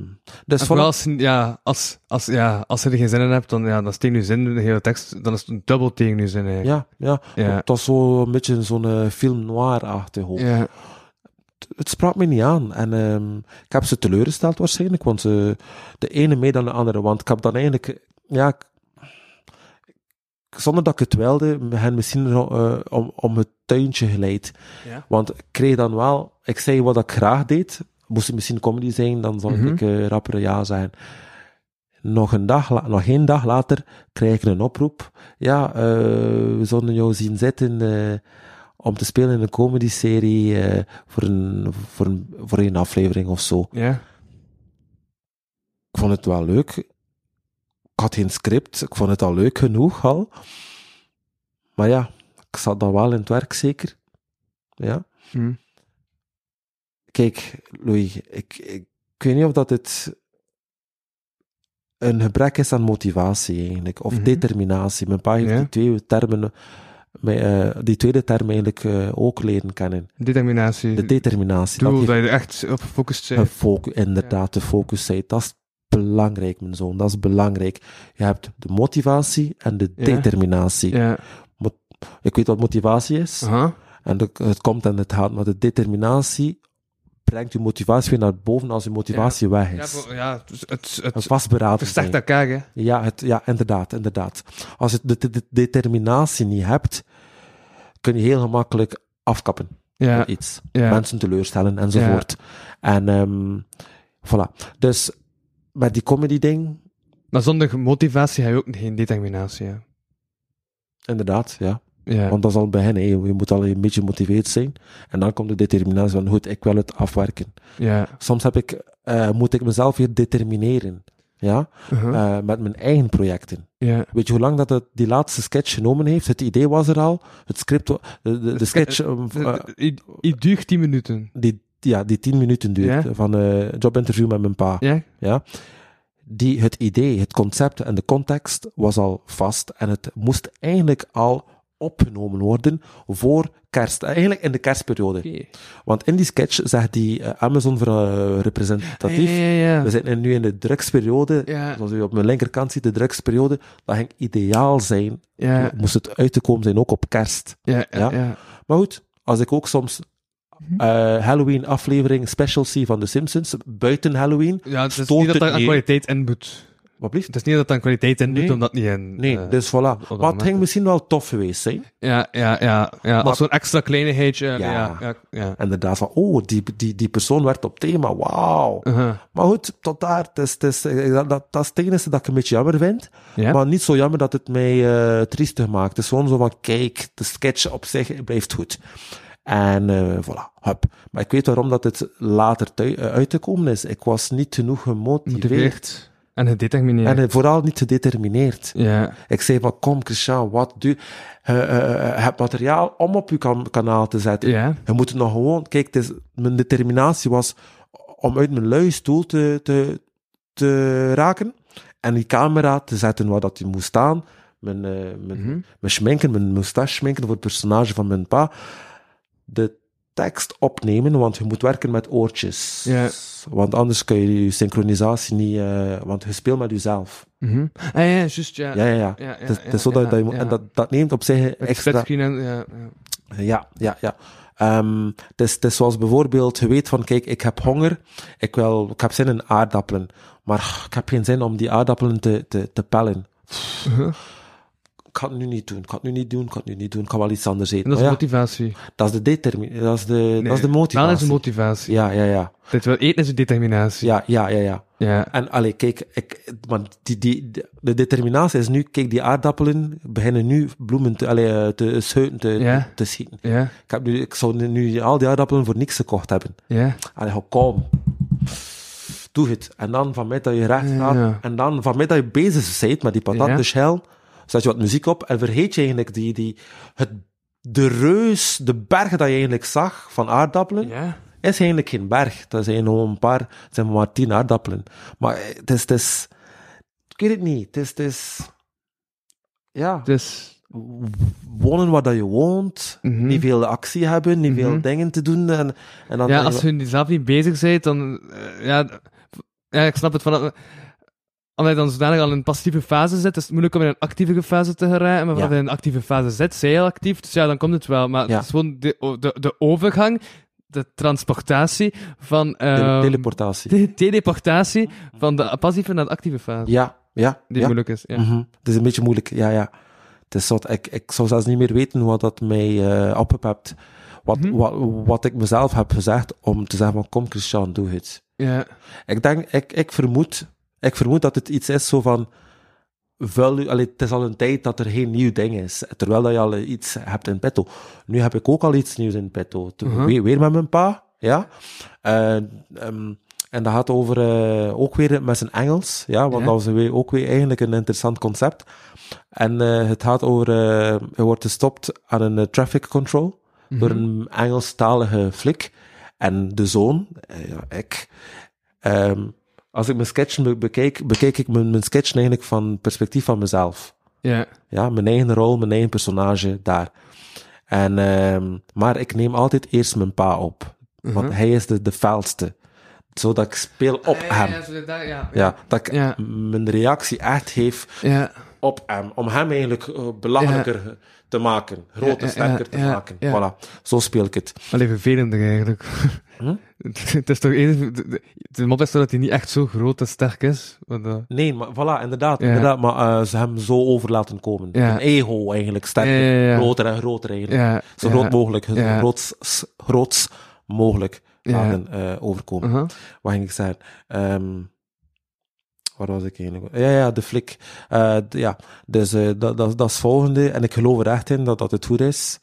dus En vooral als, ja, als, als, ja, als je er geen zin in hebt, dan, ja, dan is tegen je zin, de hele tekst, dan is het een dubbel tegen je zin eigenlijk. Ja, ja. Ja. Het was zo een beetje zo'n eh, film noir-achtig. Ja. Het sprak me niet aan. En ehm, ik heb ze teleurgesteld waarschijnlijk, want eh, de ene meer dan de andere. Want ik heb dan eigenlijk, ja, ik- zonder dat ik het wilde, hen misschien eh, om, om het tuintje geleid. Ja. Want ik kreeg dan wel, ik zei wat ik graag deed. Moest het misschien comedy zijn, dan zou Mhm. ik eh, rapper ja zijn. Nog een dag, la- nog één dag later krijg ik een oproep. Ja, eh, we zouden jou zien zitten om te spelen in een comedy-serie eh, voor, een, voor, een, voor een aflevering of zo. Ja. Ik vond het wel leuk. Ik had geen script. Ik vond het al leuk genoeg al. Maar ja, ik zat dan wel in het werk zeker. Ja. Hm. Kijk, Louis, ik, ik, ik weet niet of dat het een gebrek is aan motivatie eigenlijk, of Mhm. determinatie. Mijn pa heeft die twee termen, eh, die tweede term eigenlijk eh, ook leren kennen. Determinatie. De determinatie. doel, dat dat je er echt op gefocust bent. een focu- inderdaad, de focus zijt. Dat is belangrijk, mijn zoon. Dat is belangrijk. Je hebt de motivatie en de Ja. determinatie. Ja. Ik weet wat motivatie is. Aha. En het komt en het gaat, maar de determinatie brengt je motivatie weer naar boven als je motivatie weg Ja, is. voor- ja, het, het, Een het vastberaden versterkt elkaar, hè. Ja, het, ja, inderdaad, inderdaad. Als je de, de- de determinatie niet hebt, kun je heel gemakkelijk afkappen Ja. iets. Ja. Mensen teleurstellen enzovoort. En ehm voilà. Dus met die comedy ding, Maar zonder motivatie heb je ook geen determinatie, hè. inderdaad, ja. Ja. Want dat is al bij hen. hè. Je moet al een beetje gemotiveerd zijn. En dan komt de determinatie van, goed, ik wil het afwerken. Ja. Soms heb ik, eh, moet ik mezelf weer determineren. Ja, Uh-huh. Eh, met mijn eigen projecten. ja. Weet je hoe lang dat het, die laatste sketch genomen heeft? Het idee was er al, het script, de, de, de sketch, eh, eh, Het het duurt 10 minuten. die, ja, die tien minuten duurt, Ja. van eh jobinterview met mijn pa. Ja? Ja. Die, het idee, het concept en de context was al vast en het moest eigenlijk al opgenomen worden voor kerst, eigenlijk in de kerstperiode. Want in die sketch zegt die eh, Amazon voor, eh, representatief, Ja, ja, ja. we zitten nu in de drugsperiode, zoals u op mijn linkerkant ziet, de drugsperiode, dat ging ideaal zijn, moest het uit te komen zijn, ook op kerst. ja. Maar goed, als ik ook soms Mhm. eh, Halloween aflevering special zie van The Simpsons, buiten Halloween, Ja, het is niet dat daar kwaliteit in moet. Wat blieft? Het is niet dat aan kwaliteit in moet, Nee. omdat niet in... Nee, eh, dus voilà. Maar het ging is. misschien wel tof geweest zijn. Ja, ja, ja. ja. Maar- Als zo'n extra kleinigheidje. Ja, Ja. ja, ja. Inderdaad, van, oh, die, die, die persoon werd op thema, wauw. Uh-huh. Maar goed, tot daar, het is, het is, eh, dat, dat, dat is het enige dat ik een beetje jammer vind. Maar niet zo jammer dat het mij eh triestig maakt. Het is gewoon zo van, kijk, de sketch op zich blijft goed. En eh voilà, hup. Maar ik weet waarom dat het later uit te komen is. Ik was niet genoeg gemotiveerd. Motiveerd. En gedetermineerd. En vooral niet gedetermineerd. ja. Ik zei van, kom Christian, wat doe je? hebt materiaal om op je kan- kanaal te zetten. Ja. Je moet nog gewoon... Kijk, het is, mijn determinatie was om uit mijn luie stoel te, te, te raken en die camera te zetten waar dat die moest staan. Mijn, eh, mijn, Mhm. mijn schminken, mijn moustache schminken voor het personage van mijn pa. De tekst opnemen, want je moet werken met oortjes. Ja. Want anders kun je je synchronisatie niet, eh, want je speelt met jezelf. Ah ja, juist, ja. Ja, ja, ja. Ja, ja, het, is- het zo dat, je. En dat, dat neemt op zich Met extra... en, ja, ja. Ja, ja, ja. Ehm, het, is, het is zoals bijvoorbeeld, je weet van, kijk, ik heb honger, ik, wil, ik heb zin in aardappelen, maar ik heb geen zin om die aardappelen te, te, te pellen. Ik ga het nu niet doen, ik ga het nu niet doen, ik ga het nu niet doen, ik ga wel iets anders eten. En dat is Maar ja, motivatie. dat is de determinatie, dat is de, Nee, dat is de Wel motivatie. is een motivatie. Ja, ja, ja. Dit wil eten is een determinatie. Ja, ja, ja, ja. Ja. En allee, kijk, ik, want die, die, de- de determinatie is nu, kijk, die aardappelen beginnen nu bloemen te, allee, eh, te schuiten, te, Ja. te schieten. Ja. Ik, heb nu, ik zou nu- al die aardappelen voor niks gekocht hebben. Ja. Allee, kom. Doe het. En dan van mij dat je recht gaat. Ja. En dan van mij dat je bezig bent met die patat Ja. Zet je wat muziek op en vergeet je eigenlijk die, die, het, de reus, de bergen dat je eigenlijk zag van aardappelen. Ja. Is eigenlijk geen berg. Dat zijn gewoon een paar, het zijn maar tien aardappelen. Maar eh, het is, het is, ik weet het niet. Het is, het is, ja, Dus, wonen waar dat je woont. Mhm. Niet veel actie hebben, niet veel Mhm. dingen te doen. En, en dan ja, als je zelf niet bezig bent, dan, eh, ja, ja, ik snap het van, omdat je dan zodanig al in een passieve fase zit, is het moeilijk om in een actieve fase te geraken, maar Ja. je in een actieve fase zit, zij heel actief, dus ja, dan komt het wel, maar Ja. het is gewoon de, de, de overgang, de transportatie van, de ehm, teleportatie. de teleportatie van de passieve naar de actieve fase, Ja, ja. die ja. moeilijk is, ja. Mhm. Het is een beetje moeilijk, ja, ja. Het is zot. Ik, ik zou zelfs niet meer weten wat dat mij eh opgepept. Wat, Mhm. wat, wat ik mezelf heb gezegd om te zeggen van kom Christian, doe het. Ja, Ik denk, ik, ik vermoed, ik vermoed dat het iets is zo van, vuil, allee, het is al een tijd dat er geen nieuw ding is, terwijl dat je al iets hebt in petto. Nu heb ik ook al iets nieuws in petto. Mhm. weer, weer met mijn pa, ja. Eh, ehm, en dat gaat over, eh, ook weer met zijn Engels, ja, want Ja. dat was weer, ook weer eigenlijk een interessant concept. En eh, het gaat over, eh hij wordt gestopt aan een traffic control door een Engelstalige flik. En de zoon, ja, ik, ehm, als ik mijn sketchen be- bekijk, bekijk ik mijn, mijn sketchen eigenlijk van het perspectief van mezelf. ja, Ja, mijn eigen rol, mijn eigen personage daar. En, ehm, maar ik neem altijd eerst mijn pa op. Want hij is de, de felste. Zodat ik speel op hem. Ja, dat- ja, Ja, dat ik Ja. mijn reactie echt heeft ja, op hem. Om hem eigenlijk eh, belangrijker te maken. Groter, sterker te maken. Voilà. Zo speel ik het. Alleen vervelender eigenlijk. Hm? het is toch even, de, mop is toch dat hij niet echt zo groot en sterk is. Want, Nee, maar voilà, inderdaad. Ja. inderdaad maar eh, ze hem zo over laten komen. Ja. Een ego eigenlijk, sterker, Ja, groter en groter eigenlijk. Zo groot mogelijk, zo groots, groots mogelijk laten eh, overkomen. Uh-huh. Wat ging ik zeggen? Ehm waar was ik eigenlijk? Ja, ja, de flik. Eh, ja, dus eh, dat, dat, dat is het volgende. En ik geloof er echt in dat dat het goed is.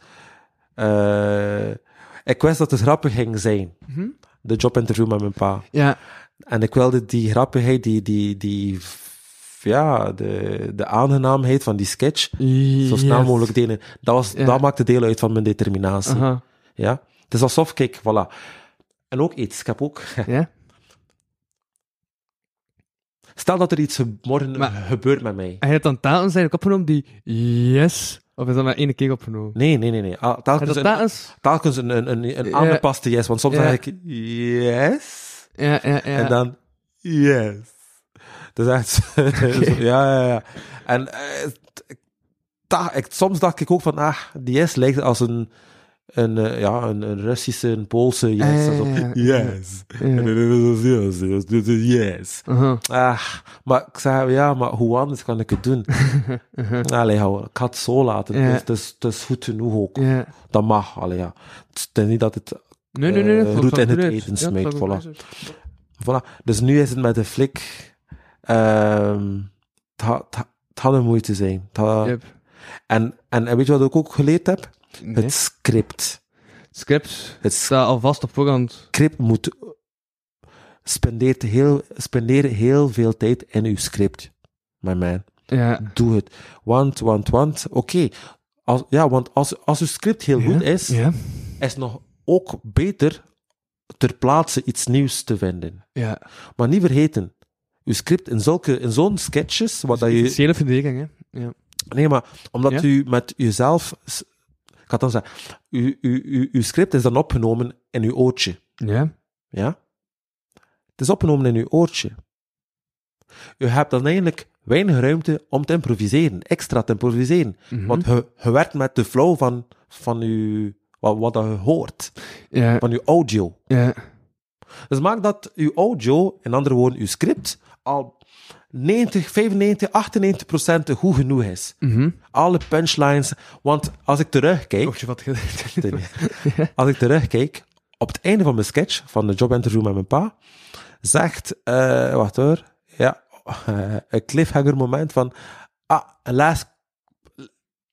Eh, ik wist dat het grappig ging zijn. Mhm. De jobinterview met mijn pa. Ja, En ik wilde die grappigheid, die, die, die, ja, de, de aangenaamheid van die sketch zo snel mogelijk delen. Dat, was, Ja. dat maakte deel uit van mijn determinatie. Aha. Ja? Het is alsof, kijk, voilà. En ook iets, ik heb ook... Ja? Stel dat er iets ge- morgen Maar- gebeurt met mij. En je hebt dan telkens eigenlijk opgenomen die yes, of is dat maar één keer opgenomen? Nee, nee, nee. nee. Ah, Telkens een, telkens? telkens een, een, een, een Ja. aangepaste yes. Want soms zeg ik yes. Ja, ja, ja. En dan yes. Dat is echt... ja, ja, ja. En eh, ik, soms dacht ik ook van, ah, die yes lijkt als een... Een, eh, ja, een, een Russische, een Poolse yes. Ja, ja, ja, ja. yes. Ja. En dan is yes, yes, yes, yes. Ah, maar ik zei, ja, maar hoe anders kan ik het doen? Allee, hou, ik ga het zo laten. Ja. Dus het is, het is goed genoeg ook. Ja. Dat mag, allee, ja. Het is niet dat het... Nee, nee, nee. Eh, roet in het eten Ja, dat gaat voilà. Dus nu is het met de flik... ehm, het, had, het had- had een moeite zijn. Had- Yep. en, en, en weet je wat ik ook geleerd heb? Nee. Het script. script Het staat alvast op voorhand. script moet... Spendeert heel, spendeer heel veel tijd in uw script, my man. Ja. doe het. Want, want, want, oké. Als, ja, want als, als uw script heel goed is, Ja. is het nog ook beter ter plaatse iets nieuws te vinden. Ja. Maar niet vergeten, uw script in, zulke, in zo'n sketches, wat dat je... Initiële verdediging, hè. Ja. Nee, maar omdat Ja? u met jezelf... Ik dan zeggen, uw, uw, uw, uw script is dan opgenomen in uw oortje. Ja. Ja? Het is opgenomen in uw oortje. U hebt dan eigenlijk weinig ruimte om te improviseren, extra te improviseren. Mhm. Want je, je werkt met de flow van, van uw, wat, wat je hoort, Ja. van uw audio. Ja. Dus maak dat uw audio, in andere woorden uw script, al 90, 95, 98 procent goed genoeg is. Mhm. Alle punchlines, want als ik terugkijk, je wat als ik terugkijk, op het einde van mijn sketch, van de jobinterview met mijn pa, zegt, eh wacht hoor, ja, eh, een cliffhanger moment van, ah, last,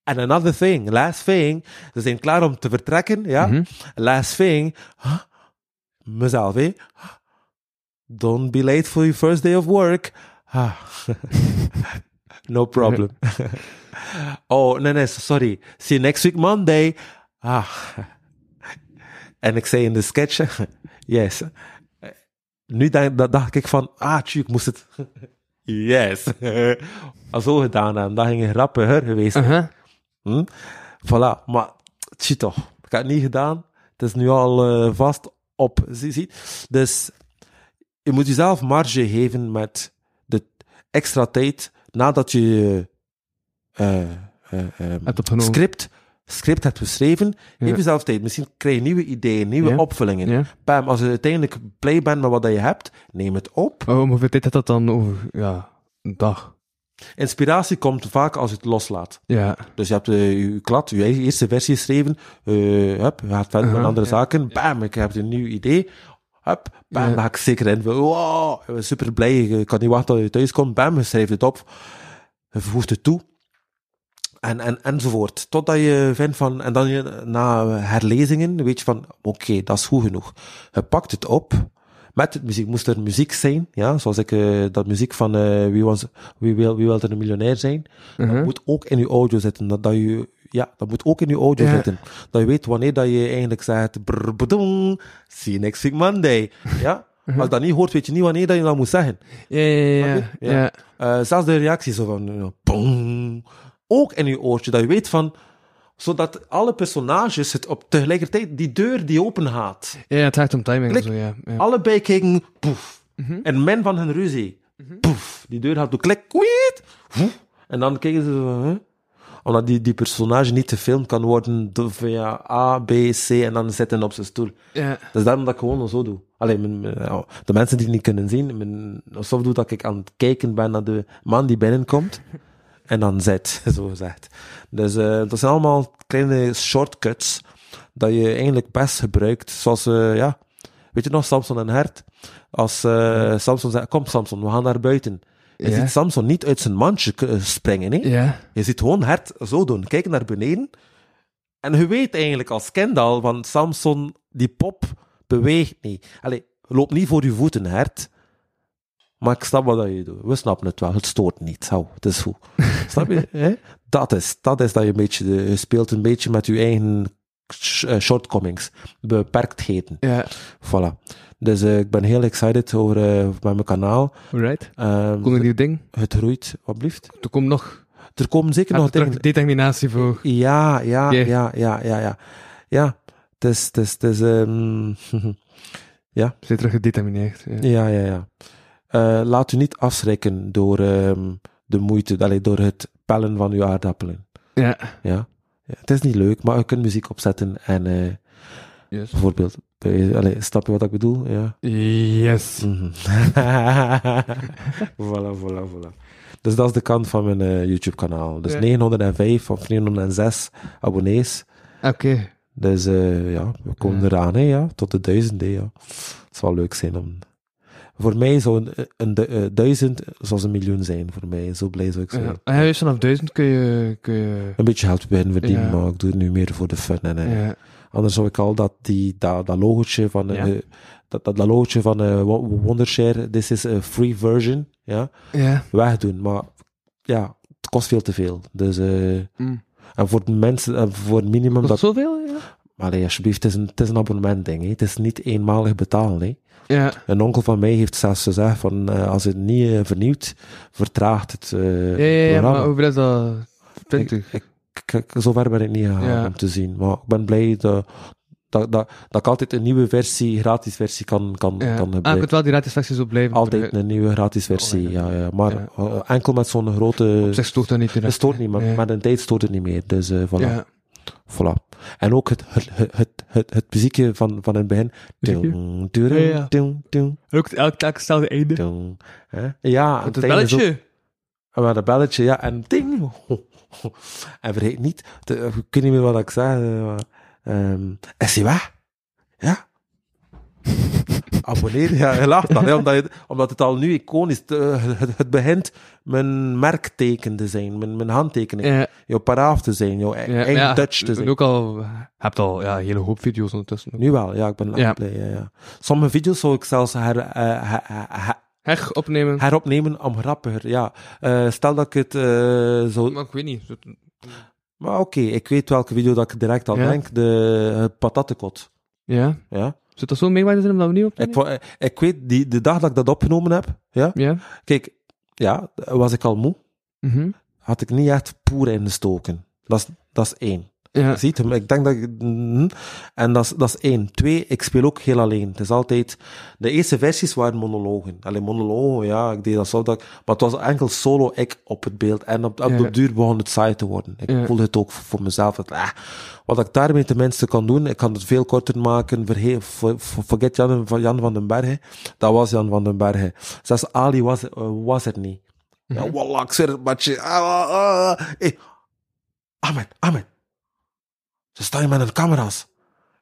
and another thing, last thing, ze zijn klaar om te vertrekken, ja, Mhm. last thing, huh? Mezelf, hè, don't be late for your first day of work, ah. no problem. oh, nee, nee, sorry, see you next week Monday, ah. En ik zei in de sketch, yes. Nu dat dacht ik van, ah, tju, ik moest het. yes. Zo gedaan hebben, dat ging grappiger geweest. Hm? Voilà, maar tju toch. Ik heb het niet gedaan. Het is nu al eh, vast op. Zie, zie. Dus je moet jezelf marge geven met de extra tijd nadat je opgenomen. script, script hebt geschreven. Geef Ja. jezelf tijd. Misschien krijg je nieuwe ideeën, nieuwe Ja. opvullingen. Ja. Bam, als je uiteindelijk blij bent met wat je hebt, neem het op. Oh, hoeveel tijd had dat dan over, ja, een dag? Inspiratie komt vaak als je het loslaat. Ja. Dus je hebt eh, je klad, je eigen eerste versie geschreven. eh hup, je gaat verder met andere ja. zaken. Bam, ik heb een nieuw idee. Hup, bam, Ja. ga ik zeker in. Wow, super blij. Ik kan niet wachten tot je thuis komt. Bam, je schrijft het op. Je voegt het toe. En, en, enzovoort. Totdat je vindt van, en dan je, na herlezingen, weet je van, oké, dat is goed genoeg. Je pakt het op. Met het muziek moest er muziek zijn, ja, zoals ik, eh, dat muziek van eh, wie, was, wie, wil, wie wil er een miljonair zijn. Dat moet ook in je audio zitten. Dat, dat je, ja, dat moet ook in je audio Ja. zitten. Dat je weet wanneer dat je eigenlijk zegt, brr, see you next week Monday. Ja? Als je dat niet hoort, weet je niet wanneer dat je dat moet zeggen. Ja, ja, ja. Eh, zelfs de reactie zo van, boom, ook in je oortje, dat je weet van, zodat alle personages het op tegelijkertijd, die deur die open gaat. Ja, het gaat om timing en zo, ja. ja. Allebei kijken, poef. Mhm. En men van hun ruzie, poef. Die deur gaat door, klik, kwiet. En dan kijken ze zo, hè? Omdat die, die personage niet gefilmd kan worden via A, B, C en dan zitten op zijn stoel. Ja. Dus daarom dat ik gewoon zo doe. Alleen mijn- ja, de mensen die het niet kunnen zien, mijn, alsof doe dat ik aan het kijken ben naar de man die binnenkomt. En dan zit, zo gezegd. Dus eh, dat zijn allemaal kleine shortcuts dat je eigenlijk best gebruikt. Zoals, eh, ja, weet je nog, Samson en Hert? Als eh, Samson zegt, kom Samson, we gaan naar buiten. Je Ja. ziet Samson niet uit zijn mandje springen, hè? Ja. Je ziet gewoon Hert zo doen, kijken naar beneden. En je weet eigenlijk als kind al van Samson, die pop beweegt niet. Allee, loopt niet voor je voeten, Hert. Maar ik snap wat je doet. We snappen het wel. Het stoort niet. Hou, het is goed. snap je? Hè? Dat is, dat is dat je een beetje, de- je speelt een beetje met je eigen eh, shortcomings, beperktheden. Ja. Voilà. Dus eh, ik ben heel excited over met mijn kanaal. Alright. Ehm, Komt er nieuw ding? het groeit, wat blieft. Er komt nog... Er komen zeker Heb nog dingen. de determinatie voor... Ja, ja, ja, ja, ja, ja. Ja, het is, het is, het is, ehm, Ze zijn terug gedetermineerd. Ja. ja, ja, ja. Eh, laat u niet afschrikken door ehm, de moeite, allee, door het pellen van uw aardappelen. Ja. Ja. ja. Het is niet leuk, maar je kunt muziek opzetten en eh, Yes. bijvoorbeeld, bij, allee, snap je wat ik bedoel? Ja. Yes. Mhm. voilà, voilà, voilà. Dus dat is de kant van mijn eh, YouTube-kanaal. Dus Ja. 905 of 906 abonnees. Oké. Dus eh, ja, we komen eraan, hè, ja, tot de duizend. Hè, ja. Het zal leuk zijn om. Voor mij zou een, een du- eh, duizend zoals een miljoen zijn. Voor mij, zo blij zou ik zijn. Ja. Ja, juist vanaf duizend kun je... Kun je Een beetje geld beginnen verdienen, Ja. maar ik doe het nu meer voor de fun. En, eh, ja. Anders zou ik al dat, die, dat, dat logotje van, eh, dat, dat, dat logotje van Wo- Wondershare, this is a free version, ja, Ja. wegdoen. Maar ja, het kost veel te veel. Dus, eh, Mm. en voor de mensen, en voor het minimum Kost dat dat zoveel? Ja. Maar allee, alsjeblieft, het is een, het is een abonnement ding. hè. Het is niet eenmalig betalen. Hè. Ja. Een onkel van mij heeft zelfs gezegd van eh, als het niet eh, vernieuwt, vertraagt het eh Ja, ja, ja, maar hoeveel is dat? ik, 20? ik ik, ik- zover ben ik niet gegaan Ja. om te zien. Maar ik ben blij dat, dat, dat, dat ik altijd een nieuwe versie, gratis versie kan, kan, Ja. kan Ah, ik gebruiken. moet wel die gratis versie zo blijven. Altijd een nieuwe gratis versie, Oh, ja, ja. Maar Ja. enkel met zo'n grote... Op zich stoort dat niet direct. Het stoort niet, maar met een tijd stoort het niet meer. Dus eh voilà. Ja. voilà. En ook het, het, het, het, het, muziekje van, van in het begin. Ding, ding, Ja, ja. Ook elk hetzelfde einde. ding. Hè? Ja, Het het is ook- belletje. en met een belletje, ja, en ding. En vergeet niet, de, ik weet niet meer wat ik zei, ehm, is hij weg? Ja. Abonneer, ja, je lacht dan, hè, omdat, je- omdat het al nu iconisch is. Het, het, het begint mijn merkteken te zijn, mijn, mijn handtekening, Ja, jouw paraaf te zijn, jouw ja, eigen ja, touch te zijn. Ook al, je hebt al ja, een hele hoop video's ondertussen. Nu wel, ja, ik ben Ja. echt blij, ja, ja. Sommige video's zou ik zelfs her, eh, her- her- her- Heropnemen. heropnemen om grappiger, ja. Eh, stel dat ik het eh, zo Maar ik weet niet. Maar oké, ik weet welke video dat ik direct aan Ja. denk. De uh, patattenkot. Ja. Ja. Zit dat zo meewaarde zijn om dat opnieuw op Ik, eh, ik weet, die, de dag dat ik dat opgenomen heb, ja. Ja. Kijk, ja, was ik al moe. Mhm. Had ik niet echt poer ingestoken. Dat is, dat is één. Ja. Ziet hem, ik denk dat ik... mhm. En dat is, dat is één. Twee, ik speel ook heel alleen. Het is altijd... De eerste versies waren monologen. Alleen monologen, ja, ik deed dat zo. Dat, maar het was enkel solo ik op het beeld. En op, op Ja. de duur begon het saai te worden. Ik Ja. voelde het ook voor mezelf. Dat, ah, wat ik daarmee tenminste kan doen, ik kan het veel korter maken. Verge, for- for- forget Jan van, Jan van den Bergen. Dat was Jan van den Bergen. Zelfs Ali was, eh, was er niet. Ja, wallah, ik zweer het, matje. Ah, ah, ah. Hey. Ahmed, Ahmed. Ze staan hier met hun camera's.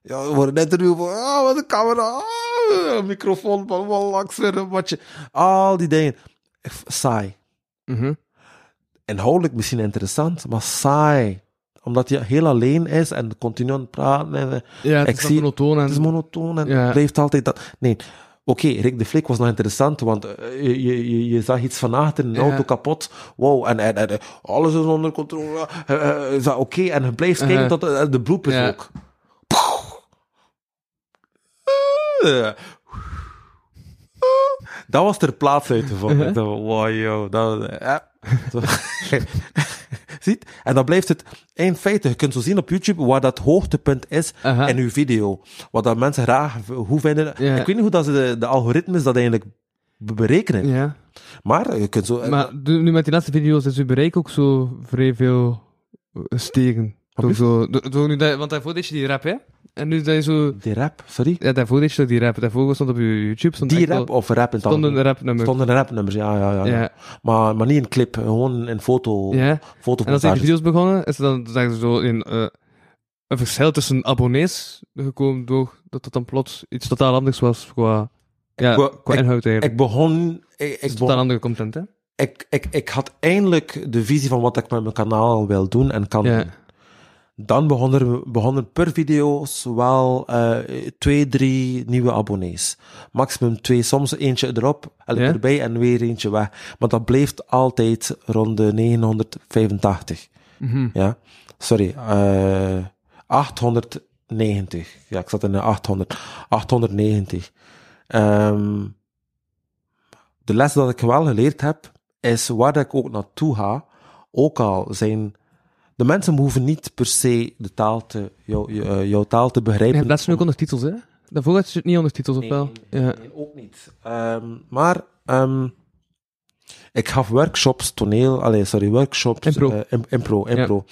Ja, we worden net interview van, ah, wat een camera, ah, een microfoon van, ik zweer het, matje. Al die dingen. Saai. Mhm. Inhoudelijk misschien interessant, maar saai. Omdat je heel alleen is en continu aan het praten. En, eh, Ja, het Ik is zie- monotoon en... het is monotoon en Ja. blijft altijd dat. Nee. Oké, Rick de Flik was nog interessant, want eh, je, je, je, zag iets van achter, een auto kapot. Wow, en, en, en, alles is onder controle. Eh, eh, is Oké, en je blijft kijken tot de bloepers Ja. ook. Dat was ter plaatse. Uh-huh. Ik dacht, wow, yo, dat... Ziet? En dan blijft het in feite, je kunt zo zien op YouTube waar dat hoogtepunt is in uw video. Wat dat mensen graag hoe vinden. Ik weet niet hoe dat ze de, de algoritmes dat eigenlijk be- berekenen. Maar je kunt zo... eh, Maar nu met die laatste video's is uw bereik ook zo vrij veel eh, stegen. Zo, door nu dat, want daarvoor deed je die rap, hè? En nu dat je zo... Die rap, sorry? Ja, daarvoor deed je die rap. Daarvoor stond op je YouTube... Stond Die rap of rap in het Stond een algemeen? rapnummer. Stonden rapnummers, ja, ja, ja. ja. Maar, maar niet een clip, gewoon een foto. Ja. foto En als die video's begonnen, is er dan zeggen ze zo in, eh, een verschil tussen abonnees gekomen door dat het dan plots iets totaal anders was qua, ja, Ik qua ik- inhoud eigenlijk. Ik begon... Ik, Het ik, is totaal begon andere content, hè? ik, ik, ik had eindelijk de visie van wat ik met mijn kanaal wil doen en kan Ja. doen. Dan begonnen begonnen per video's wel eh, twee, drie nieuwe abonnees. Maximum twee, soms eentje erop, Ja? erbij en weer eentje weg. Maar dat bleef altijd rond de 985. Mhm. Ja, sorry, eh 890. Ja, ik zat in de 800. 890. Ehm, de les dat ik wel geleerd heb, is waar ik ook naartoe ga, ook al zijn... De mensen hoeven niet per se de taal te, jou, jou- eh, jouw taal te Je begrijpen. hebt laatst nu ook ondertitels, hè? Daarvoor had je het niet ondertitels, of Nee, wel? nee, Ja. nee, ook niet. Ehm, maar ehm, ik gaf workshops, toneel, allee, sorry, workshops, Impro. eh, im- impro.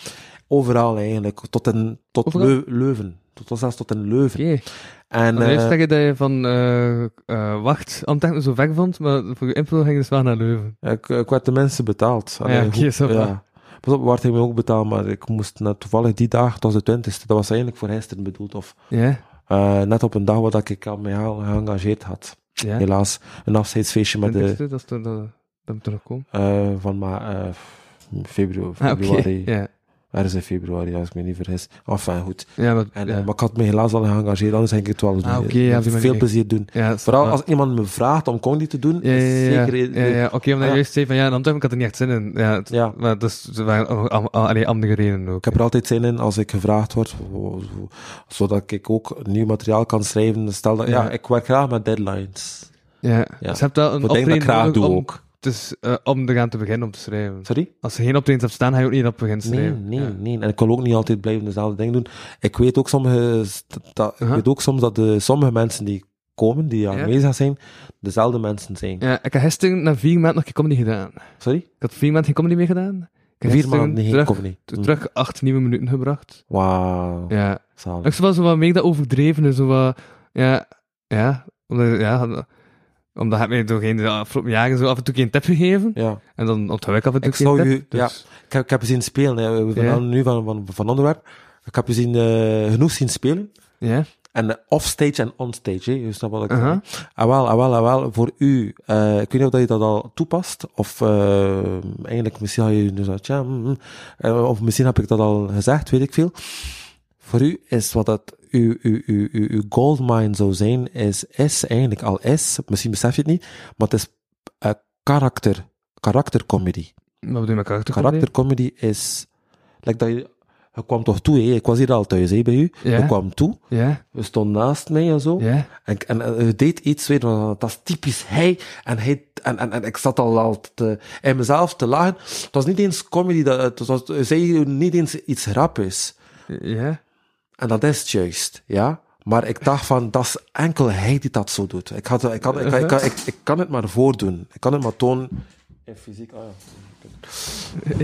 Overal eigenlijk, tot, in, tot? Leu- Leuven. Tot, zelfs tot in Leuven. Oké. En, Maar eerst zeg je dat je van eh, wacht denken zo weg vond, maar voor je impro ging je dus wel naar Leuven. ik, ik werd de mensen betaald. Ja, oké, goed, ja. Pas op, hij me ook betaald, maar ik moest net toevallig die dag, het was de 20 dat was eigenlijk voor gisteren bedoeld. Of eh, net op een dag waar dat ik al mij al geëngageerd had. Helaas, een afscheidsfeestje met de, 20ste, dat, is dat, dat moet er nog komen. eh, van ma, eh, februari, Ah. Ergens in februari, als ik me niet vergis. Enfin, goed. Ja, maar, En, ja. eh, maar ik had me helaas al geëngageerd, anders ging ik het wel doen. Ah, ja, die Veel manier. plezier doen. Vooral als iemand me vraagt om comedy te doen, is zeker... ja, ja, oké, omdat je Ja. juist zei van ja, in Antwerpen, ik had er niet echt zin in. Ja, het- Ja. maar dus, er waren al- al- al- allee, andere redenen ook. Ik heb er altijd zin in als ik gevraagd word, wo- wo- zodat ik ook nieuw materiaal kan schrijven. Stel dat, ja, ik werk graag met deadlines. Ja, Ja. dus je hebt wel een Ik denk dat ik graag doe om ook. Dus eh, om eraan te beginnen om te schrijven. Sorry? Als je geen optredens hebt staan, ga je ook niet op beginnen Nee, schrijven. nee, Ja. nee. En ik kan ook niet altijd blijven dezelfde dingen doen. Ik weet ook, sommige, dat, ik Uh-huh. weet ook soms dat de, sommige mensen die komen, die aanwezig zijn, dezelfde mensen zijn. Ja, ik heb gisteren na vier maanden nog geen comedy gedaan. Sorry? Ik had vier maanden geen comedy meer gedaan. Ik heb Vier maanden geen comedy. Hm. terug acht nieuwe minuten gebracht. Wauw. Ja. Zalig. Ik was wel zo wat meer dat overdreven. Zo wat, ja, ja, omdat, ja, omdat hij mij doorheen de afgelopen jaren zo af en toe geen tip gegeven. Ja. En dan onthoud ik af en toe Ik geen zou tip. u- dus, Ik heb, ik heb je zien spelen, hè. we Ja. gaan nu van, van, van onderwerp. Ik heb je zien, eh, genoeg zien spelen. ja. En eh, offstage en onstage, hè. je snapt wat ik zeg. Ah wel, ah wel, ah wel, voor u, eh, ik weet niet of dat je dat al toepast, of eh, eigenlijk misschien had je nu zo, tja, mm, mm, of misschien heb ik dat al gezegd, weet ik veel. Voor u is wat dat uw, uw, uw, uw, goldmine zou zijn, is, is eigenlijk al is, misschien besef je het niet, maar het is eh, karakter, karaktercomedy. Wat bedoel je met karakter? Karaktercomedy is, like dat je, je kwam toch toe, hè? ik was hier al thuis hè, bij u, Ja. je kwam toe, Ja, we stonden naast mij en zo, ja. en, en, deed iets weer, want dat is typisch hij. En, hij en, en, en ik zat al, al te, in mezelf te lachen. Het was niet eens comedy, dat, het was, zei niet eens iets grappigs. Ja. En dat is het juist, ja. Maar ik dacht van, dat is enkel hij die dat zo doet. Ik, had, ik, kan, ik, ik, kan- ik, ik kan het maar voordoen. Ik kan het maar tonen. In fysiek, ah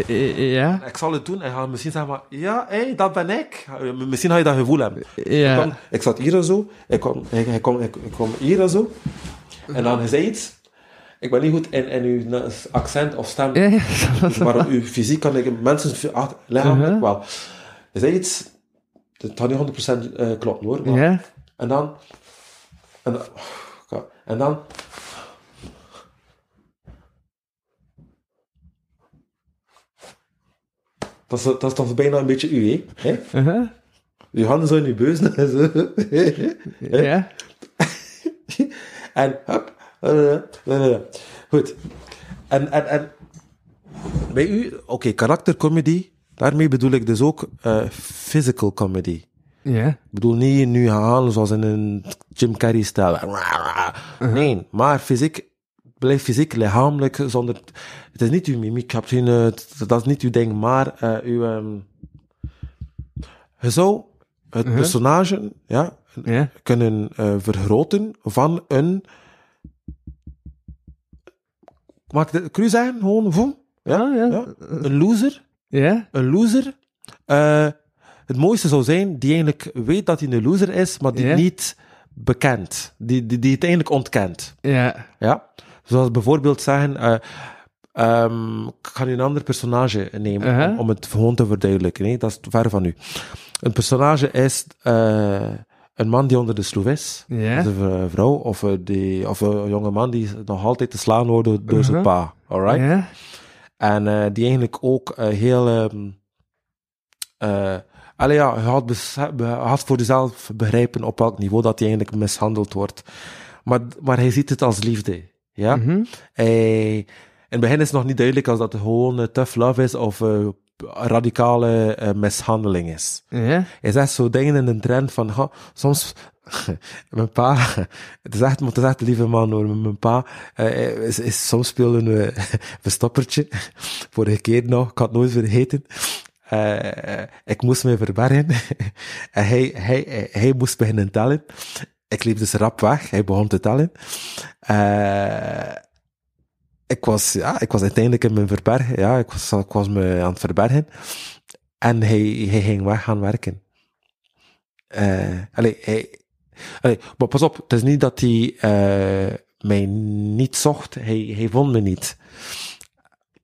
ja. Ja. Ik zal het doen en ga misschien zeggen, maar, ja, hé, dat ben ik. Misschien ga je dat gevoel hebben. Ik, Ja. kwam- ik zat hier en zo, ik kwam, ik, ik kwam, ik, ik kwam hier en zo, en dan zei iets. Ik ben niet goed in, in uw accent of stem, Ja, ja. maar op uw fysiek kan ik mensen ah, lichamelijk Uh-huh. wel. Je zei iets, het had niet 100% eh, kloppen hoor, maar, Ja. en dan, en dan, en dan, dat is, dat is toch bijna een beetje u, hè? hè? Uh-huh. Je handen zo in je zo. Ja. en hop. eh. Goed. En, en, en bij u, oké, karaktercomedy, daarmee bedoel ik dus ook eh, physical comedy. Ja. Ik bedoel niet nu gaan zoals in een Jim Carrey stijl. Nee, maar fysiek, blijf fysiek, lichamelijk, zonder... Het is niet uw mimiek, je hebt geen, eh, dat is niet uw ding, maar eh, uw... ehm, je zou het Uh-huh. personage, ja, kunnen vergroten van een. Mag ik het cru zeggen? Gewoon, voem? Ja, Ah, ja. ja. Een loser. Ja. Een loser. Eh, het mooiste zou zijn die eigenlijk weet dat hij een loser is, maar die Ja. niet bekend. Die, die, die het eigenlijk ontkent. Ja. Ja? Zoals bijvoorbeeld zeggen. eh, ehm, ik ga nu een ander personage nemen om, om het gewoon te verduidelijken. hè. Dat is ver van u. Een personage is eh, een man die onder de sloef is. Dat is een vrouw of, die, of een jonge man die nog altijd te slaan wordt door, door zijn pa. Alright? Ja. En eh, die eigenlijk ook eh, heel. allee, ja, had, had voor jezelf begrijpen op welk niveau dat hij eigenlijk mishandeld wordt. Maar, maar hij ziet het als liefde. Ja? Mhm. Hij, in het begin is het nog niet duidelijk als dat gewoon tough love is of radicale mishandeling is. Ja. Hij zegt zo dingen in een trend van, ha, soms, mijn pa, het is echt, het is echt een lieve man hoor, mijn pa, eh, is, is, soms spelen we verstoppertje, vorige keer nog, ik had nooit vergeten, Eh, ik moest me verbergen, en hij, hij, hij, moest beginnen tellen, ik liep dus rap weg, hij begon te tellen, Eh, ik was, ja, ik was uiteindelijk in mijn verbergen, ja, ik was, ik was me aan het verbergen, en hij, hij ging weg gaan werken. Allee, hij, maar pas op, het is niet dat hij eh, mij niet zocht, hij, hij vond me niet.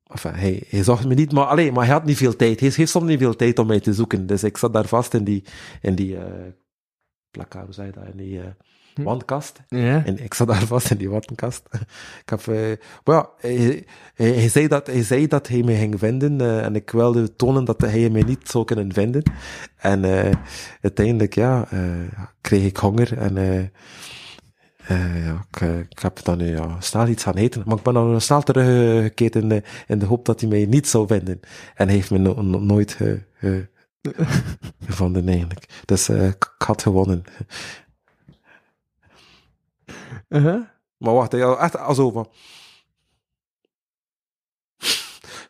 Enfin, hij, hij zocht me niet, maar, allee, maar hij had niet veel tijd. Hij heeft soms niet veel tijd om mij te zoeken. Dus ik zat daar vast in die, in die uh, hoe zei je dat, in die Hm. Wandkast. Ja. En ik zat daar vast in die wandkast. ik heb, uh, maar ja, hij, hij, hij, zei dat, hij zei dat hij me ging vinden uh, en ik wilde tonen dat hij me niet zou kunnen vinden. En uh, uiteindelijk, ja, kreeg ik honger en ja, ik, ik, heb dan ja, snel iets gaan eten. Maar ik ben dan snel teruggekeerd in de, in de hoop dat hij mij niet zou vinden. En hij heeft me no, no, nooit gevonden eigenlijk. Dus ik had gewonnen. Uh -huh. Maar wacht, ja, echt alsof.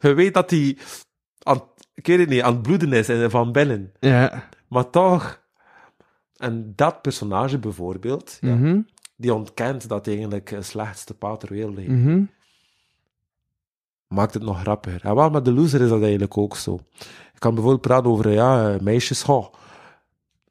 je weet dat hij aan, ik weet het niet, aan het bloeden is en van binnen. Ja. Maar toch, en dat personage bijvoorbeeld, ja, Mhm. die ontkent dat hij eigenlijk het slechtste paard ter wereld heeft, Mhm. maakt het nog grappiger. En wel met de loser is dat eigenlijk ook zo. Ik kan bijvoorbeeld praten over, ja, eh, meisjes, goh.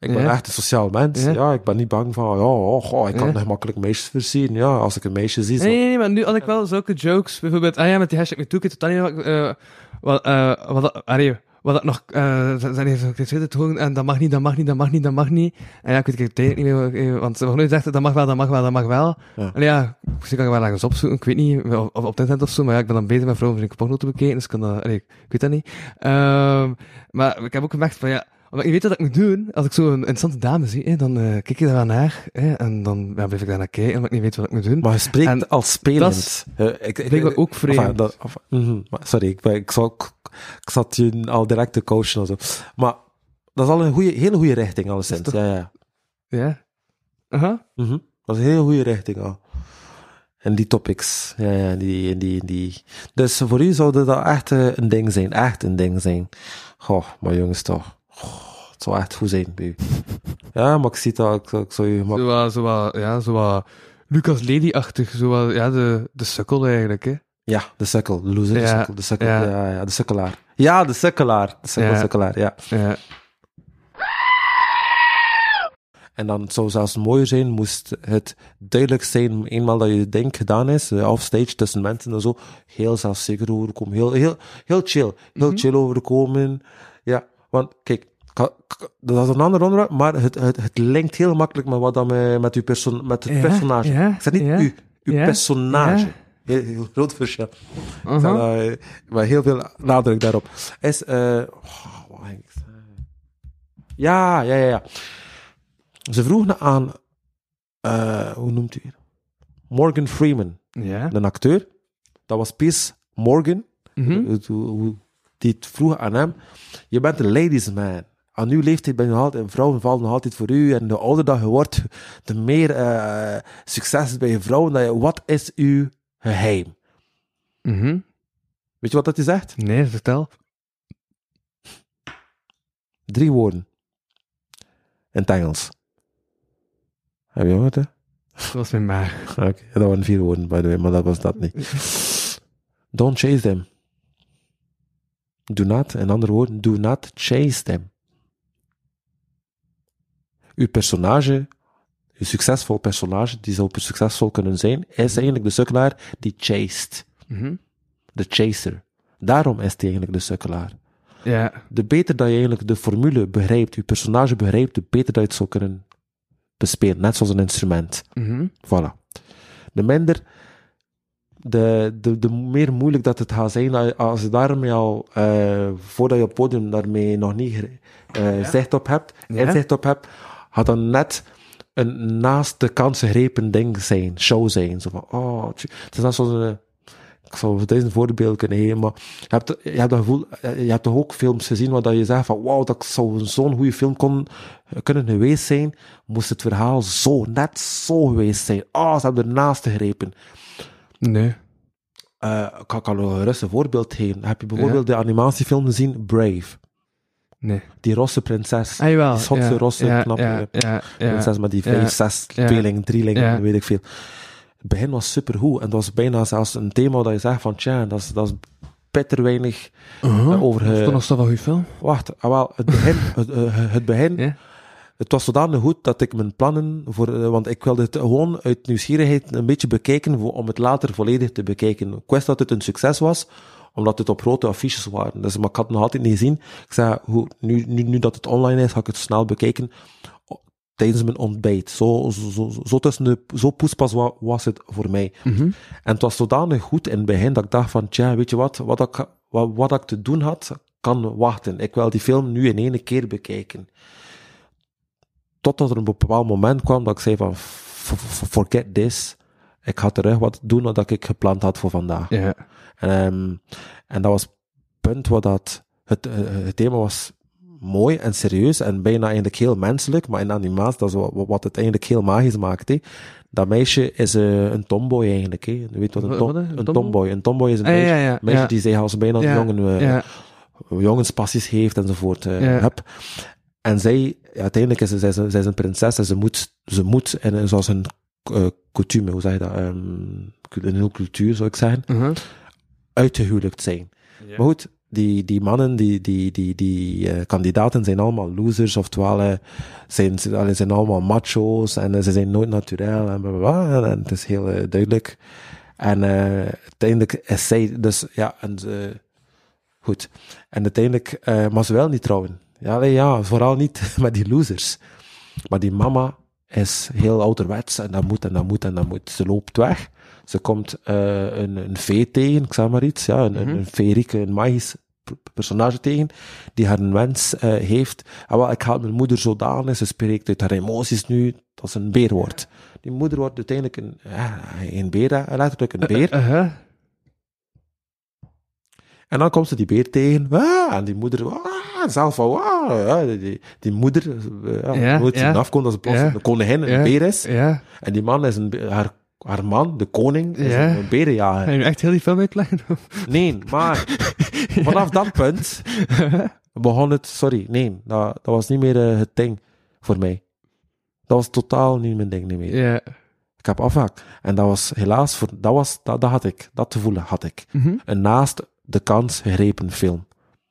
Ik ben Ja. echt een sociaal mens. Ja. Ja. ik ben niet bang van, ja, oh, goh, ik kan Ja. nog makkelijk meisjes versieren. Ja, als ik een meisje zie, zo. Nee, nee, nee, maar nu had ik wel zulke jokes. Bijvoorbeeld, ah ja, met die hashtag MeToo, ik weet totaal niet wat, eh, wat, eh, wat, dat- allee, wat dat nog, eh, ze- ik weet het gewoon, en dat mag niet, dat mag niet, dat mag niet, dat mag niet. En ja, ik weet het niet meer, eh, want ze hebben nooit gezegd, dat mag wel, dat mag wel, dat mag wel. Ja. En ja, misschien kan ik wel ergens opzoeken, ik weet niet, of, of op internet of zo, maar ja, ik ben dan bezig met vrouwen van porno te bekijken, dus ik kan dat, allee, ik weet dat niet. Ehm, maar ik heb ook gemerkt van, ja, ik niet weet wat ik moet doen, als ik zo een interessante dame zie, hè, dan eh, kijk je daar naar, hè, en dan ja, blijf ik daar naar kijken, omdat ik niet weet wat ik moet doen. Maar je spreekt En als spelend. Eh, ik, ik, ook vreemd. Enfin, dat, enfin, mhm, maar sorry, ik, ik, zal, ik, zat je al direct te coachen en zo. Maar dat is al een goede, hele goede richting, alleszins. toch- Ja, ja. Ja. Aha. Mhm. Dat is een hele goede richting al. En die topics. Ja, ja, die, die, die. Dus voor u zou dat echt eh, een ding zijn. Echt een ding zijn. Goh, maar jongens toch. Goh, het zou echt goed zijn bij u. Ja, maar ik zie dat. Ik, ik zou. Maar, Zo wat, zo wat, ja, zo wat Lucas Lady-achtig, zo wat, ja, de, de sukkel eigenlijk, hè. ja, de sukkel. De loser, de Ja, sukkel. De sukkel. ja. Ja. Ja, de sukkelaar. Ja, de sukkelaar. De sukkel, Ja. sukkelaar, ja. Ja. En dan zou zelfs mooier zijn, moest het duidelijk zijn, eenmaal dat je ding gedaan is, eh, offstage tussen mensen en zo, heel zelfzeker overkomen. Heel, heel, heel chill. Heel Mhm. chill overkomen. Ja, want kijk, dat is een ander onderwerp, maar het, het, het linkt heel makkelijk met wat dan met, met, uw perso met het Ja, personage. ja, ik zeg niet ja, u, uw personage. Heel, heel groot verschil. Zal, eh, maar heel veel nadruk daarop. Is, eh, oh, ja, ja, ja, ja. Ze vroegen aan, eh, hoe noemt u het? Morgan Freeman, Ja. een acteur. Dat was Piers Morgan. Mhm. Die vroeg aan hem, je bent een ladies man. Aan uw leeftijd ben je nog altijd, en vrouwen vallen nog altijd voor u. En de ouder dat je wordt, de meer eh, succes bij je vrouwen. Dat je, wat is uw geheim? Mhm. Weet je wat dat hij zegt? Nee, vertel. Drie woorden. In het Engels. Heb je gehoord, hè? Dat was mijn maag. Oké, dat waren vier woorden, by the way, maar dat was dat niet. Don't chase them. Do not, in andere woorden, do not chase them. Uw personage, uw succesvol personage, die zou succesvol kunnen zijn, is eigenlijk de sukkelaar die chased. Mhm. De chaser. Daarom is hij eigenlijk de sukkelaar. Ja. de beter dat je eigenlijk de formule begrijpt, je personage begrijpt, de beter dat je het zou kunnen bespelen. Net zoals een instrument. Mhm. Voilà. De minder, de, de, de meer moeilijk dat het gaat zijn, als je- daarmee al, eh, voordat je op het podium daarmee nog niet eh, zicht op hebt, Ja. inzicht op hebt, gaat dan net een naast de kans gegrepen ding zijn, show zijn. Zo van, oh, het is net zoals een, ik zou deze voorbeeld kunnen geven, maar je hebt, je hebt dat gevoel, je hebt toch ook films gezien waar dat je zegt van, wauw, dat zou zo'n goede film kon, kunnen geweest zijn, moest het verhaal zo, net zo geweest zijn. Oh, ze hebben ernaast gegrepen. Nee. Eh, ik kan, kan nog een rustig voorbeeld geven. Heb je bijvoorbeeld de animatiefilm gezien, Brave? Nee. Die rosse prinses. Ah, jawel. Die schotse, ja, rosse, ja, knappe ja, ja, ja. prinses met die ja, vijf, zes drielingen, ja. weet ik veel. Het begin was supergoed en dat was bijna zelfs een thema dat je zegt van, tja, dat is, dat is bitter weinig eh, over... Is eh, dat nog zo wel goede film? Wacht, ah, wel, het begin, het, eh, het begin, het was zodanig goed dat ik mijn plannen voor, want ik wilde het gewoon uit nieuwsgierigheid een beetje bekijken, voor- om het later volledig te bekijken. Ik wist dat het een succes was, omdat het op grote affiches waren. Dus, maar ik had het nog altijd niet gezien. Ik zei, hoe, nu, nu, nu dat het online is, ga ik het snel bekijken tijdens mijn ontbijt. Zo, zo, zo, zo, tussen de, zo poespas wa- was het voor mij. Mhm. En het was zodanig goed in het begin dat ik dacht van, tja, weet je wat, wat ik, wat, wat ik te doen had, kan wachten. Ik wil die film nu in één keer bekijken. Totdat er een bepaald moment kwam dat ik zei van, "F- f- forget this. Ik ga terug wat doen wat ik gepland had voor vandaag. Ja. En, ehm, en dat was het punt wat dat, het, eh, het thema was mooi en serieus en bijna eigenlijk heel menselijk, maar in animatie, dat is wat, wat het eigenlijk heel magisch maakt. Hè. Dat meisje is eh, een tomboy eigenlijk. Hè. Je weet wat een? Een een tomboy? Een tomboy is een Ah, meisje, ja, ja. meisje Ja. die zich als bijna jongen, eh, jongenspassies heeft enzovoort. heb. En zij, uiteindelijk is ze, zij, zij is een prinses en ze moet, ze moet en zoals een coutume, hoe zeg je dat, Ehm, een heel cultuur zou ik zeggen, Uh-huh. Uitgehuwelijkt zijn. Maar goed, die, die mannen, die, die, die, die eh, kandidaten zijn allemaal losers, oftewel eh, zijn, zijn allemaal macho's en eh, ze zijn nooit naturel en bla. En, en het is heel duidelijk. En uiteindelijk is zij, dus ja, en goed. En uiteindelijk, maar ze wil niet trouwen. Ja, ja, vooral niet met die losers. Maar die mama is heel ouderwets en dat moet en dat moet en dat moet. Ze loopt weg. Ze komt eh, een, een vee tegen, ik zeg maar iets, ja, een, een, Mhm. een feerieke, een magisch personage tegen, die haar een wens eh, heeft. En wel, ik haal mijn moeder zodanig, ze spreekt uit haar emoties nu, dat ze een beer wordt. Die moeder wordt uiteindelijk een, ja, een beer, letterlijk een beer. En dan komt ze die beer tegen. Ah, en die moeder, ah, zelf van, ah, ja, die, die moeder, eh, ja, Ja, nooit ja. zien afkomt dat ze plots een koningin, een beer is. Ja. En die man is een, haar, haar man, de koning, is Ja. een, een berenjager. Ga je nu echt heel die film uitleggen? Nee, maar vanaf dat punt begon het, sorry, nee, dat, dat was niet meer eh, het ding voor mij. Dat was totaal niet mijn ding niet meer. Ja. Ik heb afgehaakt. En dat was helaas, voor, dat, was, dat, dat had ik, dat gevoel had ik. Mhm. En naast de kans gegrepen film.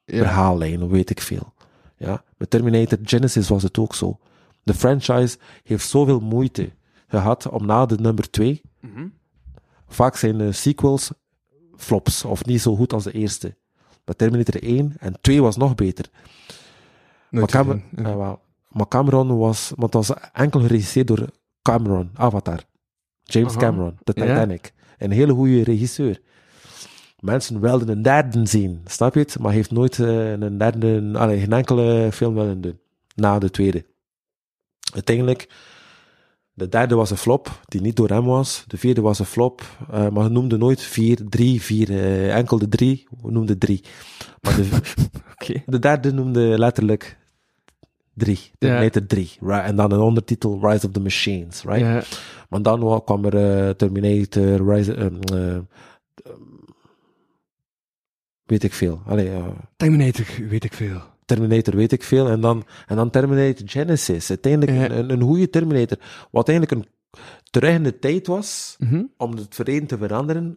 Ja. verhaallijn, weet ik veel. Ja, met Terminator Genesis was het ook zo. De franchise heeft zoveel moeite gehad om na de nummer 2, Mhm. vaak zijn de sequels flops, of niet zo goed als de eerste. Maar Terminator 1 en 2 was nog beter. Maar, Nooit Cameron. Ja. eh, wel, maar Cameron was, want dat was enkel geregisseerd door Cameron, Avatar. James Aha. Cameron, de Ja. Titanic. Een hele goede regisseur. Mensen wilden een derde zien, snap je het? Maar heeft nooit eh, een derde, allee, geen enkele film willen doen. Na de tweede. Uiteindelijk, de derde was een flop, die niet door hem was. De vierde was een flop, eh, maar noemde nooit vier, drie, vier, eh, enkel de drie, we noemden drie. Maar de, de derde noemde letterlijk drie. Terminator 3. Right? En dan een ondertitel Rise of the Machines. Right? Ja. Maar dan wa- kwam er eh, Terminator, Rise, ehm, weet ik veel. Allee, Terminator, weet ik veel. Terminator weet ik veel. En dan, en dan Terminator Genesis. Uiteindelijk een, een, een goede Terminator. Wat eigenlijk een terug in de tijd was Mhm. om het verleden te veranderen.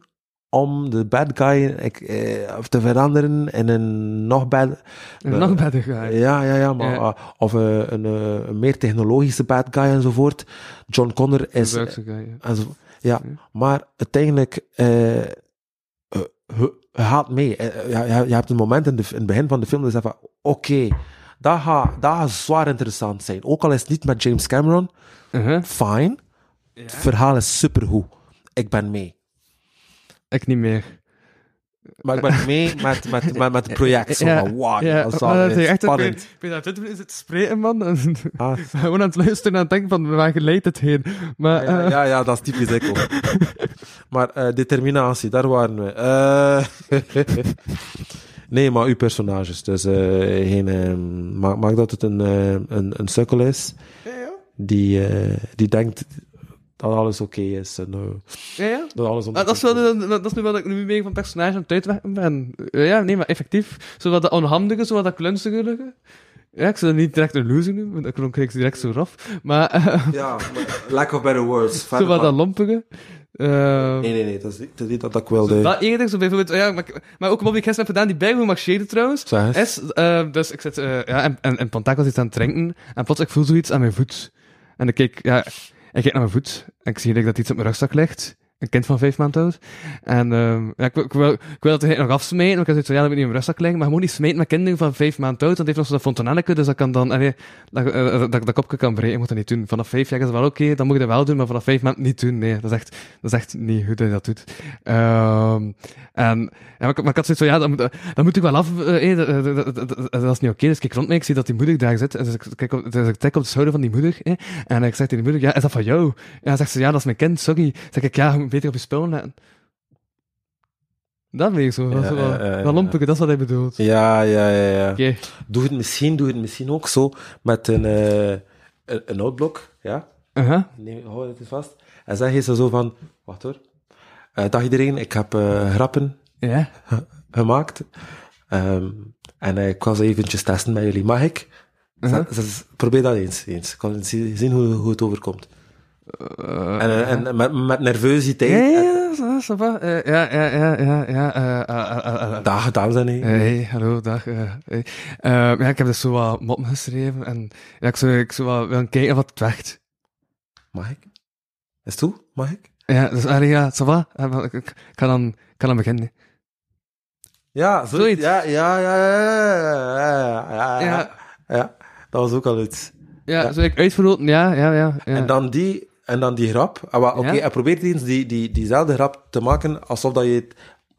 Om de bad guy ik, eh, te veranderen in een nog bad, En Eh, nog beter gaan. ja, ja, ja, maar, ah, of eh, een, eh, een meer technologische bad guy enzovoort. John Connor is, zeggen, ja. en zo- ja, Ja. maar uiteindelijk, eh, eh, gaat mee. Eh, ja, je, je hebt een moment in, de, in het begin van de film dat je zegt van, oké, dat gaat dat gaat zwaar interessant zijn. Ook al is het niet met James Cameron, Uh-huh. fine. Het verhaal is supergoed. Ik ben mee. Ik niet meer. Maar ik ben mee met, met, met, met het project. Zo Ja, wow, ja, dat is maar wel dat is echt spannend. Ik ben aan het zitten spreken, man. Ah, Gewoon aan het luisteren en aan het denken van, waar geleidt het heen? Maar, Ja, eh, ja, ja, dat is typisch ik ook. maar eh, determinatie, daar waren we. Eh, nee, maar uw personages. Dus eh, geen, eh, maak, maak dat het een, eh, een, een sukkel is die, eh, die denkt dat alles oké is. En, eh, ja, ja. dat, alles dat, is wel, dat is nu wat ik nu mee van personage aan het uitwerken ben. Eh, ja, nee, maar effectief. Zo wat dat onhandige, zo wat dat klunzige. Ja, ik zou niet direct een loser noemen, want dan kreeg ik ze direct zo rof. Maar, eh, Ja, maar lack of better words. zo Verder wat maar- dat lompige. Eh, Nee, nee, nee, dat is niet dat, is niet dat ik wilde. Dat eerder, zo bijvoorbeeld, ja, maar, maar ook ik gisteren heb gedaan, die bijgoed marcheerde trouwens. Is, eh, dus ik zit, eh, ja, en, en, en was iets aan het drinken, en plots, ik voel zoiets aan mijn voet. En ik kijk, ja, ik kijk naar mijn voet, en ik zie dat iets op mijn rugzak ligt. Een kind van vijf maanden oud. En ehm ja, ik, ik, wil, ik wil dat hij nog afsmijten, maar ik had zoiets van, ja, dat moet rugzak liggen, maar gewoon niet smijten met kinderen van vijf maanden oud, want heeft nog zo'n fontanelleke, dus dat kan dan, allee, dat, eh, dat, dat kopje kan breken, ik moet dat niet doen. Vanaf vijf jaar is het wel oké, dan moet je dat wel doen, maar vanaf vijf maanden niet doen, nee, dat is echt, dat is echt niet goed dat je dat doet. Ehm en, ja, maar, maar ik had zoiets van, ja, dan moet, dan moet ik wel af, eh, eh, dat, dat, dat, dat- dat is niet oké, dus ik kijk rond mij, ik zie dat die moeder daar zit, en dus ik, kijk op, dus ik tik op de schouder van die moeder, eh, en ik zeg tegen die moeder, ja, is dat van jou? Ja, zegt ze, ja, dat is mijn kind, sorry. Zeg ik, ja, je moet beter op je spullen letten. Dat weet ik zo. Dat is Ja, wel, ja, ja, dat is wat hij bedoelt. Ja, ja, ja, ja. Doe het misschien, doe het misschien ook zo met een, eh, een, een ja. Aha. Nee, hou het vast. En zeg je zo zo van, wacht hoor. Eh, dag iedereen, ik heb eh, grappen Ja. gemaakt. Ehm, en ik was eventjes testen met jullie. Mag ik? Z- probeer dat eens. eens. Ik kan zi- zien hoe, hoe het overkomt. Eh, en, eh, en met, met nervositeit. Ja, ja, ja, ça, ça va. Eh, ja, ja, ja, ja, ja. eh, eh, eh, eh, eh. Dag, dames en heren. Hey, hallo, dag. eh, hey. Eh, ja, ik heb dus zo wat moppen geschreven en ja, ik zou, ik zou wel willen kijken wat het werkt. Mag ik? Is het toe? Mag ik? Ja, dus allee, ja, ça va. Eh, Ik, ga dan, ga dan beginnen. Ja, zoiets. Ja, ja, ja, ja, ja, ja, ja. Dat was ook al iets. Ja, Ja. zou ik uitverloten? Ja, ja, ja. ja. En dan die, en dan die grap. Ah, wa- Oké, Ja. en probeer eens die, die, diezelfde grap te maken alsof dat je het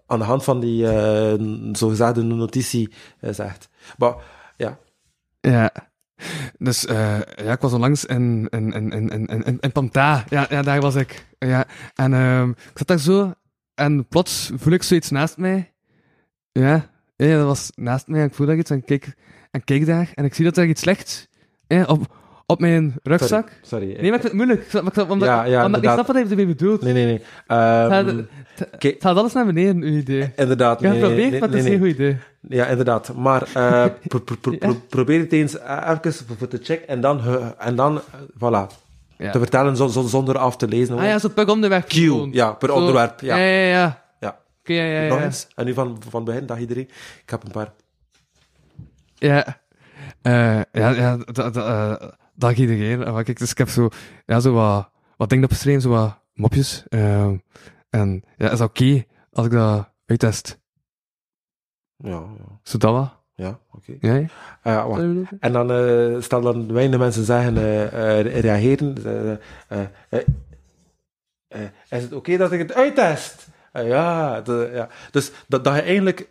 aan de hand van die eh zogezegde notitie eh, zegt. Maar ja, Ja. Dus eh, ja, ik was onlangs in, in, in, in, in, in, in Panta. Ja, ja, daar was ik. Ja. En ehm, ik zat daar zo en plots voel ik zoiets naast mij. Ja, ja dat was naast mij en ik voel daar iets en kijk, en kijk daar en ik zie dat er iets ligt ja, op, op mijn rugzak. sorry. Nee, maar ik vind het moeilijk. Ik, snap- omdat, Ja, ja, omdat ik inderdaad. snap wat hij ermee bedoelt. Nee, nee, nee. Het Ehm, gaat- het- alles naar beneden, uw idee. inderdaad. Ik heb nee, nee, maar het is geen goed idee. Ja, inderdaad. Maar eh, pro- pro- pro- Ja. pro- probeer het eens eh, even voor- te checken en dan, eh, en dan eh, voilà, Ja. te vertellen zo- zo- zonder af te lezen. Ah ja, zo per onderwerp. Q, gewoon. ja, per Zo- onderwerp. Ja. Ja, ja, ja. Ja. Oké, ja. Nog eens. En nu van, van begin, dag iedereen. Ik heb een paar. Ja. Eh, ja, ja, dat, dat, eh, dag iedereen. Eh, maar Kijk, dus ik heb zo, ja, zo wat, wat dingen opgeschreven, zo wat mopjes. Eh, en ja, is oké als ik dat uittest? Ja, ja, Zo dat wat? ja oké. Ja, ja. Ja, wacht. En dan, eh stel dan weinig mensen zeggen, eh, eh, reageren. eh, eh, eh, eh, is het oké dat ik het uittest? Eh, ja, de- ja. Dus dat, dat je eigenlijk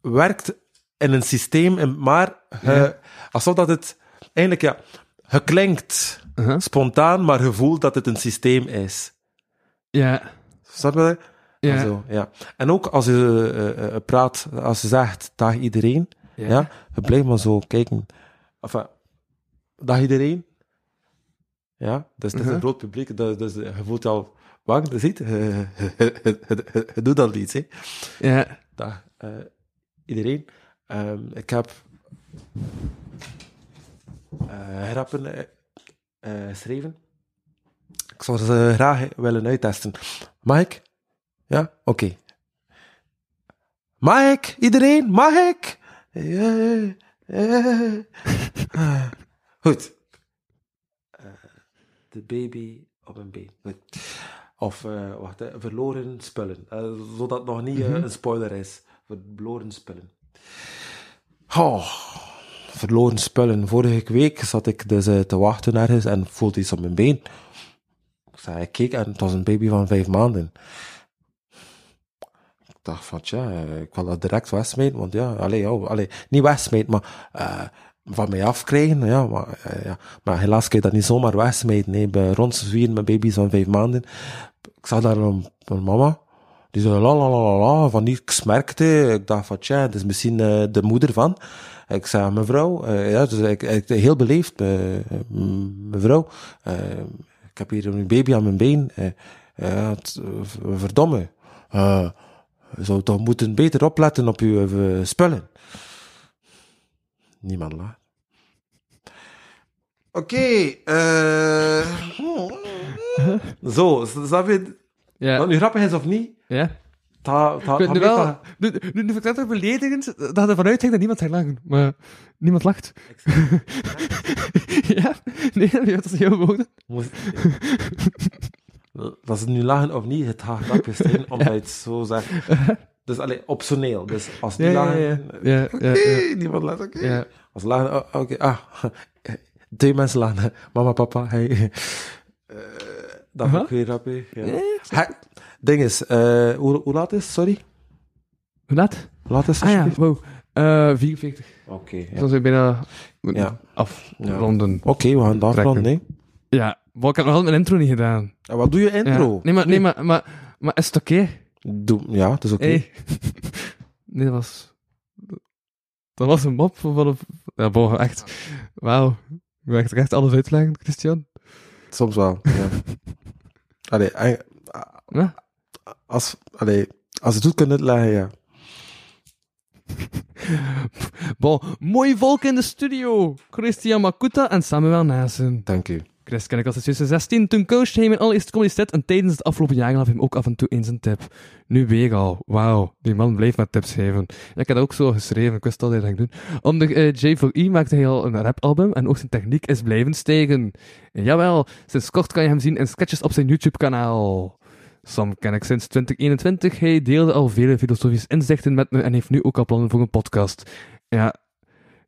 werkt in een systeem, en- maar Ja. alsof dat het eigenlijk, ja, je klinkt Uh-huh. spontaan, maar je voelt dat het een systeem is. Ja, Snap je dat? ja. Zo, ja. En ook als je eh, eh, praat, als je zegt, dag iedereen, ja. je blijft maar zo kijken. Enfin, dag iedereen. Ja, dus het is Mhm. een groot publiek, dus, dus je voelt je al bang, je ziet, je, doet al iets, hè. Ja. Dag eh, iedereen. Ehm, ik heb eh, grappen eh, eh, geschreven. Ik zou ze graag willen uittesten. Mag ik? Ja? Oké. Mag ik? Iedereen? Mag ik? Goed. Eh, de baby op een been. Goed. Of, eh, wacht, hè, verloren spullen. Eh, zodat het nog niet eh, een spoiler is. Verloren spullen. Oh, verloren spullen. Vorige week zat ik dus eh, te wachten ergens en voelde iets op mijn been. Ik zei, ik keek en het was een baby van vijf maanden. Ik dacht van, tja, eh, ik wil dat direct wegsmijten, want ja, allee, ja, allee, niet wegsmijten, maar eh, van mij afkrijgen, ja, maar, ja. maar helaas kun je dat niet zomaar wegsmijten, nee, bij rondzwieren met baby's van vijf maanden. Ik zag daar een, mama, die zei la la la la van niks merkte. Ik dacht van, tja, dat is misschien de moeder van. Ik zei, mevrouw, eh, ja, dus ik, ik, heel beleefd, eh, mevrouw, eh, ik heb hier een baby aan mijn been. het, verdomme, eh, je zou toch moeten beter opletten op uw eh, spullen. Niemand lacht. Oké, eh, zo, snap je? Ja. Wat nu grappig is of niet? Ja. Ta, ta, Ik weet nu wel, nu, nu, nu vind ik dat beledigend dat ervan uitging dat niemand gaat lachen. Maar niemand lacht. ja? Nee, dat is heel woorden. Moest- Dat ze nu lachen of niet, het gaat grapjes zijn, omdat je het zo zegt. Dus alleen optioneel. Dus als die Ja, ja, lachen... ja. Ja, Oké, ja, ja. niemand lacht, oké. Ja. Als lachen, oh, oké, ah. Twee mensen lachen. Mama, papa, hey. Eh, dat vind ik weer grappig. Ja. Ding is, eh, hoe, hoe laat is het? Sorry? Hoe laat? Hoe laat is het? Ah ja, alsjeblieft? wow. Eh 44. Oké, ja. Dan zijn we bijna Ja. afronden. Oké, we gaan daar van, nee. Ja, maar ik heb nog altijd mijn intro niet gedaan. En wat doe je intro? Ja. Nee, maar, nee maar, maar, maar is het oké? Doe, ja, dat is oké. Hey. Nee, dat was... Dat was een mop van een... Ja, boh, echt. Wauw. Ik er echt alles uitleggen, Christian. Soms wel, ja. Allee, Ja? als, allee, als het goed kunt uitleggen, ja. Bon, mooi volk in de studio. Christian Makuta en Samuel Nassen. Dank u. Chris ken ik als de 2016. Toen coachte hij mijn allereerste comedy en tijdens het afgelopen jaren gaf hij hem ook af en toe eens een tip. Nu weer al. Wauw, die man blijft met tips geven. Ik dat ook zo geschreven, ik wist al dat hij dat doen. Onder eh, J4E maakte hij al een rapalbum en ook zijn techniek is blijven stijgen. En jawel, sinds kort kan je hem zien in sketches op zijn YouTube-kanaal. Sam ken ik sinds 2021. Hij deelde al vele filosofische inzichten met me en heeft nu ook al plannen voor een podcast. Ja,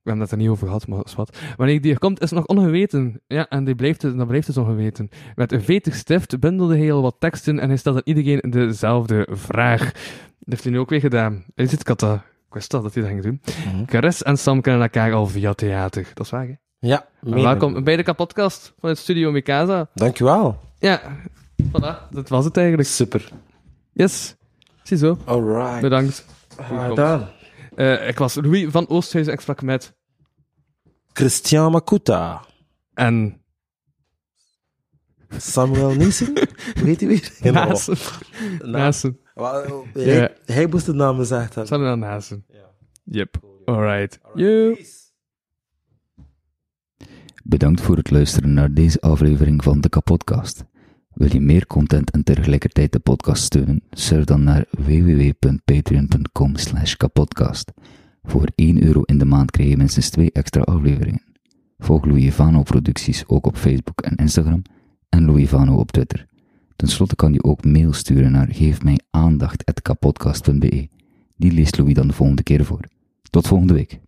we hebben het er niet over gehad, maar is wat. Wanneer die er komt, is nog ongeweten. Ja, en die blijft, het- dat blijft dus ongeweten. Met een vetig stift bundelde hij al wat teksten en hij stelde aan iedereen dezelfde vraag. Dat heeft hij nu ook weer gedaan. Hij ziet Kata. Ik wist dat hij dat ging doen. Caris en Sam kennen elkaar al via theater. Dat is waar, hè? Ja, Welkom bij de kapodcast vanuit Studio Mikasa. Dank u wel. Ja, voilà. Dat was het eigenlijk. Super. Yes. Ziezo. Alright. Bedankt. Ah, gedaan. Eh, ik was Louis van Oosthuizen en ik sprak met... Christian Makuta. En... Samuel Niesen. Hoe heet hij weer? Helemaal. Nasen. Na- Nasen. Wel, Ja. Hij, hij moest de naam gezegd hebben. Samuel Nasen. Yep. Alright. You. Bedankt voor het luisteren naar deze aflevering van de Kapodcast. Wil je meer content en tegelijkertijd de podcast steunen? Surf dan naar www.patreon.com slash kapodcast. Voor 1 euro in de maand krijg je minstens 2 extra afleveringen. Volg Louis Vano producties ook op Facebook en Instagram en Louis Vano op Twitter. Ten slotte kan je ook mail sturen naar geefmijaandacht.kapodcast.be. Die leest Louis dan de volgende keer voor. Tot volgende week.